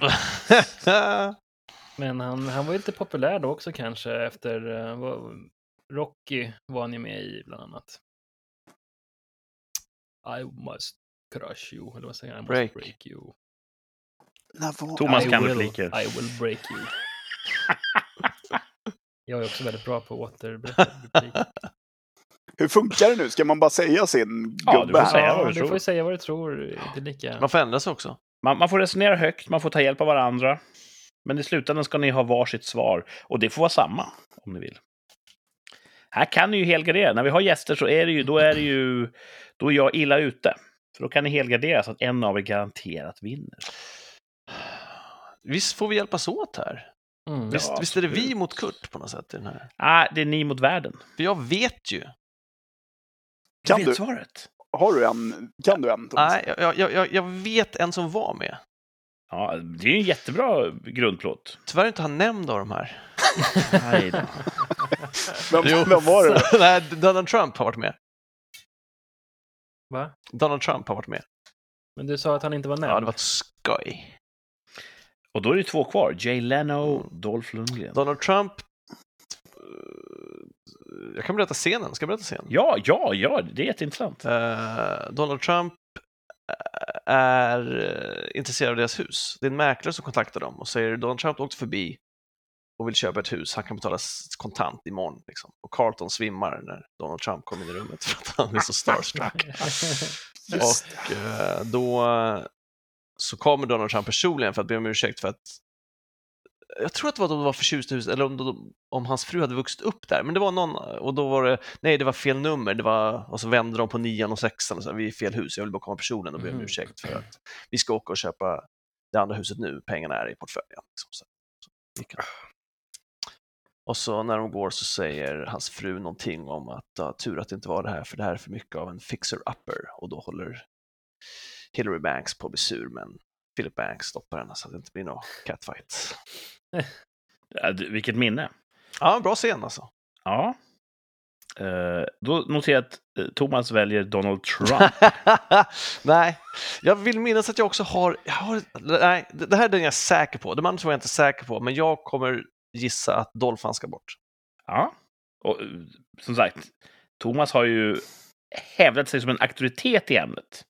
Speaker 2: men han, han var ju lite populär då också kanske efter vad- Rocky var han ju med i bland annat. I must crush you, eller vad säger han? I must
Speaker 4: Break.
Speaker 2: break you.
Speaker 3: När var...
Speaker 1: Thomas
Speaker 2: I
Speaker 1: kan
Speaker 2: will,
Speaker 1: repliker.
Speaker 2: I will break you. [laughs] Jag är också väldigt bra på repliker. [laughs]
Speaker 3: Hur funkar det nu? Ska man bara säga sin
Speaker 1: Ja, du
Speaker 3: gubbe
Speaker 1: får
Speaker 3: här?
Speaker 1: säga vad
Speaker 2: Ja,
Speaker 1: du
Speaker 2: du
Speaker 1: tror.
Speaker 2: får ju säga vad du tror. Det är lika...
Speaker 4: Man får ändra sig också.
Speaker 1: Man, man får resonera högt, man får ta hjälp av varandra. Men i slutändan ska ni ha varsitt svar. Och det får vara samma, om ni vill. Här kan ni ju helgardera. När vi har gäster så är det ju, då är det ju, då är jag illa ute. För då kan ni helgardera så att en av er garanterat vinner.
Speaker 4: Visst får vi hjälpas åt här?
Speaker 2: Mm.
Speaker 4: Visst,
Speaker 1: Ja,
Speaker 4: visst är det vi mot Kurt på något sätt i den här?
Speaker 1: Ah, det är ni mot världen.
Speaker 4: För jag vet ju.
Speaker 3: Kan
Speaker 1: vet
Speaker 3: du?
Speaker 1: svaret?
Speaker 3: Har du en? Kan du en?
Speaker 4: Nej, jag, jag, jag, jag vet en som var med.
Speaker 1: Ja, det är en jättebra grundplåt.
Speaker 4: Tyvärr är inte han nämnd av de här.
Speaker 1: Nej då.
Speaker 3: Vem,
Speaker 4: Jo.
Speaker 3: vem var det? [laughs]
Speaker 4: Nej, Donald Trump har varit med.
Speaker 2: Va?
Speaker 4: Donald Trump har varit med.
Speaker 2: Men du sa att han inte var nämnd.
Speaker 4: Ja, det var ett skoj.
Speaker 1: Och då är det två kvar. Jay Leno, Dolph Lundgren.
Speaker 4: Donald Trump jag kan berätta scenen. Ska jag berätta scenen?
Speaker 1: Ja, ja, ja, det är jätteintressant.
Speaker 4: Eh, Donald Trump eh, är eh, intresserad av deras hus. Det är en mäklare som kontaktar dem och säger Donald Trump åkte förbi och vill köpa ett hus. Han kan betala kontant imorgon. Liksom. Och Carlton svimmar när Donald Trump kommer in i rummet för att han är så starstruck. [laughs] Och eh, då eh, så kommer Donald Trump personligen för att be om ursäkt för att jag tror att det var att de var förtjusta i huset, eller om, de, om hans fru hade vuxit upp där, men det var någon, och då var det, nej det var fel nummer, det var, och så vände de på nian och sexan och så, vi är fel hus, jag vill bara komma personligen och be om
Speaker 2: Mhm.
Speaker 4: ursäkt för att vi ska åka och köpa det andra huset nu, pengarna är i portföljen. Liksom, så, så. Och så när de går så säger hans fru någonting om att ja, tur att det inte var det här, för det här är för mycket av en fixer-upper och då håller Hillary Banks på bli sur, men Philip Banks stoppar henne så att det inte blir någon catfight. [laughs]
Speaker 1: Ja, du, vilket minne.
Speaker 4: Ja, bra scen alltså.
Speaker 1: Ja. Eh, då noterar jag att eh, Thomas väljer Donald Trump. [laughs]
Speaker 4: nej, jag vill minnas att jag också har, jag har nej, det här är den jag är säker på. De andra är jag inte säker på, men jag kommer gissa att Dolphan ska bort.
Speaker 1: Ja. Och eh, som sagt, Thomas har ju hävdat sig som en auktoritet i ämnet.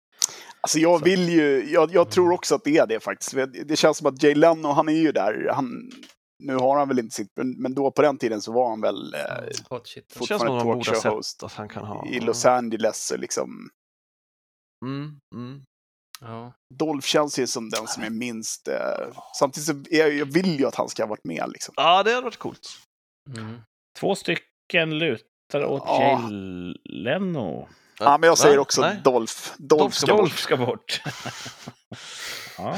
Speaker 3: Alltså jag
Speaker 1: Så.
Speaker 3: vill ju, jag, jag tror också att det är det faktiskt. Det känns som att Jay Leno, han är ju där. Han, nu har han väl inte sitt, men, då på den tiden så var han väl eh,
Speaker 2: Hot shit.
Speaker 4: Det känns som
Speaker 3: fortfarande talkshow-host
Speaker 4: sett att han kan ha...
Speaker 3: i Los Angeles. Liksom.
Speaker 4: Mm, mm.
Speaker 2: Ja.
Speaker 3: Dolph känns ju som den som är minst... Eh, samtidigt så är jag, jag vill ju att han ska ha varit med. Liksom.
Speaker 4: Ja, det hade varit coolt.
Speaker 2: Mm.
Speaker 1: Två stycken lutar åt
Speaker 3: Ja.
Speaker 1: Jay Leno.
Speaker 3: Ja, men jag säger också
Speaker 4: Nej.
Speaker 3: Dolph. Dolph
Speaker 4: Dolph
Speaker 3: ska.
Speaker 1: Dolph ska bort. [laughs] ja.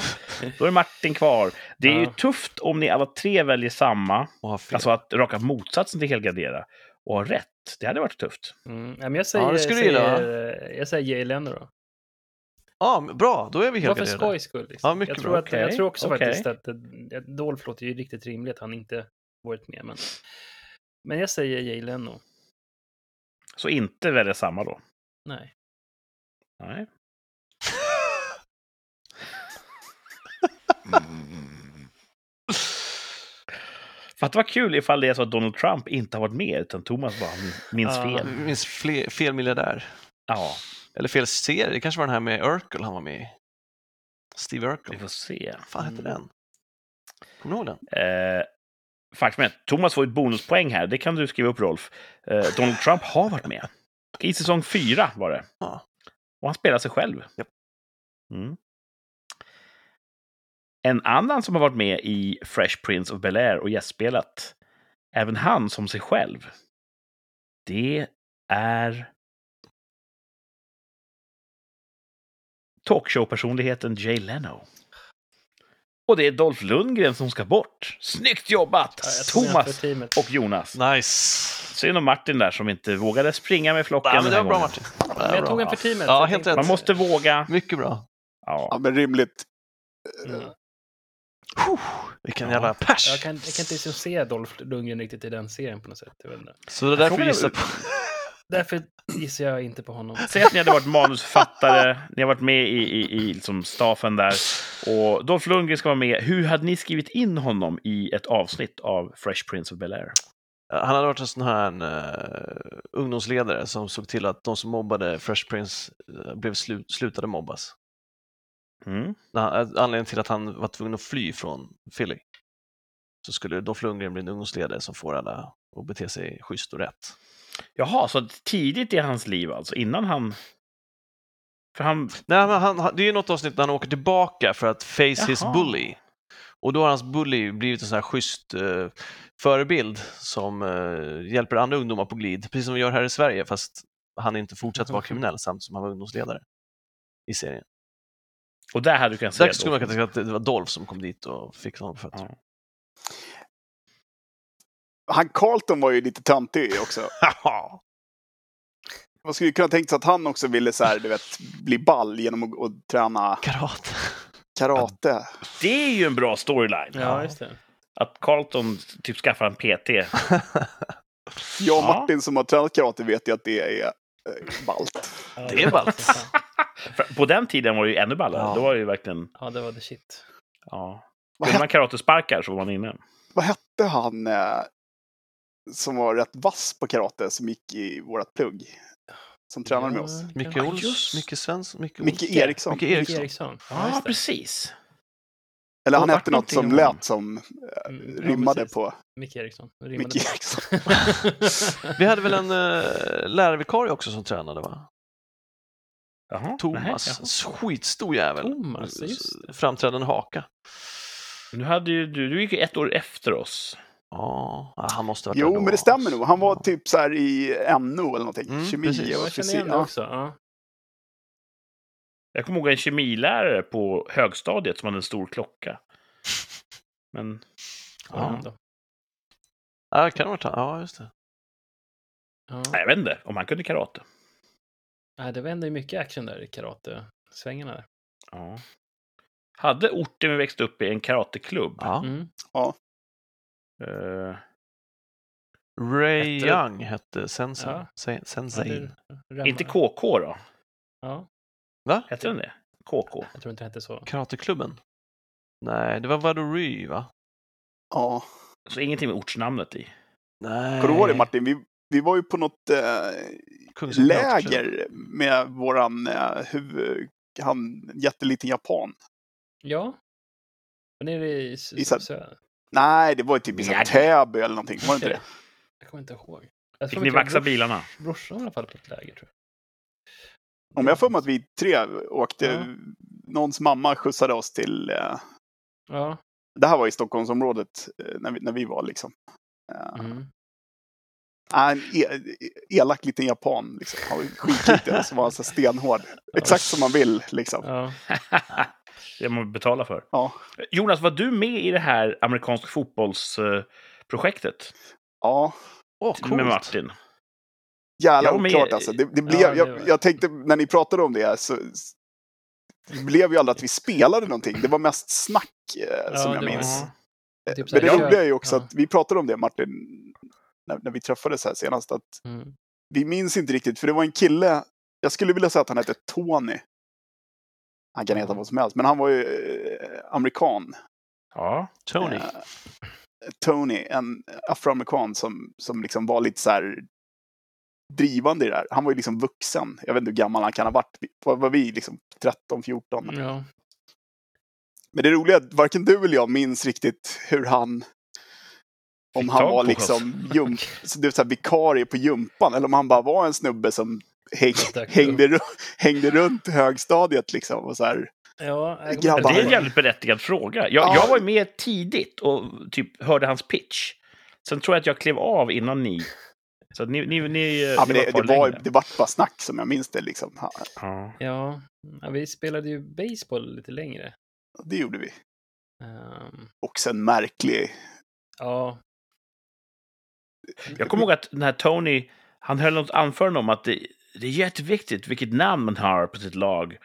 Speaker 1: Då är Martin kvar. Det är ju
Speaker 2: Ja.
Speaker 1: tufft om ni alla tre väljer samma, alltså att raka motsatsen till helgardera, och ha rätt. Det hade varit tufft.
Speaker 2: Mm. Ja, men jag säger,
Speaker 4: Ja, det skulle
Speaker 2: säger, jag säger Jay Leno då.
Speaker 4: Ja, bra, då är vi helt
Speaker 2: för skojs skull. Liksom.
Speaker 4: Ja, mycket
Speaker 2: jag, tror
Speaker 4: bra.
Speaker 2: att, jag
Speaker 1: Okej,
Speaker 2: tror också
Speaker 1: okej.
Speaker 2: faktiskt att eh, Dolph låter ju riktigt rimligt att han inte varit med. Men, men jag säger Jay Leno.
Speaker 1: Så inte välja samma då.
Speaker 2: Nej.
Speaker 1: Nej. [laughs] Fatta vad kul ifall det är så att Donald Trump inte har varit med, utan Thomas bara minns
Speaker 2: Ja.
Speaker 1: fel.
Speaker 4: Vi minns fler, fel miljardär.
Speaker 1: Ja,
Speaker 4: Eller fel serie, det kanske var den här med Urkel han var med i. Steve
Speaker 1: vi
Speaker 4: Urkel.
Speaker 1: får se.
Speaker 4: Vad fan hette
Speaker 2: Mm.
Speaker 4: den? Kommer du ihåg den?
Speaker 1: Eh, faktum är att Thomas får ett bonuspoäng här. Det kan du skriva upp, Rolf. Eh, Donald Trump har varit med. I säsong fyra var det.
Speaker 4: Ja.
Speaker 1: Och han spelar sig själv.
Speaker 4: Japp.
Speaker 1: Mm. En annan som har varit med i Fresh Prince of Bel-Air och gästspelat, även han som sig själv, det är talkshow-personligheten Jay Leno. Och det är Dolph Lundgren som ska bort. Snyggt jobbat!
Speaker 2: Ja, jag
Speaker 1: Thomas och Jonas.
Speaker 4: Nice!
Speaker 1: Synd om Martin där som inte vågade springa med flocken
Speaker 4: Ja, men det var bra. Martin.
Speaker 2: Men jag tog en för teamet.
Speaker 4: Ja,
Speaker 2: jag
Speaker 4: helt rätt.
Speaker 1: Man måste våga.
Speaker 4: Mycket bra.
Speaker 3: Ja,
Speaker 1: Ja.
Speaker 3: men rimligt.
Speaker 2: Mm.
Speaker 4: Vilken
Speaker 1: Ja.
Speaker 4: jävla pers!
Speaker 2: Jag kan, jag kan inte liksom se Dolph Lundgren riktigt i den serien på något sätt. Jag vet inte.
Speaker 4: Så det är därför vi gissar på...
Speaker 2: Därför gissar jag inte på honom.
Speaker 1: Säg att ni hade varit manusförfattare, ni har varit med i, i, i liksom staffen där. Och Dolph Lundgren ska vara med. Hur hade ni skrivit in honom i ett avsnitt av Fresh Prince of Bel-Air?
Speaker 4: Han hade varit en sån här uh, ungdomsledare som såg till att de som mobbade Fresh Prince eh, blev slu slutade mobbas.
Speaker 1: Mm.
Speaker 4: Eh, Anledningen till att han var tvungen att fly från Philly. Så skulle Dolph Lundgren bli en ungdomsledare som får alla att bete sig schysst och rätt.
Speaker 1: Jaha, så tidigt i hans liv alltså, innan han... För han...
Speaker 4: Nej, men han, det är ju något avsnitt när han åker tillbaka för att face his
Speaker 1: Jaha.
Speaker 4: bully. Och då har hans bully blivit en sån här schysst eh, förebild som eh, hjälper andra ungdomar på glid, precis som vi gör här i Sverige, fast han inte fortsatt vara kriminell samtidigt som han var ungdomsledare i serien.
Speaker 1: Och där hade du kunnat säga...
Speaker 4: Säkert skulle man kunna tänka att det var Dolph som kom dit och fick honom på fötter.
Speaker 1: Ja.
Speaker 3: Han Carlton var ju lite töntig också. [laughs] Man skulle kunna tänka sig att han också ville så här, du vet, bli ball genom att, att träna
Speaker 4: Karate.
Speaker 3: karate.
Speaker 1: Det är ju en bra storyline.
Speaker 2: Ja, just det.
Speaker 1: Att Carlton typ skaffar en PT. [laughs]
Speaker 3: Jag och
Speaker 1: Ja.
Speaker 3: Martin som har tränat karate vet ju att det är eh, ballt.
Speaker 4: Det är ballt. [laughs]
Speaker 1: På den tiden var det ju ännu ballare.
Speaker 4: Ja.
Speaker 1: Då var det ju verkligen...
Speaker 2: Ja, det var the shit.
Speaker 1: Ja.
Speaker 3: Hette,
Speaker 1: man karatesparkar så var man inne.
Speaker 3: vad hette han? Eh, som var rätt vass på karate som gick i vårt plugg. Som tränade med oss.
Speaker 4: Micke
Speaker 2: Ja,
Speaker 4: Ols,
Speaker 1: just.
Speaker 4: Micke Svensson, Micke,
Speaker 3: Micke. Eriksson.
Speaker 4: Micke
Speaker 2: Micke
Speaker 4: Eriksson.
Speaker 2: Eriksson.
Speaker 1: Ja,
Speaker 2: det.
Speaker 1: precis.
Speaker 3: Eller han hette något som lät som eh,
Speaker 2: Mm, ja,
Speaker 3: rimmade
Speaker 2: precis.
Speaker 3: på
Speaker 2: Micke Eriksson. Rimmade
Speaker 3: Micke. Eriksson. [laughs] [laughs]
Speaker 4: Vi hade väl en uh, lärarvikarie också som tränade va?
Speaker 1: Jaha,
Speaker 4: Thomas,
Speaker 1: nej,
Speaker 4: skitstor jävel.
Speaker 2: Thomas, just det.
Speaker 4: Framträdande haka.
Speaker 1: Nu hade ju, du, du gick ju ett år efter oss.
Speaker 4: Ja, ja, han måste ha varit
Speaker 3: Jo, men det stämmer nog. Han var
Speaker 4: Ja.
Speaker 3: typ så här i NO eller någonting.
Speaker 4: Mm,
Speaker 3: Kemi
Speaker 4: precis.
Speaker 3: och
Speaker 2: Jag
Speaker 3: fysik.
Speaker 2: igen det
Speaker 3: Ja.
Speaker 2: också. Ja.
Speaker 1: Jag kommer ihåg en kemilärare på högstadiet som hade en stor klocka. Men
Speaker 4: Ja.
Speaker 2: Ja.
Speaker 4: Ja, kan det ha varit han. Ja, just det.
Speaker 2: Ja.
Speaker 1: jag vet inte om han kunde karate.
Speaker 2: Nej, det vänder ju mycket action där i karate-svängarna. där.
Speaker 1: Ja. Hade orten vi växte upp i en karateklubb.
Speaker 4: Ja.
Speaker 2: Mm.
Speaker 1: Eh,
Speaker 4: Ray
Speaker 1: Hette-
Speaker 4: Young hette Sensei.
Speaker 2: Ja.
Speaker 4: Sen-
Speaker 2: Ja,
Speaker 1: inte KK då?
Speaker 2: Ja,
Speaker 4: Va?
Speaker 1: Hette den det? KK?
Speaker 2: jag tror inte det hette så.
Speaker 4: Karateklubben? Nej, det var Vadori va?
Speaker 3: ja.
Speaker 1: Så ingenting med ortsnamnet i.
Speaker 4: Nej.
Speaker 3: Kommer du ihåg det Martin? Vi, vi var ju på något eh, läger med våran eh, huvud, han jätteliten japan.
Speaker 2: Ja. Var nere i
Speaker 3: I
Speaker 2: söder?
Speaker 3: Nej, det var ju typ i. Täby eller någonting. Var det inte det? [laughs]
Speaker 2: Jag kommer inte ihåg. Jag
Speaker 1: Fick ni vaxa
Speaker 2: brors-
Speaker 1: bilarna?
Speaker 2: Brorsan i alla fall på ett läger, tror jag.
Speaker 3: Om jag för mig att vi tre åkte,
Speaker 2: Ja.
Speaker 3: någons mamma skjutsade oss till, eh,
Speaker 2: Ja.
Speaker 3: det här var i Stockholmsområdet eh, när, vi, när vi var liksom. Eh,
Speaker 2: Mm.
Speaker 3: en e, elak liten japan liksom. Han var skitliten och så var han så stenhård. [laughs] Exakt som man vill liksom.
Speaker 2: Ja. [laughs]
Speaker 1: det man betalar för.
Speaker 3: Ja.
Speaker 1: Jonas, var du med i det här amerikanska fotbollsprojektet
Speaker 3: Ja,
Speaker 4: coolt.
Speaker 1: med Martin?
Speaker 3: jävla
Speaker 1: Jag var
Speaker 3: oklart alltså. Det, det blev,
Speaker 2: Ja, det
Speaker 3: jag,
Speaker 2: var-
Speaker 3: jag tänkte, när ni pratade om det så det blev ju aldrig att vi spelade någonting. Det var mest snack eh,
Speaker 2: Ja,
Speaker 3: som jag
Speaker 2: det var-
Speaker 3: minns.
Speaker 2: Typ
Speaker 3: Men det roliga är ju också
Speaker 2: ja.
Speaker 3: att vi pratade om det Martin, när, när vi träffades här senast, att
Speaker 2: Mm.
Speaker 3: vi minns inte riktigt, för det var en kille, jag skulle vilja säga att han hette Tony. Han kan heta vad som helst, men han var ju eh, amerikan.
Speaker 1: Ja.
Speaker 4: Tony.
Speaker 3: Eh, Tony, en afroamerikan som, som liksom var lite så här drivande i det här. Han var ju liksom vuxen. Jag vet inte hur gammal han kan ha varit. Vad var vi? Liksom 13, 14?
Speaker 2: Ja.
Speaker 3: Men det roliga är att varken du eller jag minns riktigt hur han... Om
Speaker 1: Fick
Speaker 3: han var liksom jump, [laughs] så det är så här vikarie på jumpan eller om han bara var en snubbe som häng, hängde, ru- hängde runt högstadiet liksom. Och så här.
Speaker 2: Ja,
Speaker 3: Grabbar.
Speaker 1: Det är en jävligt berättigad fråga. Jag,
Speaker 3: Ja.
Speaker 1: jag var ju med tidigt och typ hörde hans pitch. Sen tror jag att jag klev av innan ni. Så ni, ni, ni,
Speaker 3: Ja, men
Speaker 1: ni
Speaker 3: det,
Speaker 1: kvar
Speaker 3: det, var, det vart bara snack som jag minns det. Liksom. Ja,
Speaker 1: Ja.
Speaker 2: Vi spelade ju baseball lite längre.
Speaker 3: det gjorde vi.
Speaker 2: Ehm,
Speaker 3: Också en märklig...
Speaker 2: ja.
Speaker 1: Jag kommer ihåg att den här Tony, han höll något anförande om att det, det är jätteviktigt vilket namn man har på sitt lag.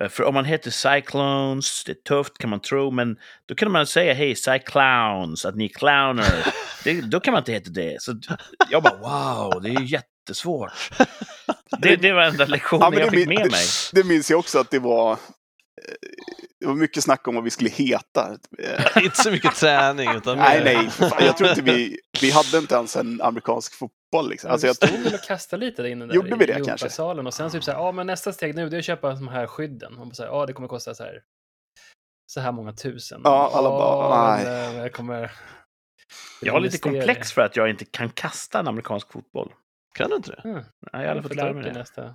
Speaker 1: Eh, För om man heter Cyclones, det är tufft kan man tro, men då kan man säga hej Cyclowns, att ni är clowner. [laughs] Det, då kan man inte heta det. Så jag bara wow, det är ju jättesvårt. Det, det var enda lektionen
Speaker 3: Ja,
Speaker 1: jag
Speaker 3: det
Speaker 1: fick
Speaker 3: min-
Speaker 1: med
Speaker 3: det-
Speaker 1: mig. [laughs]
Speaker 3: Det minns jag också att det var... eh, Det var mycket snack om vad vi skulle heta. [laughs]
Speaker 4: Inte så mycket träning utan
Speaker 3: Nej, nej. Fan, jag tror inte vi... Vi hade inte ens en amerikansk fotboll. Liksom. Alltså, jag
Speaker 2: stod väl och kastade lite där inne där
Speaker 3: Gjorde vi det kanske?
Speaker 2: och sen typ så här, ja men nästa steg nu det är att köpa de här skydden. Och så här, ja det kommer kosta så här så här många tusen.
Speaker 3: Ja, alla bara, nej.
Speaker 2: eh, Jag kommer...
Speaker 1: Jag har lite komplex för att jag inte kan kasta en amerikansk fotboll.
Speaker 4: Kan du inte det?
Speaker 2: Mm.
Speaker 1: Nej, jag
Speaker 2: får
Speaker 1: fått
Speaker 2: lära
Speaker 1: mig
Speaker 2: det nästa,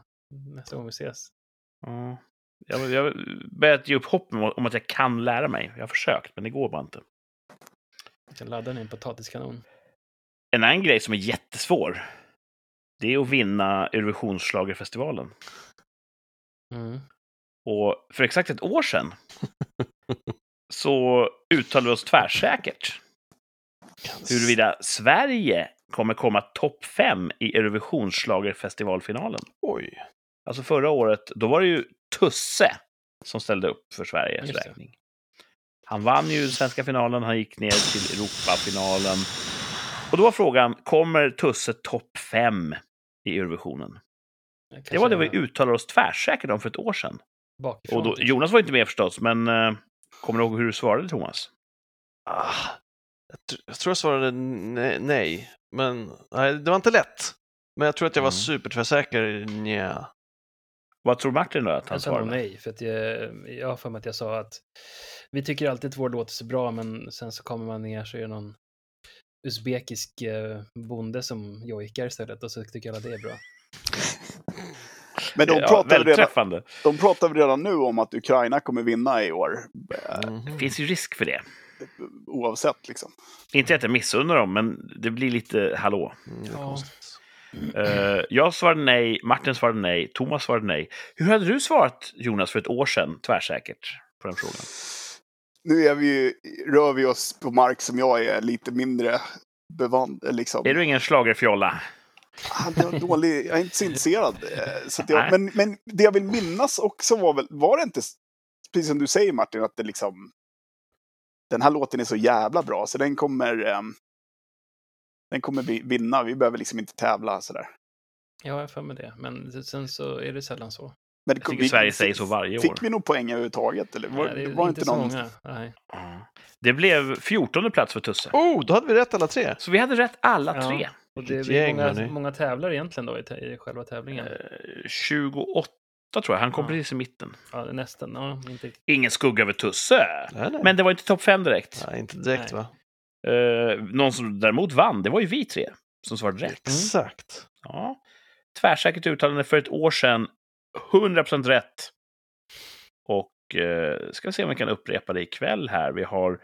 Speaker 2: nästa gång vi ses.
Speaker 1: Ja. Jag, jag börjat ge upp hopp om, att jag kan lära mig. Jag har försökt, men det går bara inte.
Speaker 2: Jag kan ladda den i en potatiskanon.
Speaker 1: En annan grej som är jättesvår, det är att vinna Eurovisionsschlagerfestivalen.
Speaker 2: Mm.
Speaker 1: Och för exakt ett år sedan [laughs] så uttalade vi oss tvärsäkert huruvida Sverige kommer komma topp fem i Eurovisionsschlagerfestivalfinalen.
Speaker 4: Oj.
Speaker 1: Alltså förra året, då var det ju Tusse som ställde upp för Sveriges räkning. Han vann ju svenska finalen, han gick ner till Europafinalen. Och då var frågan, kommer Tusse topp fem i Eurovisionen?
Speaker 2: Jag
Speaker 1: Det var det
Speaker 2: kanske
Speaker 1: vi uttalade oss tvärsäkert om för ett år sedan.
Speaker 2: bakifrån.
Speaker 1: Och då,
Speaker 2: typ.
Speaker 1: Jonas var inte med förstås, men eh, kommer du ihåg hur du svarade Thomas?
Speaker 4: Ah, Jag, tr- jag tror jag svarade ne- nej, men nej, det var inte lätt. Men jag tror att jag var
Speaker 1: Mm.
Speaker 4: supertvärsäker. Nja.
Speaker 1: Vad tror Martin då att han
Speaker 2: Jag
Speaker 1: svarade?
Speaker 2: nej, för att jag, jag har för mig att jag sa att vi tycker alltid att vår låter så bra, men sen så kommer man ner så är det någon usbekisk eh, bonde som jojkar istället och så tycker alla det är bra.
Speaker 3: Men de
Speaker 1: Ja,
Speaker 3: pratar, redan, de pratar väl redan nu om att Ukraina kommer vinna i år.
Speaker 4: Mhm.
Speaker 1: Det finns ju risk för det.
Speaker 3: Oavsett liksom.
Speaker 1: Inte att jag missunnar dem, men det blir lite hallå.
Speaker 4: Mm,
Speaker 2: Ja.
Speaker 1: Eh, jag svarade nej, Martin svarade nej, Thomas svarade nej. Hur hade du svarat, Jonas, för ett år sedan, tvärsäkert, på den frågan?
Speaker 3: Nu är vi ju, rör vi oss på mark som jag är lite mindre bevand... Liksom.
Speaker 1: Är du ingen schlagerfjolla?
Speaker 3: Ah, dålig, jag är inte så intresserad. eh, Så att jag, men, men det jag vill minnas också var väl, var det inte, precis som du säger Martin, att det liksom, den här låten är så jävla bra så den kommer, ehm, den kommer vi- vinna. Vi behöver liksom inte tävla sådär.
Speaker 2: Ja, jag har för mig det, men sen så är det sällan så.
Speaker 3: Men det
Speaker 1: tycker Sverige säger så varje år.
Speaker 3: Fick vi nog poäng överhuvudtaget? Eller var,
Speaker 2: Nej, det
Speaker 3: var
Speaker 2: inte
Speaker 3: inte
Speaker 2: så många. Nej.
Speaker 1: Ja. Det blev 14 plats för Tusse.
Speaker 4: Oh, då hade vi rätt alla tre.
Speaker 1: Så vi hade rätt alla
Speaker 2: Ja.
Speaker 1: tre.
Speaker 2: Och det är
Speaker 4: gäng,
Speaker 2: många, många tävlar egentligen då i, i själva tävlingen.
Speaker 1: Eh, 28 tror jag, han kom
Speaker 2: Ja.
Speaker 1: precis i mitten.
Speaker 2: Ja, nästan. Ja, inte.
Speaker 1: Ingen skugga över Tusse.
Speaker 4: Nej, nej.
Speaker 1: Men det var inte topp 5 direkt.
Speaker 4: nej, inte direkt
Speaker 2: Nej.
Speaker 4: va?
Speaker 1: Eh, någon som däremot vann, det var ju vi tre som svarade rätt.
Speaker 4: Exakt.
Speaker 1: Ja. Tvärsäkert uttalande för ett år sedan. 100% rätt. Och eh, ska se om vi kan upprepa det ikväll här. Vi har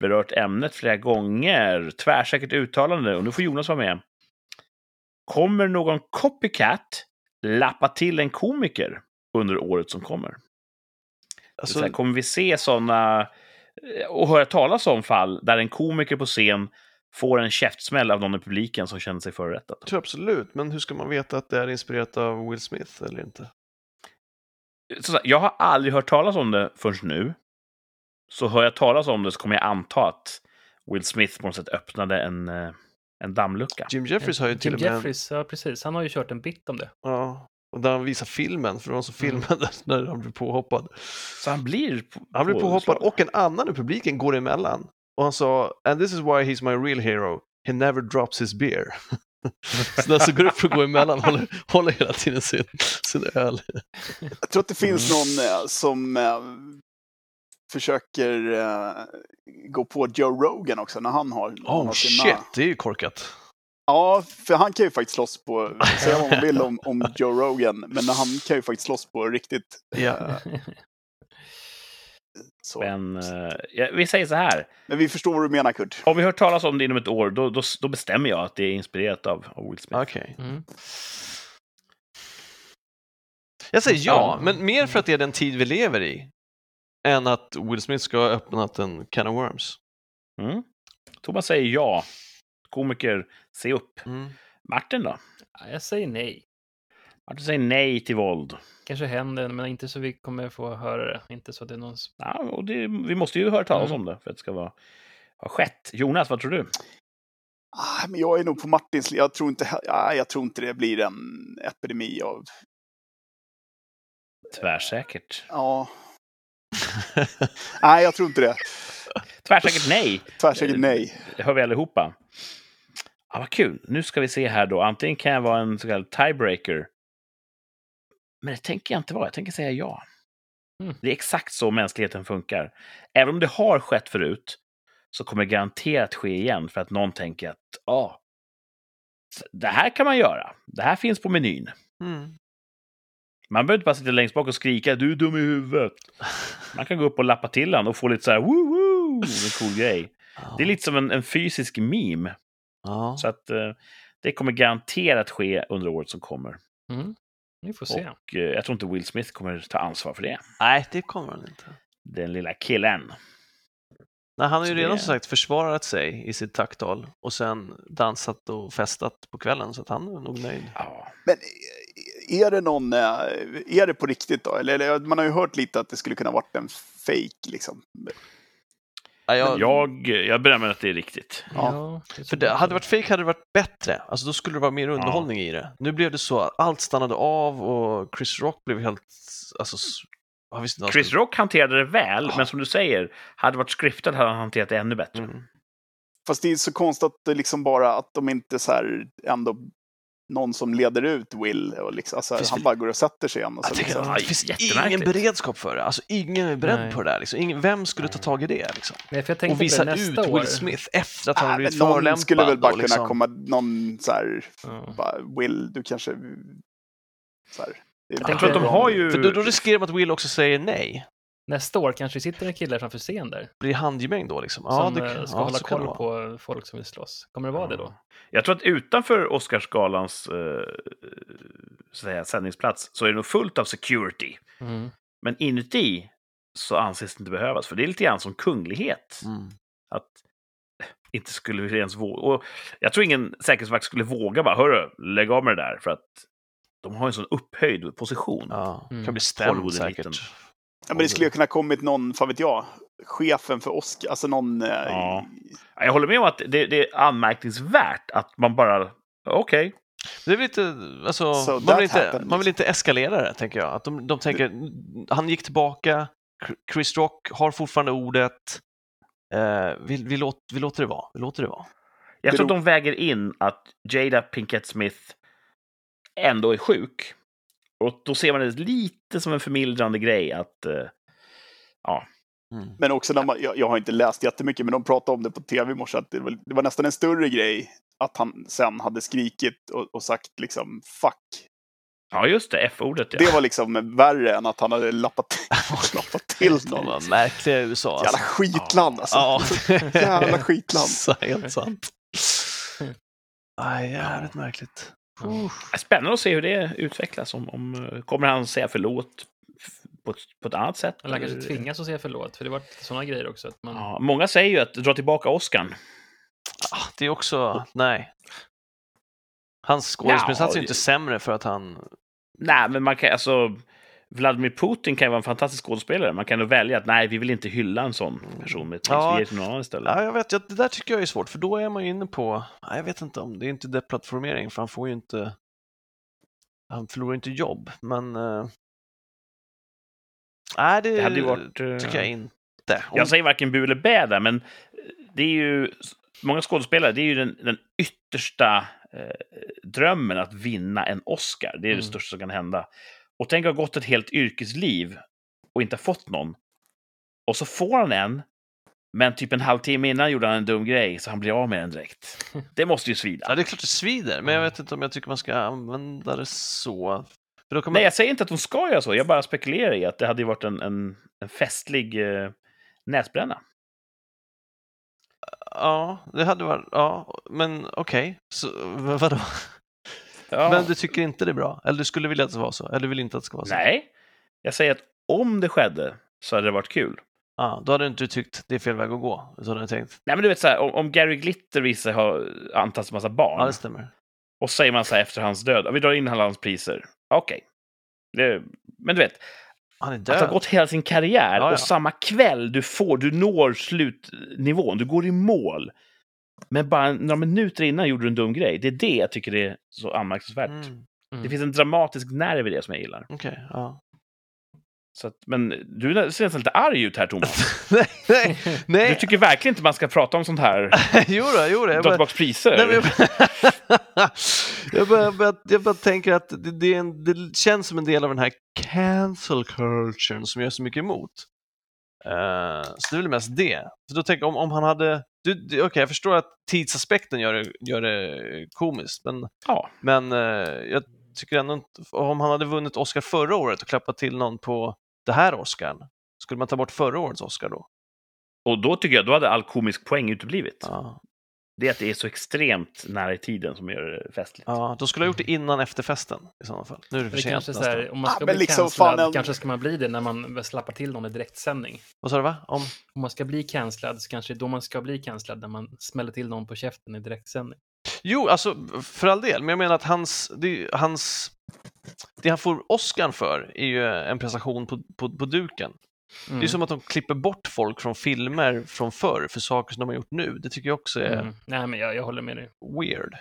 Speaker 1: berört ämnet flera gånger. Tvärsäkert uttalande. Och nu får Jonas vara med. Kommer någon copycat lappa till en komiker under året som kommer?
Speaker 4: Alltså,
Speaker 1: Så här, kommer vi se sådana och höra talas om fall där en komiker på scen får en käftsmäll av någon i publiken som känner sig förorättad?
Speaker 4: jag tror absolut, men hur ska man veta att det är inspirerat av Will Smith eller inte?
Speaker 1: Så jag har aldrig hört talas om det förrän nu. Så hör jag talas om det så kommer jag anta att Will Smith på något sätt öppnade en, eh, en dammlucka.
Speaker 4: Jim Jeffries har ju till
Speaker 2: Jim
Speaker 4: och med...
Speaker 2: Jeffries, ja precis. Han har ju kört en bit om det.
Speaker 4: Ja, och där han visar filmen, för var som
Speaker 2: Mm.
Speaker 4: filmade när han blev påhoppad.
Speaker 1: Så han blir... På,
Speaker 4: Han blev påhoppad och en annan i publiken går emellan. Och han sa, and this is why he's my real hero. He never drops his beer. [laughs] så den som går upp och går emellan håller, håller hela tiden sin, sin öl.
Speaker 3: Jag tror att det finns någon eh, som eh, försöker eh, gå på Joe Rogan också när han har, han
Speaker 4: Oh
Speaker 3: har
Speaker 4: shit, det är ju korkat.
Speaker 3: Ja, för han kan ju faktiskt slåss på, säga vad man vill om, om [laughs] Joe Rogan, men han kan ju faktiskt slåss på riktigt.
Speaker 4: Ja.
Speaker 3: Så.
Speaker 1: Men eh, ja, vi säger så här.
Speaker 3: Men vi förstår vad du menar Kurt.
Speaker 1: Om vi hört talas om det inom ett år, då, då, då bestämmer jag att det är inspirerat av, av Will Smith.
Speaker 4: Okej.
Speaker 2: Mm.
Speaker 4: Jag säger ja,
Speaker 1: Ja.
Speaker 4: men mer för att det är den tid vi lever i. Än att Will Smith ska ha öppnat en can of worms.
Speaker 1: Mm. Thomas säger ja. Komiker, se upp.
Speaker 4: Mm.
Speaker 1: Martin då?
Speaker 2: Ja, Jag säger nej.
Speaker 1: Martin säger nej till våld.
Speaker 2: Kanske händer, men inte så vi kommer få höra det. Inte så att det är någon...
Speaker 1: Ja, och det, vi måste ju höra talas
Speaker 2: Mm.
Speaker 1: om det för att det ska vara, ha skett. Jonas, vad tror du?
Speaker 3: Ah, men jag är nog på Martins jag tror inte, ah, jag tror inte det blir en epidemi av...
Speaker 1: Tvärsäkert.
Speaker 3: Ja. [laughs] Nej, jag tror inte det.
Speaker 1: Tvärsäkert nej.
Speaker 3: Tvärsäkert nej.
Speaker 1: Det hör vi allihopa. Ja, vad kul. Nu ska vi se här då. Antingen kan jag vara en så kallad tiebreaker. Men det tänker jag inte vara. Jag tänker säga ja.
Speaker 2: Mm.
Speaker 1: Det är exakt så mänskligheten funkar. Även om det har skett förut så kommer det garanterat ske igen för att någon tänker att ja, det här kan man göra. Det här finns på menyn.
Speaker 4: Mm.
Speaker 1: Man behöver inte bara sitta längst bak och skrika du är dum i huvudet. [laughs] Man kan gå upp och lappa till han och få lite så här woo woo, en cool grej. Det är lite som en, en fysisk meme.
Speaker 4: Ja.
Speaker 1: Så att eh, det kommer garanterat ske under året som kommer.
Speaker 2: Mm. Vi får se.
Speaker 1: Och eh, jag tror inte Will Smith kommer ta ansvar för det.
Speaker 4: Nej, det kommer han inte.
Speaker 1: Den lilla killen.
Speaker 4: Nej, han har ju
Speaker 1: Så
Speaker 4: redan
Speaker 1: det-
Speaker 4: som sagt försvarat sig i sitt tacktal och sen dansat och festat på kvällen så att han är nog nöjd.
Speaker 1: Ja.
Speaker 3: Men eh, är det någon, eh, är det på riktigt då? Eller, eller man har ju hört lite att det skulle kunna varit en fake liksom.
Speaker 4: Ja, jag,
Speaker 1: Jag, jag bedömer att det är riktigt.
Speaker 3: Ja.
Speaker 2: det
Speaker 4: För det, hade det varit fake hade det varit bättre. Alltså då skulle det vara mer underhållning i det. Nu blev det så att allt stannade av och Chris Rock blev helt... Alltså, s- jag visste inte vad han
Speaker 1: Chris Rock hanterade det väl,
Speaker 4: Ja.
Speaker 1: men som du säger, hade det varit scriptat hade han hanterat det ännu bättre.
Speaker 4: Mm.
Speaker 3: Fast det är så konstigt att det liksom bara att de inte så här ändå någon som leder ut Will och liksom, alltså, han bara går och sätter sig igen. Och så
Speaker 4: Jag
Speaker 3: liksom.
Speaker 4: att det finns
Speaker 1: jättemärkligt.
Speaker 4: ingen beredskap för det. Alltså, ingen är beredd
Speaker 2: Nej.
Speaker 4: på det där. Liksom. Ingen, vem skulle ta tag i det? Liksom?
Speaker 2: Nej, för jag
Speaker 4: Och visa
Speaker 2: det
Speaker 4: ut
Speaker 2: år.
Speaker 4: Will Smith efter att han har
Speaker 3: Nej,
Speaker 4: blivit
Speaker 3: men någon
Speaker 4: förolämpad.
Speaker 3: skulle väl bara
Speaker 4: och
Speaker 3: kunna
Speaker 4: liksom...
Speaker 3: komma, någon så här,
Speaker 2: Ja.
Speaker 3: bara, Will, du kanske... Så här, det är
Speaker 1: Jag
Speaker 2: tänker
Speaker 1: tror att de har ju...
Speaker 4: För då, då riskerar man att Will också säger nej.
Speaker 2: Nästa år kanske sitter en kille framför scen där
Speaker 4: Blir handgemäng då liksom?
Speaker 2: som
Speaker 4: det,
Speaker 2: eh,
Speaker 4: kan-
Speaker 2: ska
Speaker 4: ja,
Speaker 2: hålla koll på folk som vill slåss. Kommer det vara det då?
Speaker 1: Jag tror att utanför Oscarsgalans eh, så att säga, sändningsplats så är det nog fullt av security.
Speaker 2: Mm.
Speaker 1: Men inuti så anses det inte behövas, för det är lite grann som kunglighet.
Speaker 4: Mm.
Speaker 1: Att inte skulle vi ens våga. Och jag tror ingen säkerhetsvakt skulle våga bara, hörru, lägg av med det där, för att de har en sån upphöjd position.
Speaker 4: Ja,
Speaker 2: Mm.
Speaker 4: kan bli stämd
Speaker 1: Hollywood-eliten.
Speaker 4: säkert.
Speaker 3: Ja, men det skulle ju kunna kommit någon, fan vet jag, chefen för Oscar, alltså någon... eh,
Speaker 1: Ja. Jag håller med om att det, det är anmärkningsvärt att man bara, okej,
Speaker 4: Det är väl lite, alltså,
Speaker 3: So
Speaker 4: man, vill inte, man vill inte eskalera det, tänker jag. Att de, de tänker, han gick tillbaka, Chris Rock har fortfarande ordet, eh, vi, vi, låt, vi låter det vara. Vi låter det vara.
Speaker 1: Jag tror att de väger in att Jada Pinkett Smith ändå är sjuk. Och då ser man det lite som en förmildrande grej att... eh, ja,
Speaker 4: Mm.
Speaker 3: Men också när man, jag, jag har inte läst jättemycket, men de pratade om det på tv i morse, att det var, det var nästan en större grej att han sen hade skrikit och, och sagt liksom fuck.
Speaker 1: ja, just det, F-ordet ja.
Speaker 3: Det var liksom värre än att han hade lappat, [laughs] lappat till någon.
Speaker 4: var märkliga i USA.
Speaker 3: Jävla skitland alltså.
Speaker 4: Ja.
Speaker 3: Jävla skitland. [laughs]
Speaker 4: Så Helt sant. [laughs] Aj, jävligt märkligt. Uff.
Speaker 1: Spännande att se hur det utvecklas. Om, om, eh, kommer han säga förlåt på ett, på ett annat sätt?
Speaker 2: Eller han kanske tvingas att säga förlåt, för det var sådana grejer också. Att man...
Speaker 1: Ja, många säger ju att dra tillbaka Oscarn.
Speaker 4: Ah, Det är också, nej. Hans skådespelarinsats är
Speaker 1: Ja,
Speaker 4: ju inte sämre för att han...
Speaker 1: Nej, men man kan alltså... Vladimir Putin kan ju vara en fantastisk skådespelare. Man kan nog välja att nej, vi vill inte hylla en sån person med.
Speaker 4: Ja.
Speaker 1: Vi ger till någon annan istället.
Speaker 4: Ja, jag vet, jag, det där tycker jag är svårt, för då är man ju inne på, nej, jag vet inte om, det är inte deplattformering, för han får ju inte, han förlorar inte jobb, men... eh, Nej, det,
Speaker 1: Det hade ju varit... eh,
Speaker 4: tycker jag inte. Om,
Speaker 1: Jag säger varken bu eller bä där, men det är ju... Många skådespelare, det är ju den, den yttersta eh, drömmen att vinna en Oscar. Det är
Speaker 2: Mm.
Speaker 1: det största som kan hända. Och tänk att ha gått ett helt yrkesliv och inte fått någon. Och så får han en, men typ en halvtimme innan gjorde han en dum grej, så han blir av med den direkt. [laughs] Det måste ju svida.
Speaker 4: Ja, det är klart det svider, men jag vet inte om jag tycker man ska använda det så. Man,
Speaker 1: Nej, jag säger inte att de ska göra så. Jag bara spekulerar i att det hade ju varit en, en, en festlig eh, näsbränna.
Speaker 4: Ja, det hade varit, ja, men okej, så v- vadå?
Speaker 1: Ja.
Speaker 4: Men du tycker inte det är bra? Eller du skulle vilja att det var så? Eller du vill inte att det ska vara så?
Speaker 1: Nej, jag säger att om det skedde så hade det varit kul.
Speaker 4: Ja, då hade du inte tyckt det är fel väg att gå. Så hade du tänkt,
Speaker 1: Nej, men du vet så här, om, om Gary Glitter visar sig ha antastat massa barn
Speaker 4: ja det stämmer.
Speaker 1: och säger man så här efter hans död, "Ja, vi drar in alla hans priser. Okej. Det- Men du vet,
Speaker 4: Han är
Speaker 1: att ha
Speaker 4: död.
Speaker 1: gått hela sin karriär
Speaker 4: Ja, ja.
Speaker 1: och samma kväll du får, du når slutnivån, du går i mål. Men bara några minuter innan gjorde du en dum grej. Det är det jag tycker är så anmärkningsvärt.
Speaker 4: Mm,
Speaker 1: Det finns en dramatisk nerv i det som jag gillar.
Speaker 4: Okej, ja.
Speaker 1: Så att, men du ser nästan lite arg ut här, Thomas. [laughs]
Speaker 4: nej, nej,
Speaker 1: Du tycker verkligen inte man ska prata om sånt här. [laughs]
Speaker 4: jo då, jo då.
Speaker 1: Tillbaka priser.
Speaker 4: nej, jag, [laughs] jag, bara, jag, bara, jag bara tänker att det, det, en, det känns som en del av den här cancel culturen som jag är så mycket emot. Eh, så det är väl mest det. Så då tänker om, om han hade... du- du- Okej, jag förstår att tidsaspekten gör det, gör det komiskt, men
Speaker 1: Ja.
Speaker 4: Men eh, jag tycker ändå inte, om han hade vunnit Oscar förra året och klappat till någon på det här Oscarn, skulle man ta bort förra årets Oscar då?
Speaker 1: Och då tycker jag då hade all komisk poäng uteblivit.
Speaker 4: Ja,
Speaker 1: Det är att det är så extremt nära i tiden som gör det festligt.
Speaker 4: ja då skulle jag gjort det innan efterfesten i sådana fall. Nu är det för sent
Speaker 2: om man
Speaker 3: Ah,
Speaker 2: ska
Speaker 3: men
Speaker 2: bli
Speaker 3: liksom,
Speaker 2: cancellad, kanske ska man bli det när man slappar till någon i direktsändning.
Speaker 4: Vad sa du va? Om?
Speaker 2: Om man ska bli cancellad så kanske det är då man ska bli cancellad, när man smäller till någon på käften i direktsändning.
Speaker 4: Jo, alltså för all del, men jag menar att hans, det, hans, det han får Oscar för är ju en prestation på, på, på duken.
Speaker 2: Mm.
Speaker 4: Det är som att de klipper bort folk från filmer från förr för saker som de har gjort nu. Det tycker jag också är
Speaker 2: Mm. Nej, men jag, jag håller med dig.
Speaker 4: weird.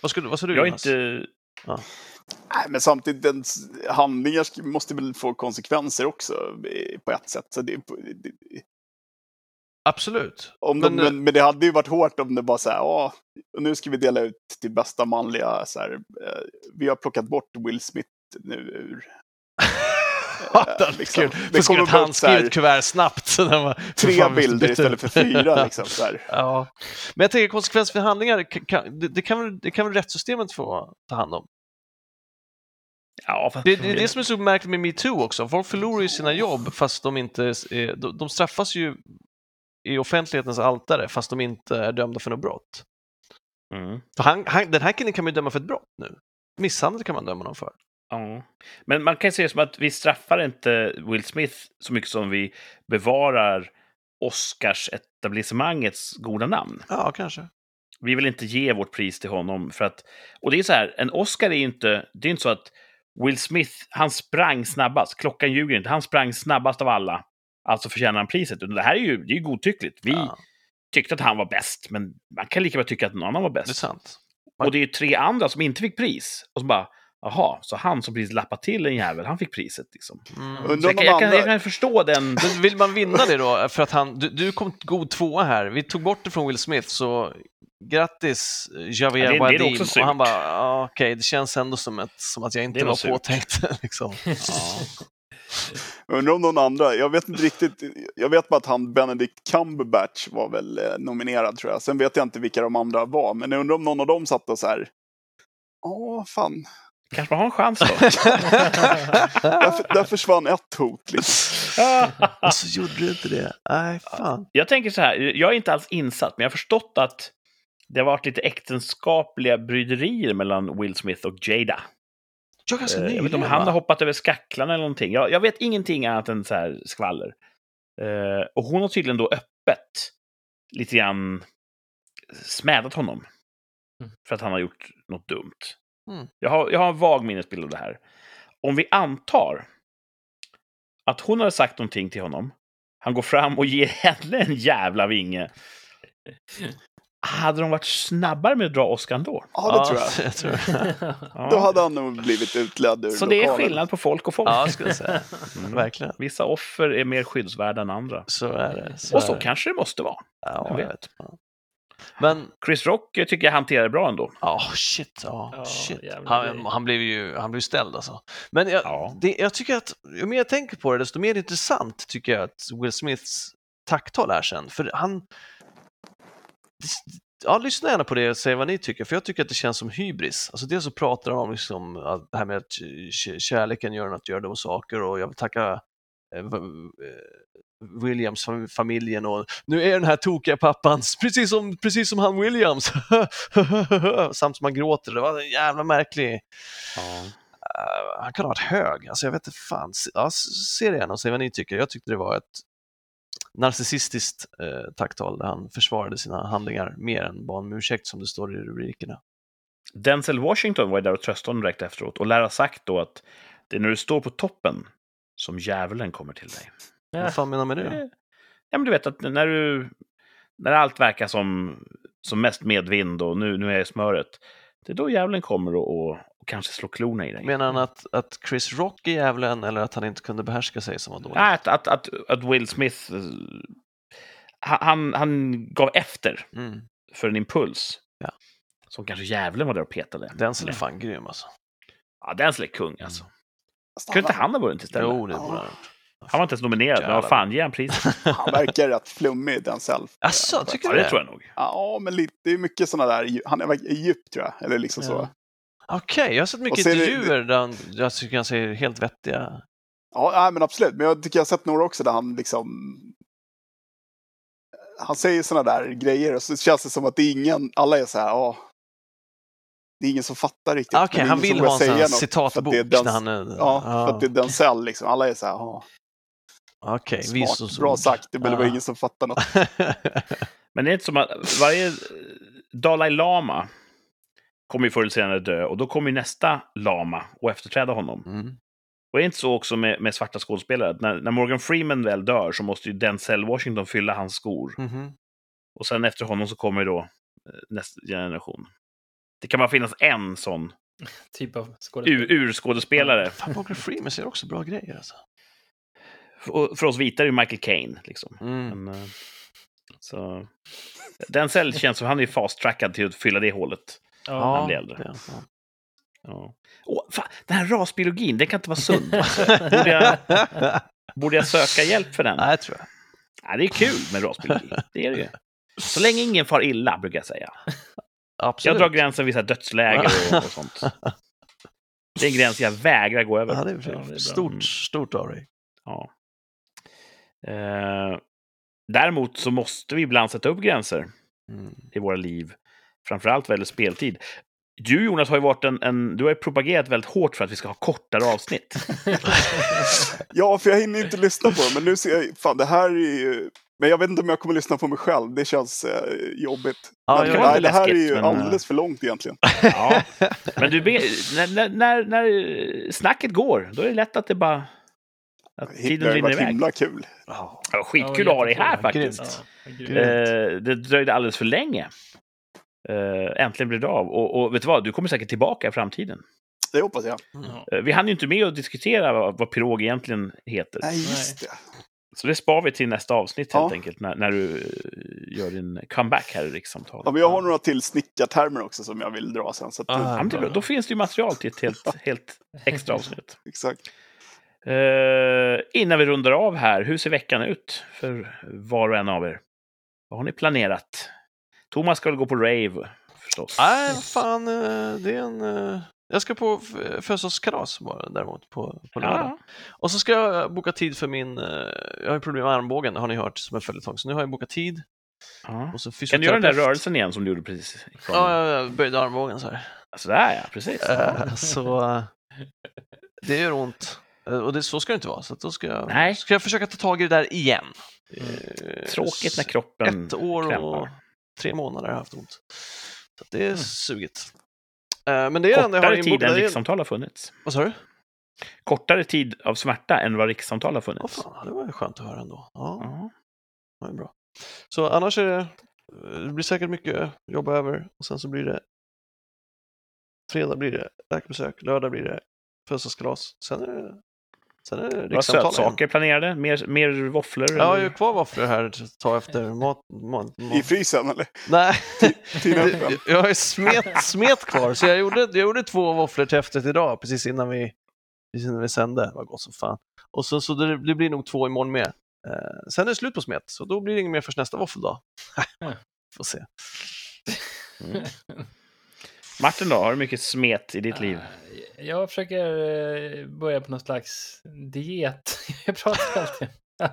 Speaker 4: Vad, skulle, vad sa du
Speaker 1: Jag är
Speaker 4: Jonas?
Speaker 1: inte...
Speaker 3: Nej, men samtidigt, dens handlingar måste väl få konsekvenser också eh, på ett sätt. Så det, det,
Speaker 4: Absolut.
Speaker 3: Om de,
Speaker 4: Men,
Speaker 3: men, men, det hade ju varit hårt om det bara så här, ja, nu ska vi dela ut till bästa manliga, så här, eh, vi har plockat bort Will Smith nu ur...
Speaker 4: Är
Speaker 3: liksom. Det
Speaker 4: Det kommer
Speaker 3: bara
Speaker 4: handskrivet kuvert snabbt. Så när man,
Speaker 3: Tre bilder istället för fyra. Liksom, så här.
Speaker 4: Ja. Men jag tänker konsekvens för handlingar, kan- det, det, kan väl, det kan väl rättssystemet få ta hand om?
Speaker 1: Ja,
Speaker 4: Det, det är det som är så märkligt med metoo också. Folk förlorar ju sina jobb fast de inte de, de straffas ju i offentlighetens altare fast de inte är dömda för något brott.
Speaker 1: Mm.
Speaker 4: Han, han, den här killen kan man ju döma för ett brott nu. Misshandel kan man döma honom för.
Speaker 1: Ja. Men man kan se det som att vi straffar inte Will Smith så mycket som vi bevarar Oscars-etablissemangets goda namn.
Speaker 4: Ja, kanske.
Speaker 1: Vi vill inte ge vårt pris till honom för att... Och det är så här, en Oscar är ju inte... Det är inte så att Will Smith, han sprang snabbast. Klockan ljuger inte. Han sprang snabbast av alla. Alltså förtjänar han priset. Det här är ju, det är ju godtyckligt. Vi
Speaker 4: Ja,
Speaker 1: tyckte att han var bäst, men man kan lika väl tycka att någon annan var
Speaker 4: det är
Speaker 1: bäst.
Speaker 4: sant.
Speaker 1: Och det är ju tre andra som inte fick pris. Och så bara, jaha, så han som precis lappade till en jävel, han fick priset liksom.
Speaker 4: Mm.
Speaker 1: Jag, kan- jag, kan, jag kan förstå den...
Speaker 4: Men vill man vinna det då? För att han, du, du kom god tvåa här. Vi tog bort det från Will Smith, så grattis Javier
Speaker 1: Ja, surt.
Speaker 4: Och han bara, ja, okej, det känns ändå som, ett, som att jag inte var
Speaker 1: surt.
Speaker 4: påtänkt. [laughs] liksom.
Speaker 1: Ja. [laughs]
Speaker 3: Undrar om någon andra, jag vet inte riktigt, jag vet bara att han Benedict Cumberbatch var väl eh, nominerad tror jag. Sen vet jag inte vilka de andra var, men jag undrar om någon av dem satt och så här. Ja, fan.
Speaker 1: Kanske man har en chans då. [laughs]
Speaker 3: Där, där försvann ett hot. Liksom. [laughs]
Speaker 4: Och så gjorde du inte det. Nej, fan.
Speaker 1: jag tänker så här, jag är inte alls insatt, men jag har förstått att det har varit lite äktenskapliga bryderier mellan Will Smith och Jada.
Speaker 4: Jag är ganska
Speaker 1: Eh, jag vet
Speaker 4: nyligen,
Speaker 1: inte om han
Speaker 4: va?
Speaker 1: har hoppat över skacklarna eller någonting. Jag, jag vet ingenting annat än så här skvaller. Eh, och hon har tydligen då öppet lite grann smädat honom.
Speaker 2: Mm.
Speaker 1: För att han har gjort något dumt.
Speaker 4: Mm.
Speaker 1: Jag, har, jag har en vag minnesbild av det här. Om vi antar att hon hade sagt någonting till honom. Han går fram och ger [laughs] henne en jävla vinge. Hade de varit snabbare med att dra Oscar då?
Speaker 3: Ja, det tror jag. [laughs]
Speaker 4: jag tror.
Speaker 1: Ja.
Speaker 3: Då hade han nog blivit utledd ur
Speaker 1: Så det är
Speaker 3: lokalen.
Speaker 1: skillnad på folk och folk.
Speaker 4: Ja, skulle jag säga. [laughs]
Speaker 1: Mm.
Speaker 4: Verkligen.
Speaker 1: Vissa offer är mer skyddsvärda än andra.
Speaker 4: Så är det. Så
Speaker 1: Och så
Speaker 4: är det.
Speaker 1: kanske det måste vara.
Speaker 4: Ja,
Speaker 1: jag
Speaker 4: jag
Speaker 1: vet.
Speaker 4: vet. Men,
Speaker 1: Chris Rock eh, tycker jag hanterar det bra ändå.
Speaker 4: ja, shit. Ja,
Speaker 2: Ja,
Speaker 4: shit. Han, han blev ju han blev ställd alltså. Men jag,
Speaker 1: Ja.
Speaker 4: det, jag tycker att, ju mer jag tänker på det, desto mer intressant tycker jag att Will Smiths tacktal är sen. För han... Ja, lyssna gärna på det och säg vad ni tycker, för jag tycker att det känns som hybris. Alltså dels så pratar han om liksom, att det här med att kärleken gör en att göra de saker och jag vill tacka eh, v- eh, Williams fam- familjen och nu är den här tokiga pappan [laughs] precis som, precis som han Williams. [laughs] Samt som han gråter. Det var en jävla märklig... Eh, han kan ha varit hög. Alltså jag vet inte fan. Se- Ja, se det gärna och säg vad ni tycker. Jag tyckte det var ett narcissistiskt eh, tacktal där han försvarade sina handlingar mer än bad om ursäkt som det står i rubrikerna.
Speaker 1: Denzel Washington var där och tröstade honom direkt efteråt och lär ha sagt då att det är när du står på toppen som djävulen kommer till dig.
Speaker 4: Vad fan menar du med det?
Speaker 1: Ja, men du vet att när du... När allt verkar som, som mest medvind och nu, nu är jag i smöret. Det är då djävulen kommer och, och, och kanske slår klorna i dig.
Speaker 4: Menar han att, att Chris Rock är djävulen eller att han inte kunde behärska sig som var dålig?
Speaker 1: Nej, att, att, att, att Will Smith... eh, Han, han gav efter
Speaker 4: Mm.
Speaker 1: för en impuls.
Speaker 4: Ja.
Speaker 1: Som kanske djävulen var där och petade.
Speaker 4: Den är fan grym alltså.
Speaker 1: Ja, Denzel är kung alltså.
Speaker 3: Fast
Speaker 1: Kunde inte
Speaker 3: han,
Speaker 1: han ha vunnit istället?
Speaker 4: Jo, det borde han ha gjort.
Speaker 1: Han var inte ens nominerad, men vad fan, ge han priset. [laughs]
Speaker 3: han verkar rätt flummig, Denzel.
Speaker 4: Asså, tycker
Speaker 1: Ja,
Speaker 4: du
Speaker 1: det
Speaker 4: det?
Speaker 1: tror jag nog.
Speaker 3: Ja, men lite, det är mycket sådana där, han är djup tror jag. Eller liksom så.
Speaker 4: Ja. Okej, jag har sett mycket
Speaker 3: så är det-
Speaker 4: intervjuer där han, jag tycker han säger helt vettiga...
Speaker 3: Ja, nej, men absolut. Men jag tycker jag har sett några också där han liksom... Han säger sådana där grejer och så känns det som att det är ingen, alla är så här, ja. Det är ingen som fattar riktigt.
Speaker 4: Ah, Okej,
Speaker 3: är
Speaker 4: han vill ha en
Speaker 3: för att
Speaker 4: citatbok
Speaker 3: det är den-
Speaker 4: är...
Speaker 3: Ja, för att det är Denzel liksom. Alla är så här, ja.
Speaker 4: Okej,
Speaker 3: Smart,
Speaker 4: visdomsord.
Speaker 3: bra sagt. Det var ingen som fattar något. [laughs]
Speaker 1: Men det är inte som att varje eh, Dalai Lama kommer ju förr eller senare dö och då kommer ju nästa lama och efterträda honom.
Speaker 4: mm.
Speaker 1: Och är det inte så också med, med svarta skådespelare när, när Morgan Freeman väl dör så måste ju Denzel Washington fylla hans skor.
Speaker 4: Mhm.
Speaker 1: Och sen efter honom så kommer ju då eh, nästa generation. Det kan bara finnas en sån [laughs]
Speaker 2: typ av
Speaker 1: ur,
Speaker 2: skådespel.
Speaker 1: urskådespelare.
Speaker 4: Fan, Morgan Freeman säger också bra grejer alltså.
Speaker 1: För oss vita är det Michael Caine. Liksom.
Speaker 4: Mm.
Speaker 1: Men, eh, Så, den cell känns som han är fast-trackad till att fylla det hålet.
Speaker 2: Ja,
Speaker 1: han blir äldre.
Speaker 4: ja.
Speaker 1: Ja. Åh, fan, den här rasbiologin, den kan inte vara sund. [laughs] Borde, jag, borde jag söka hjälp för den?
Speaker 4: Nej, tror jag.
Speaker 1: Ja, det är kul med rasbiologi. Det är det ju. Så länge ingen far illa, brukar jag säga.
Speaker 4: Absolut.
Speaker 1: Jag drar gränsen vid dödsläger och, och [laughs] sånt. Det är en gräns jag vägrar gå över.
Speaker 4: Ja, det är,
Speaker 2: det är bra.
Speaker 1: Mm.
Speaker 4: stort, stort av dig.
Speaker 1: Ja. Eh, däremot så måste vi ibland sätta upp gränser
Speaker 4: Mm.
Speaker 1: i våra liv. Framförallt vad gäller speltid. Du Jonas har ju varit en, en, du har ju propagerat väldigt hårt för att vi ska ha kortare avsnitt. [laughs]
Speaker 3: Ja, för jag hinner inte lyssna på det. Men nu ser jag, fan det här är ju... Men jag vet inte om jag kommer lyssna på mig själv. Det känns eh, jobbigt.
Speaker 4: Ja,
Speaker 3: men,
Speaker 1: det
Speaker 3: nej, det här är ju
Speaker 1: men,
Speaker 3: alldeles för långt egentligen. [laughs]
Speaker 1: Ja. Men du, när, när, när snacket går, då är det lätt att det bara... Att
Speaker 3: Det
Speaker 1: tiden rinner iväg.
Speaker 3: himla kul.
Speaker 4: Ja.
Speaker 1: Ja, skitkul att ha dig här faktiskt.
Speaker 2: Ja.
Speaker 1: Eh, det dröjde alldeles för länge. Eh, äntligen blev det av. Och, och vet du vad, du kommer säkert tillbaka i framtiden.
Speaker 3: Det hoppas jag.
Speaker 2: Ja.
Speaker 1: Eh, vi hann ju inte med att diskutera vad, vad pirog egentligen heter.
Speaker 3: Nej, just det.
Speaker 1: Så det spar vi till nästa avsnitt helt
Speaker 3: Ja.
Speaker 1: enkelt, när, när du eh, gör din comeback här i rikssamtalet.
Speaker 3: Ja, men jag har några till snickartermer också som jag vill dra sen. Så att,
Speaker 4: Ah.
Speaker 1: Ja, men det är bra. Då finns det ju material till ett helt, [laughs] helt extra avsnitt.
Speaker 3: Exakt.
Speaker 1: Eh, innan vi rundar av här, hur ser veckan ut för var och en av er? Vad har ni planerat? Thomas ska väl gå på rave, förstås.
Speaker 4: Nej, fan, eh, det är en... eh, Jag ska på födelsedagskalas däremot på, på lördag.
Speaker 1: Ja,
Speaker 4: Och så ska jag boka tid för min... eh, Jag har ju problem med armbågen, har ni hört, som en följetong. Så nu har jag bokat tid.
Speaker 1: ja. Kan du göra den där rörelsen igen som du gjorde precis?
Speaker 4: Ja, jag böjde armbågen så här.
Speaker 1: Sådär ja, precis.
Speaker 4: Så det gör ont. Eh, Och det, så ska det inte vara. Så då ska jag,
Speaker 1: Nej.
Speaker 4: ska jag försöka ta tag i det där igen.
Speaker 2: Mm.
Speaker 4: Eh,
Speaker 1: Tråkigt när kroppen
Speaker 4: Ett år och
Speaker 1: krämpar.
Speaker 4: tre månader har jag haft ont. Så det är sugigt. Eh, Men det är enda jag har
Speaker 1: Kortare tid än
Speaker 4: är-
Speaker 1: rikssamtal har funnits.
Speaker 4: Vad sa du?
Speaker 1: Kortare tid av smärta än vad rikssamtal har funnits.
Speaker 4: fan, det var ju skönt att höra ändå. Ja,
Speaker 1: Ja.
Speaker 4: det ju bra. Så annars är det, det blir säkert mycket jobb över och sen så blir det fredag blir det läkarbesök, lördag blir det födelsedagskalas. Sen är det, sen är det igen.
Speaker 1: sötsaker planerade? Mer, mer våfflor?
Speaker 4: Ja, jag har ju kvar våfflor här att ta efter mat. mat, mat.
Speaker 3: I frysen eller?
Speaker 4: Nej, [laughs] jag har ju smet, smet kvar så jag gjorde, jag gjorde två våfflor till efterrätt idag precis innan vi, precis innan vi sände. Det var gott som fan. Och så, så det, det blir nog två imorgon med. Eh, sen är det slut på smet, så då blir det inget mer förrän nästa våffeldag. [laughs] Får se.
Speaker 1: Mm. [laughs] Martin då, har du mycket smet i ditt liv?
Speaker 2: Eh, Jag försöker eh, börja på någon slags diet. [laughs] Jag pratar alltid.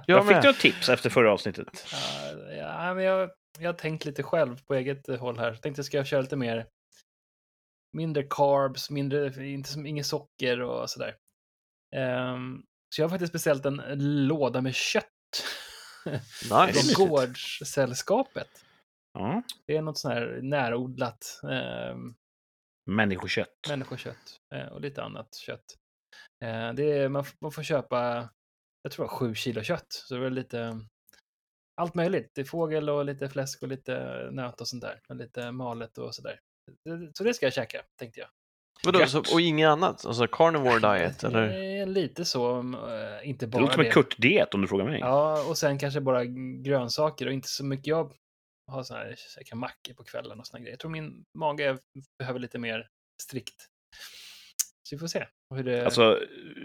Speaker 4: Jag
Speaker 1: fick du något tips efter förra avsnittet?
Speaker 2: Ja, Ja, men jag, jag har tänkt lite själv på eget håll här. Jag tänkte ska jag köra lite mer mindre carbs, mindre, inte, som- inget socker och sådär. Ehm, så jag har faktiskt beställt en låda med kött. [laughs]
Speaker 4: Nice.
Speaker 2: Från Gårdssällskapet.
Speaker 1: Ja.
Speaker 2: Det är något sånt här närodlat ehm,
Speaker 1: Människokött.
Speaker 2: människokött eh, och lite annat kött. Eh, det är, man, man får köpa, jag tror det var sju kilo kött. Så det är lite allt möjligt. Det är fågel och lite fläsk och lite nöt och sånt där. Och lite malet och sådär. Det- Så det ska jag käka, tänkte jag.
Speaker 4: Vadå, så, och inget annat? Alltså carnivore diet eller?
Speaker 2: Eh, Lite så, eh, inte
Speaker 1: Det
Speaker 2: bara
Speaker 1: låter som en
Speaker 2: det.
Speaker 1: Kurt-diet om du frågar mig.
Speaker 2: Ja, och sen kanske bara grönsaker och inte så mycket. Jag har såna här, käkar mackor på kvällen och såna grejer. Jag tror min mage behöver lite mer strikt. Så vi får se hur det...
Speaker 1: Alltså,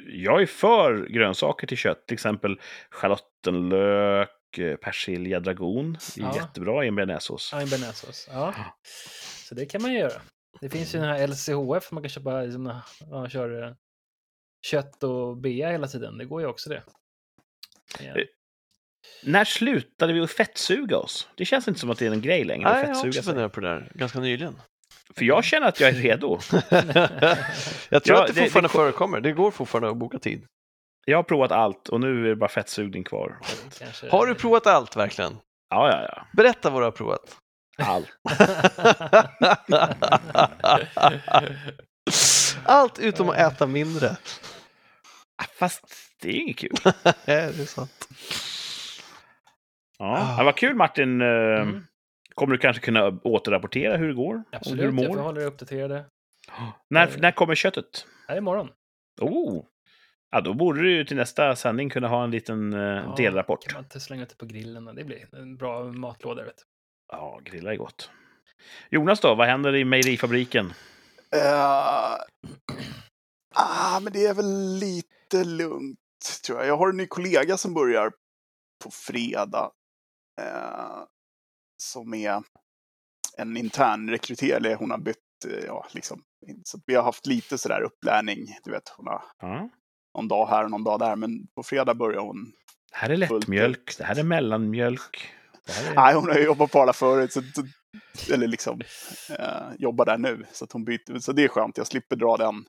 Speaker 1: jag är för grönsaker till kött. Till exempel schalottenlök, eh, persilja, dragon. Det är
Speaker 2: Ja.
Speaker 1: jättebra i en bearnaisesås.
Speaker 2: Ja, en bearnaisesås. Ja. Så det kan man göra. Det finns ju den här LCHF, man kan köpa liksom, när man kör eh, kött och bea hela tiden. Det går ju också det. Ja.
Speaker 1: När slutade vi att fettsuga oss? Det känns inte som att det är en grej längre att
Speaker 4: Nej, jag har också funderat på det där ganska nyligen.
Speaker 1: För jag känner att jag är redo. [laughs]
Speaker 4: jag tror
Speaker 1: Ja,
Speaker 4: att det
Speaker 1: det-
Speaker 4: fortfarande
Speaker 1: det-
Speaker 4: förekommer. Det går fortfarande att boka tid.
Speaker 1: Jag har provat allt och nu är det bara fettsugning kvar.
Speaker 4: Har du provat allt verkligen?
Speaker 1: Ja, ja, ja.
Speaker 4: Berätta vad du har provat.
Speaker 1: Allt. [laughs]
Speaker 4: Allt utom att äta mindre.
Speaker 1: Ah, Fast det är inget kul. [laughs]
Speaker 4: Det är sant.
Speaker 1: Ja, ja, vad kul Martin. Eh,
Speaker 2: Mm,
Speaker 1: Kommer du kanske kunna återrapportera hur det går? och hur
Speaker 2: absolut,
Speaker 1: du
Speaker 2: jag får
Speaker 1: mår?
Speaker 2: hålla er uppdaterade.
Speaker 1: När, när kommer köttet?
Speaker 2: Här imorgon.
Speaker 1: Oh, Ja, då borde du till nästa sändning kunna ha en liten eh,
Speaker 2: Ja,
Speaker 1: delrapport.
Speaker 2: kan man inte slänga ut det på grillen. Det blir en bra matlåda. Vet du.
Speaker 1: Ja, grilla är gott. Jonas då, vad händer i mejerifabriken?
Speaker 3: Eh, [clears throat] ah, men det är väl lite lugnt, tror jag. Jag har en ny kollega som börjar på fredag. Eh, som är en intern rekryterare. Hon har bytt, eh, ja, liksom. Så vi har haft lite sådär upplärning. Du vet, hon har
Speaker 1: Ja.
Speaker 3: någon dag här och någon dag där. Men på fredag börjar hon.
Speaker 1: Det här är lättmjölk, det här är mellanmjölk. Är...
Speaker 3: Nej, hon har ju jobbat på alla förut. Så, eller liksom eh, jobbar där nu. Så hon byter. Så det är skönt. Jag slipper dra den.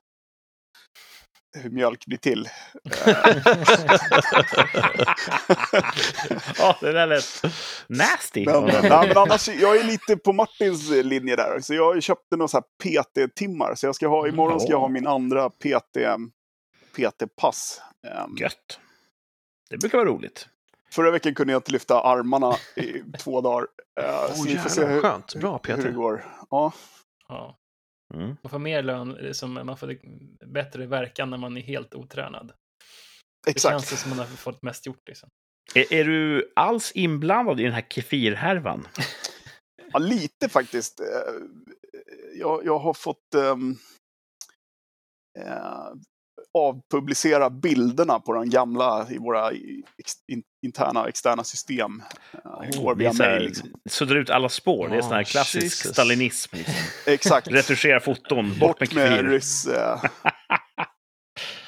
Speaker 3: Hur mjölk blir till. [laughs]
Speaker 1: Ja, det där lät nasty.
Speaker 3: Men, nej, men annars, jag är lite på Martins linje där. Så jag köpte några så PT-timmar. Så jag ska ha, imorgon ska jag ha min andra PT, PT-pass. Ehm,
Speaker 1: Gött. Det brukar vara roligt.
Speaker 3: förra veckan kunde jag inte lyfta armarna i två dagar. Så vi får se
Speaker 4: jävlar,
Speaker 3: hur,
Speaker 4: skönt. Bra
Speaker 3: hur det
Speaker 4: Peter.
Speaker 3: går. Ja,
Speaker 2: Ja.
Speaker 1: Mm.
Speaker 2: Man får mer lön, eh, som, man får bättre verkan när man är helt otränad. Det
Speaker 3: exakt.
Speaker 2: känns det som man har fått mest gjort. Liksom.
Speaker 1: Är, är du alls inblandad i den här kefirhärvan? [laughs]
Speaker 3: Ja, lite faktiskt. Eh, Jag, jag har fått eh, avpublicera bilderna på de gamla i våra ex, in, interna och externa system. Eh,
Speaker 1: är
Speaker 3: via
Speaker 1: så här,
Speaker 3: mail. Liksom.
Speaker 1: Suddar ut alla spår. Det är sån här
Speaker 4: Oh,
Speaker 1: klassisk
Speaker 4: Jesus.
Speaker 1: stalinism. Liksom. [laughs]
Speaker 3: Exakt.
Speaker 1: Retuschera foton, bort,
Speaker 3: Bort
Speaker 1: med
Speaker 3: med
Speaker 1: kefir.
Speaker 3: ryss... Eh. [laughs]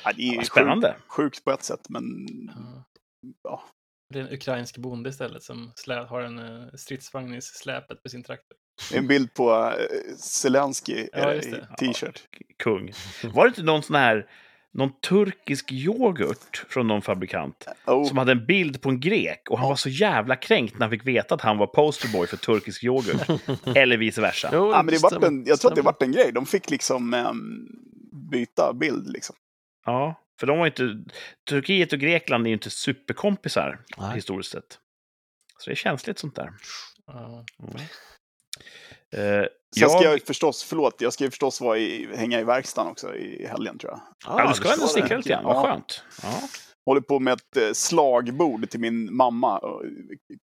Speaker 3: Ja, det är
Speaker 1: Ja,
Speaker 3: ju
Speaker 1: spännande.
Speaker 3: Sjukt, sjukt på ett sätt, men
Speaker 2: Ja.
Speaker 3: ja.
Speaker 2: Det är en ukrainsk bonde istället som slä, har en uh, stridsvagn i släpet på sin traktor.
Speaker 3: En bild på eh, Zelensky
Speaker 2: Ja,
Speaker 3: eh, i t-shirt.
Speaker 1: Kung. Var det inte någon sån här någon turkisk yoghurt från någon fabrikant
Speaker 3: Oh,
Speaker 1: som hade en bild på en grek och han var så jävla kränkt när han fick veta att han var posterboy för turkisk yoghurt. [laughs] Eller vice versa.
Speaker 4: Jo,
Speaker 3: ja, men det vart
Speaker 4: stämmer.
Speaker 3: en, jag tror att det vart en grej. De fick liksom ehm, byta bild. Liksom.
Speaker 1: Ja, för de var inte... Turkiet och Grekland är ju inte superkompisar
Speaker 4: Nej.
Speaker 1: historiskt sett. Så det är känsligt sånt där.
Speaker 2: Ja.
Speaker 1: Eh,
Speaker 3: Sen
Speaker 1: jag,
Speaker 3: ska jag förstås, förlåt, jag ska ju förstås vara i, hänga i verkstaden också i helgen tror jag.
Speaker 1: ja, du ska ändå sticka lite grann. Vad skönt. Ja.
Speaker 3: Håller på med ett eh, slagbord till min mamma.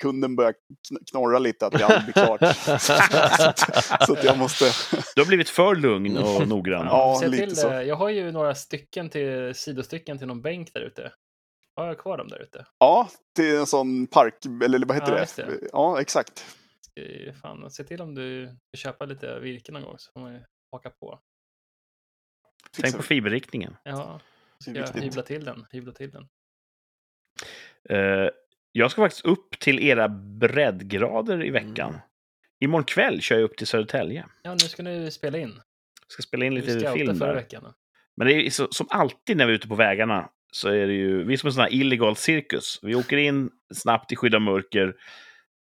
Speaker 3: Kunden börjar kn- knorra lite att det aldrig blir klart. [laughs] så att jag måste...
Speaker 1: Du har blivit för lugn och noggrann.
Speaker 3: Ja,
Speaker 2: Se
Speaker 3: lite
Speaker 2: till,
Speaker 3: så.
Speaker 2: eh, Jag har ju några stycken till sidostycken till någon bänk där ute. Har jag kvar dem där ute?
Speaker 3: Ja, till en sån park, eller vad heter
Speaker 2: Ja,
Speaker 3: det?
Speaker 2: det.
Speaker 3: Ja, exakt.
Speaker 2: Ska ju Fan, se till om du ska köpa lite virke någon gång så får man ju haka på.
Speaker 1: Tänk på fiberriktningen.
Speaker 2: Ja, ska jag hyvla till den. Hyvla till den.
Speaker 1: Eh, jag ska faktiskt upp till era breddgrader i veckan.
Speaker 4: Mm.
Speaker 1: Imorgon kväll kör jag upp till Södertälje.
Speaker 2: Ja, nu ska ni spela in.
Speaker 1: Ska spela in
Speaker 2: Du
Speaker 1: lite film
Speaker 2: förra
Speaker 1: där.
Speaker 2: veckan.
Speaker 1: Men det är så, som alltid när vi är ute på vägarna så är det ju, vi är som en sån här illegal cirkus. Vi åker in snabbt i skydd av mörker,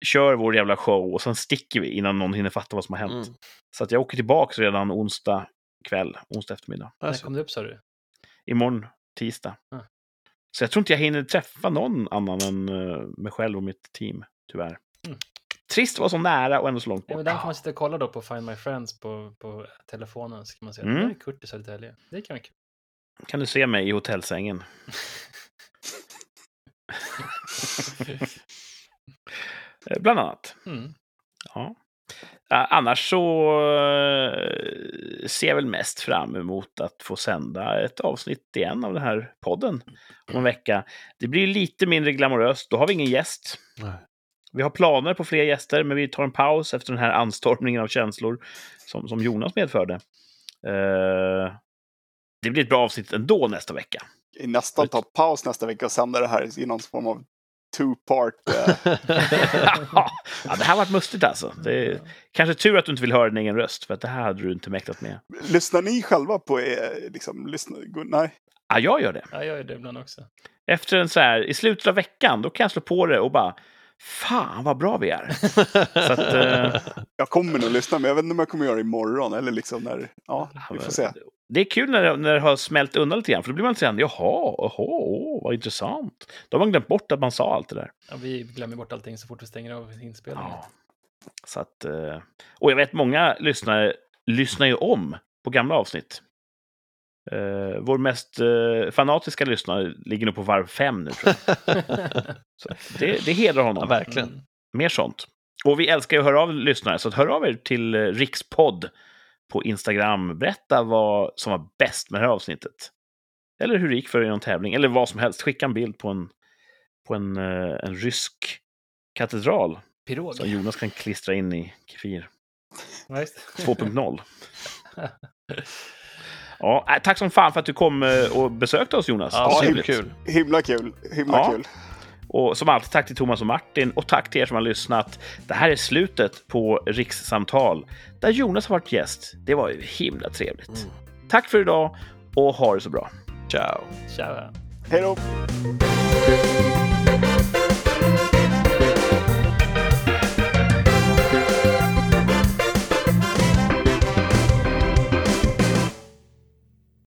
Speaker 1: kör vår jävla show och sen sticker vi innan någon hinner fatta vad som har hänt.
Speaker 4: Mm.
Speaker 1: Så att jag åker tillbaka redan onsdag kväll, onsdag eftermiddag.
Speaker 2: När
Speaker 4: Alltså.
Speaker 2: kom du upp sa du?
Speaker 1: Imorgon, tisdag.
Speaker 2: Ja.
Speaker 1: Så jag tror inte jag hinner träffa någon annan än eh, mig själv och mitt team, tyvärr.
Speaker 2: Mm.
Speaker 1: Trist att vara så nära och ändå så långt
Speaker 2: Ja,
Speaker 1: bort.
Speaker 2: men den kan man sitta och kolla då på Find My Friends på, på telefonen. Så kan man se
Speaker 1: Mm.
Speaker 2: det är Kurt i Södertälje. Det kan vara kul.
Speaker 1: kan du se mig i hotellsängen. [laughs] [laughs] Eh, Bland annat.
Speaker 2: Mm.
Speaker 1: Ja. Eh, Annars så eh, ser jag väl mest fram emot att få sända ett avsnitt igen av den här podden om en vecka. Det blir lite mindre glamoröst. Då har vi ingen gäst.
Speaker 4: Nej.
Speaker 1: Vi har planer på fler gäster, men vi tar en paus efter den här anstormningen av känslor som, som Jonas medförde. Eh, det blir ett bra avsnitt ändå nästa vecka.
Speaker 3: Nästan ta paus nästa vecka och sända det här i någon form av two-part. Eh, [laughs]
Speaker 1: ja, det här varit mustigt alltså. Det är kanske tur att du inte vill höra din egen röst, för att det här hade du inte mäktat med.
Speaker 3: lyssnar ni själva på er? Liksom, lyssnar, go- nej.
Speaker 1: Ja, jag gör det.
Speaker 2: Ja, jag gör det ibland också.
Speaker 1: Efter en så här, i slutet av veckan, då kan jag slå på det och bara Fan vad bra vi är! Så att, eh,
Speaker 3: Jag kommer nog lyssna, men jag vet inte om jag kommer göra det imorgon. Eller liksom när, ja, vi får se.
Speaker 1: Det är kul när det, när det har smält undan lite grann, för då blir man lite grann, jaha, jaha, åh, vad intressant. Då har man glömt bort att man sa allt det där.
Speaker 2: Ja, vi glömmer bort allting så fort vi stänger av inspelningen.
Speaker 1: Ja. Så att, eh, och jag vet många lyssnare lyssnar ju om på gamla avsnitt. Eh, vår mest eh, fanatiska lyssnare ligger nog på varv fem nu, tror jag. [laughs] Så det, det hedrar
Speaker 4: Ja,
Speaker 1: honom.
Speaker 4: verkligen.
Speaker 2: Mm.
Speaker 1: Mer sånt. Och vi älskar ju att höra av lyssnare, så hör av er till Rikspodd på Instagram. Berätta vad som var bäst med det här avsnittet. Eller hur det gick för er i någon tävling, eller vad som helst. Skicka en bild på en, på en, eh, en rysk katedral
Speaker 2: Pirog.
Speaker 1: som Jonas kan klistra in i Kefir
Speaker 2: Ja, just det.
Speaker 1: 2.0. [laughs] Ja, äh, tack som fan för att du kom eh, och besökte oss Jonas.
Speaker 4: Ja,
Speaker 1: Trevligt.
Speaker 4: superkul.
Speaker 3: Himla kul. Himla
Speaker 1: Ja.
Speaker 3: kul.
Speaker 1: Och som alltid, tack till Thomas och Martin och tack till er som har lyssnat. Det här är slutet på Rikssamtal där Jonas har varit gäst. Det var ju himla trevligt.
Speaker 4: Mm.
Speaker 1: Tack för idag och ha det så bra.
Speaker 4: Ciao.
Speaker 2: Ciao.
Speaker 3: Hej då!